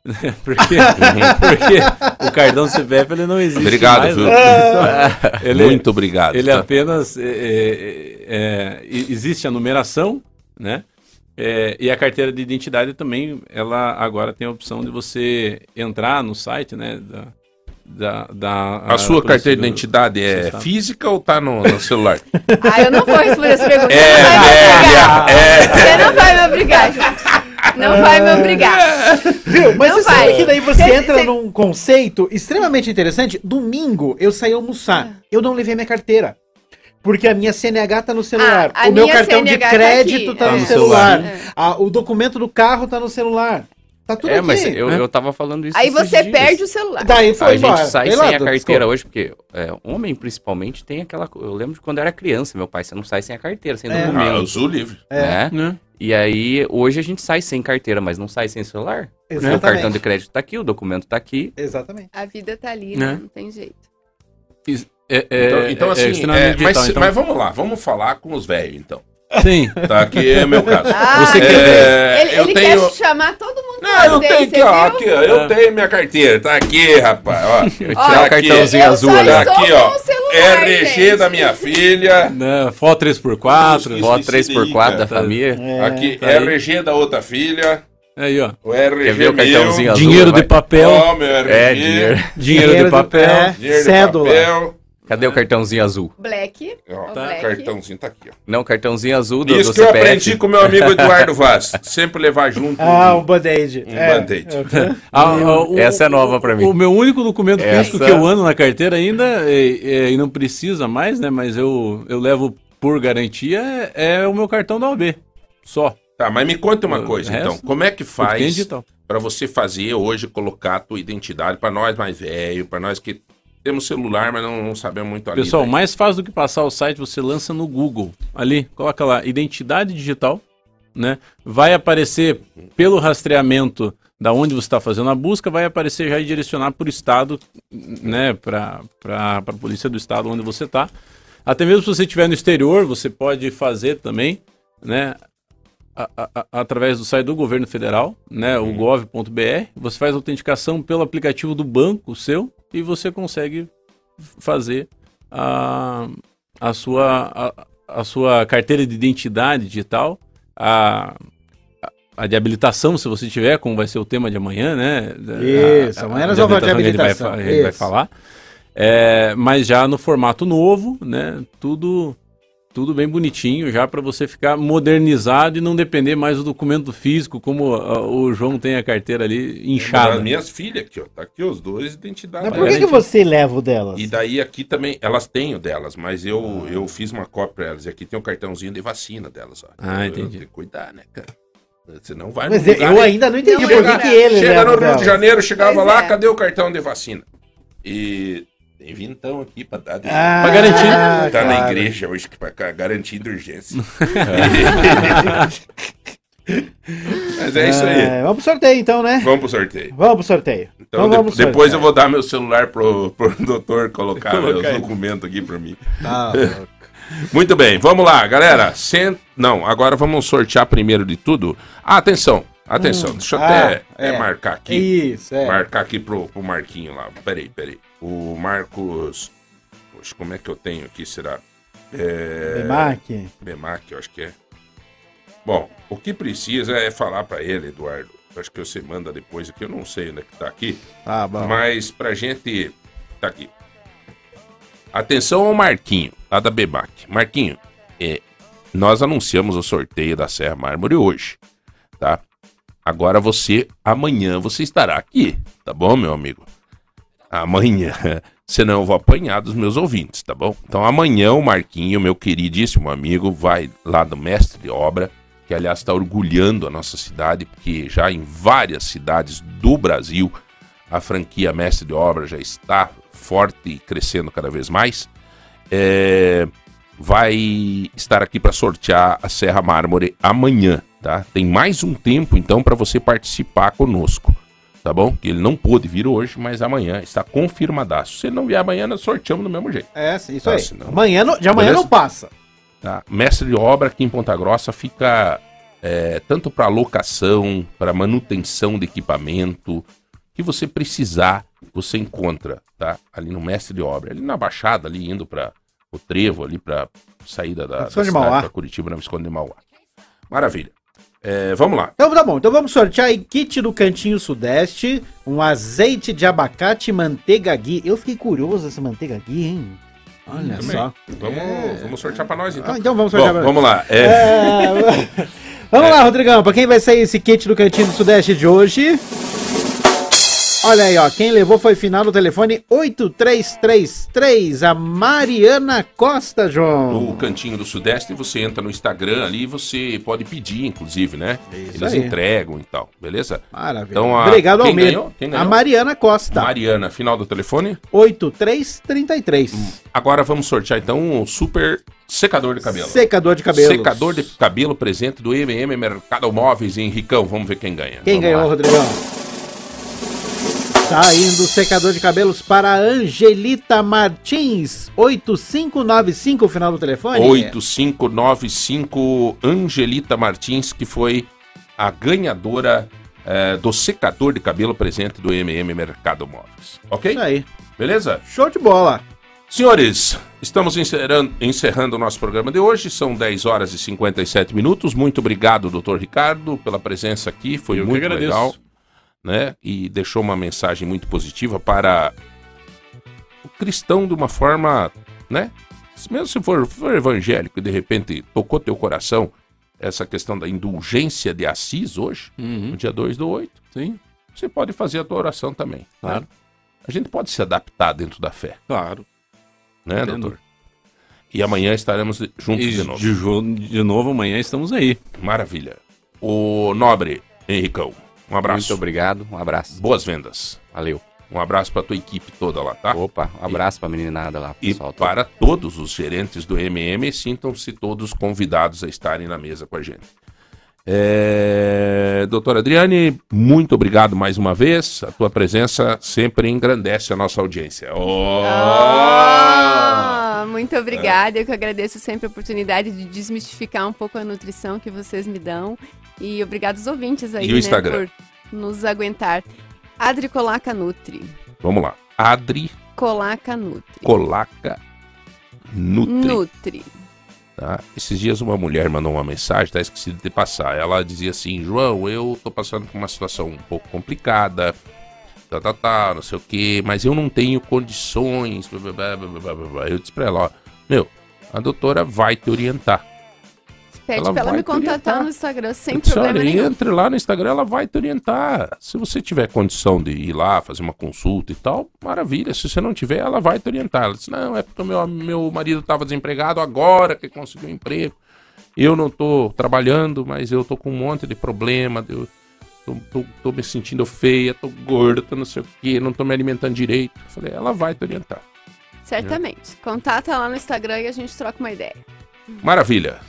porque, porque o cartão do CPF ele não existe Obrigado, mais. viu? né? Ele, Muito obrigado. ele tá? apenas. é, é, é, e- existe a numeração, né? É, e a carteira de identidade também, ela agora tem a opção de você entrar no site, né? Da, da, da- A sua polícia carteira de identidade é física ou tá no, no celular? Ah, eu não vou responder essa pergunta. É, Você não vai me obrigar. velha, é. Você não vai me obrigar, gente. Não vai me obrigar. Viu? Mas Não você sabe vai. que daí você Cê- entra cê- num conceito extremamente interessante. Domingo eu saí almoçar. Eu não levei minha carteira. Porque a minha CNH tá no celular. Ah, a o meu cartão de CNH tá crédito tá, É. no no celular. celular. Ah, o documento do carro tá no celular. Tá tudo É, aqui. mas eu, né? eu tava falando isso Aí você dias. perde o celular. Daí foi a gente embora. sai Sei sem lá, a carteira hoje, porque é, homem principalmente tem aquela. Eu lembro de quando eu era criança, meu pai, você não sai sem a carteira, sem É. Ah, documento. eu sou livre. É. né? Né? E aí, hoje a gente sai sem carteira, mas não sai sem celular. O Exatamente. cartão de crédito tá aqui, o documento tá aqui. Exatamente. A vida tá ali, Né? né? Não tem jeito. É, é- Então, então é assim, é, mas, digital, então- mas vamos lá, vamos falar com os velhos, então. Sim. Tá, aqui é meu caso. Ah, Você quer ver? Ele, Eu ele tenho- quer chamar todo mundo Não, eu tenho aqui, ó, aqui, ó, eu É. tenho minha carteira, tá aqui, rapaz, ó. Tirar aqui, o cartãozinho eu azul ali. Tá aqui, ó. celular, RG gente. da minha filha. Né? Foto 3x4. Isso, Foto isso 3x4 daí, da cara. família. É. Aqui, tá aí. RG da outra filha. Aí, ó. O RG Quer ver o meu. cartãozinho azul? Dinheiro vai. de papel. Ó, meu RG. É, dinheiro. Dinheiro de papel. é, Dinheiro de cédula. papel. Cadê o cartãozinho azul? Black. Ó, Ó, tá, Black. cartãozinho tá aqui, ó. Não, cartãozinho azul do, Isso do que eu aprendi com meu amigo Eduardo Vaz. Sempre levar junto. Ah, um band-aid. Um É. band-aid. Ah, ah, o- Essa é nova pra mim. O meu único documento físico Essa- que eu ando na carteira ainda, é- é, e não precisa mais, né? Mas eu, eu levo por garantia, é, é o meu cartão da OB. Só. Tá, mas me conta uma O coisa, resto, então. Como é que tem faz pra você fazer hoje, colocar a tua identidade pra nós mais velho, pra nós que temos celular, mas não, não sabemos muito ali. Pessoal, daí? mais fácil do que passar o site, você lança no Google. Ali, coloca lá, identidade digital, né? Vai aparecer pelo rastreamento da onde você está fazendo a busca, vai aparecer já e direcionar por estado, né? Para a polícia do estado onde você está. Até mesmo se você estiver no exterior, você pode fazer também, né? a- a- a- através do site do governo federal, né, o gov.br, você faz autenticação pelo aplicativo do banco seu e você consegue fazer a, a, sua, a, a sua carteira de identidade digital, a, a- de habilitação, se você tiver, como vai ser o tema de amanhã, né? Isso, A- a- amanhã nós vamos falar de que a gente vai habilitação, a gente vai falar. É, mas já no formato novo, né? Tudo tudo bem bonitinho já para você ficar modernizado e não depender mais do documento físico, como ah, o João tem a carteira ali As inchada. minhas filhas aqui, ó. Tá aqui os dois identidades. Mas por que, que você leva o delas? E daí aqui também, elas têm o delas, mas eu, eu fiz uma cópia pra elas. E aqui tem um cartãozinho de vacina delas, ó. Ah, Eu- entendi. Tenho que cuidar, né, cara? Você não vai Mas no eu, eu ainda não entendi por que, ele Chega no Rio delas. de Janeiro, chegava Pois lá, é. cadê o cartão de vacina? E Tem vintão aqui pra dar de... Ah, Pra garantir. tá claro. na igreja hoje que pra cá, garantindo urgência. Mas é isso aí. É, vamos pro sorteio então, né? Vamos pro sorteio. Vamos pro sorteio. Então, vamos de- pro depois sorteio. eu vou dar meu celular pro, pro doutor colocar Colocar meus aí. documentos aqui pra mim. Tá louco. Muito bem, vamos lá, galera. Cent... Não, agora vamos sortear primeiro de tudo. Ah, atenção, atenção. Deixa eu ah, até é. é, marcar aqui. Isso, é. Marcar aqui pro, pro Marquinho lá. Peraí, peraí. O Marcos. Poxa, como é que eu tenho aqui, será? É. Bemac. Bemac, eu acho que é. Bom, o que precisa é falar pra ele, Eduardo. Acho que você manda depois aqui, eu não sei onde é que tá aqui. Tá bom. Mas pra gente. Tá aqui. Atenção ao Marquinho, lá da Bebac. Marquinho, é, nós anunciamos o sorteio da Serra Mármore hoje, tá? Agora você, amanhã você estará aqui, tá bom, meu amigo? Amanhã, senão eu vou apanhar dos meus ouvintes, tá bom? Então amanhã o Marquinho, meu queridíssimo amigo, vai lá do mestre de obra, que aliás está orgulhando a nossa cidade, porque já em várias cidades do Brasil a franquia mestre de obra já está forte e crescendo cada vez mais. É, vai estar aqui para sortear a Serra Mármore amanhã, tá? Tem mais um tempo então para você participar conosco, tá bom? Que ele não pôde vir hoje, mas amanhã está confirmadaço. Se ele não vier amanhã, nós sorteamos do mesmo jeito. É, isso Tá, aí. senão- Amanhã não- de amanhã Beleza? não passa. Tá? Mestre de obra aqui em Ponta Grossa fica é, tanto para locação, para manutenção de equipamento, que você precisar, você encontra, tá? Ali no mestre de obra, ali na Baixada, ali indo para o Trevo, ali para saída da, da Visconde de Mauá. para Curitiba, na Visconde de Mauá. Maravilha. É, vamos lá. Então tá bom, então vamos sortear aí kit do Cantinho Sudeste, um azeite de abacate manteiga ghee. Eu fiquei curioso essa manteiga ghee, hein? Olha Também. só. Vamos, vamos sortear para nós então. Ah, então vamos Bom, sortear. pra- vamos lá. É, É, Vamos lá, Rodrigão, pra quem vai sair esse kit do Cantinho do Sudeste de hoje? Olha aí, ó, quem levou foi final no telefone 8333, a Mariana Costa, João. o Cantinho do Sudeste, você entra no Instagram ali, você pode pedir, inclusive, né? Isso Eles aí. entregam e tal, beleza? Maravilha. Então, a- Obrigado, ganhou? Quem A? Mariana Costa, Mariana, final do telefone. 8333. Agora vamos sortear então um super secador de cabelo. Secador de cabelo. Secador de cabelo presente do MM Mercado Móveis em Ricão. Vamos ver quem ganha. Quem Vamos ganhou, lá. Rodrigão? Tá indo o secador de cabelos para a Angelita Martins, 8595, final do telefone. 8595 Angelita Martins, que foi a ganhadora eh, do secador de cabelo presente do MM Mercado Móveis. Ok? Isso aí. Beleza? Show de bola. Senhores, estamos encerrando, encerrando o nosso programa de hoje. São 10 horas e 57 minutos. Muito obrigado, doutor Ricardo, pela presença aqui. Foi Eu que muito agradeço. legal. Né? E deixou uma mensagem muito positiva para o cristão de uma forma, né? Mesmo se for, for evangélico e de repente tocou teu coração essa questão da indulgência de Assis hoje, Uhum, no dia 2 do 8, sim, você pode fazer a tua oração também. né? Claro. A gente pode se adaptar dentro da fé claro. né, Entendo. doutor? E amanhã estaremos juntos E de novo. de, de novo amanhã estamos aí. Maravilha. O nobre Henricão, um abraço. Muito obrigado, um abraço. Boas vendas. Valeu. Um abraço para tua equipe toda lá, tá? Opa, um abraço pra meninada lá, E pessoal. para todos os gerentes do MM, sintam-se todos convidados a estarem na mesa com a gente. É... Doutora Adriane, muito obrigado mais uma vez. A tua presença sempre engrandece a nossa audiência. Oh! Muito obrigada. Eu que agradeço sempre a oportunidade de desmistificar um pouco a nutrição que vocês me dão. E obrigado aos ouvintes aí, E o né, Instagram? por nos aguentar. Adri Colaca Nutri. Vamos lá. Adri Colaca Nutri. Colaca Nutri. Nutri. Tá? Esses dias uma mulher mandou uma mensagem, tá esquecido de passar. Ela dizia assim: João, eu tô passando por uma situação um pouco complicada, tá, tá, tá, não sei o que, mas eu não tenho condições. blá, blá, blá, blá, blá, blá, blá." Eu disse pra ela: ó, meu, a doutora vai te orientar. Pede Ela pra ela me orientar. contatar no Instagram sem disse, problema olha, nenhum. entre lá no Instagram, ela vai te orientar. Se você tiver condição de ir lá, fazer uma consulta e tal, maravilha. Se você não tiver, ela vai te orientar. Ela disse, não, é porque meu, meu marido estava desempregado agora que conseguiu um emprego. Eu não tô trabalhando, mas eu tô com um monte de problema. Eu tô, tô- tô me sentindo feia, tô gorda, tô não sei o quê, não tô me alimentando direito. Eu falei, ela vai te orientar. Certamente. Contata lá no Instagram e a gente troca uma ideia. Maravilha.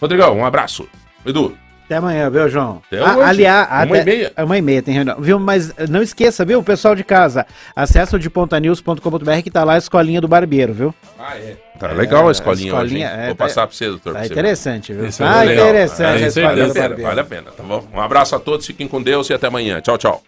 Rodrigão, um abraço. Edu, Até amanhã, viu, João? Até Ah, hoje. aliás, Uma até- e meia. É uma e meia, tem reunião. Viu? Mas não esqueça, viu, pessoal de casa, acessa o de pontanews.com.br que tá lá a escolinha do barbeiro, viu? Ah, é. Tá legal a a escolinha, hoje, escolinha, é, Vou tá- passar pra você, doutor. Tá interessante, viu? É Ah, interessante É, a escolinha do barbeiro. vale a pena, tá bom? Um abraço a todos, fiquem com Deus e até amanhã. Tchau, tchau.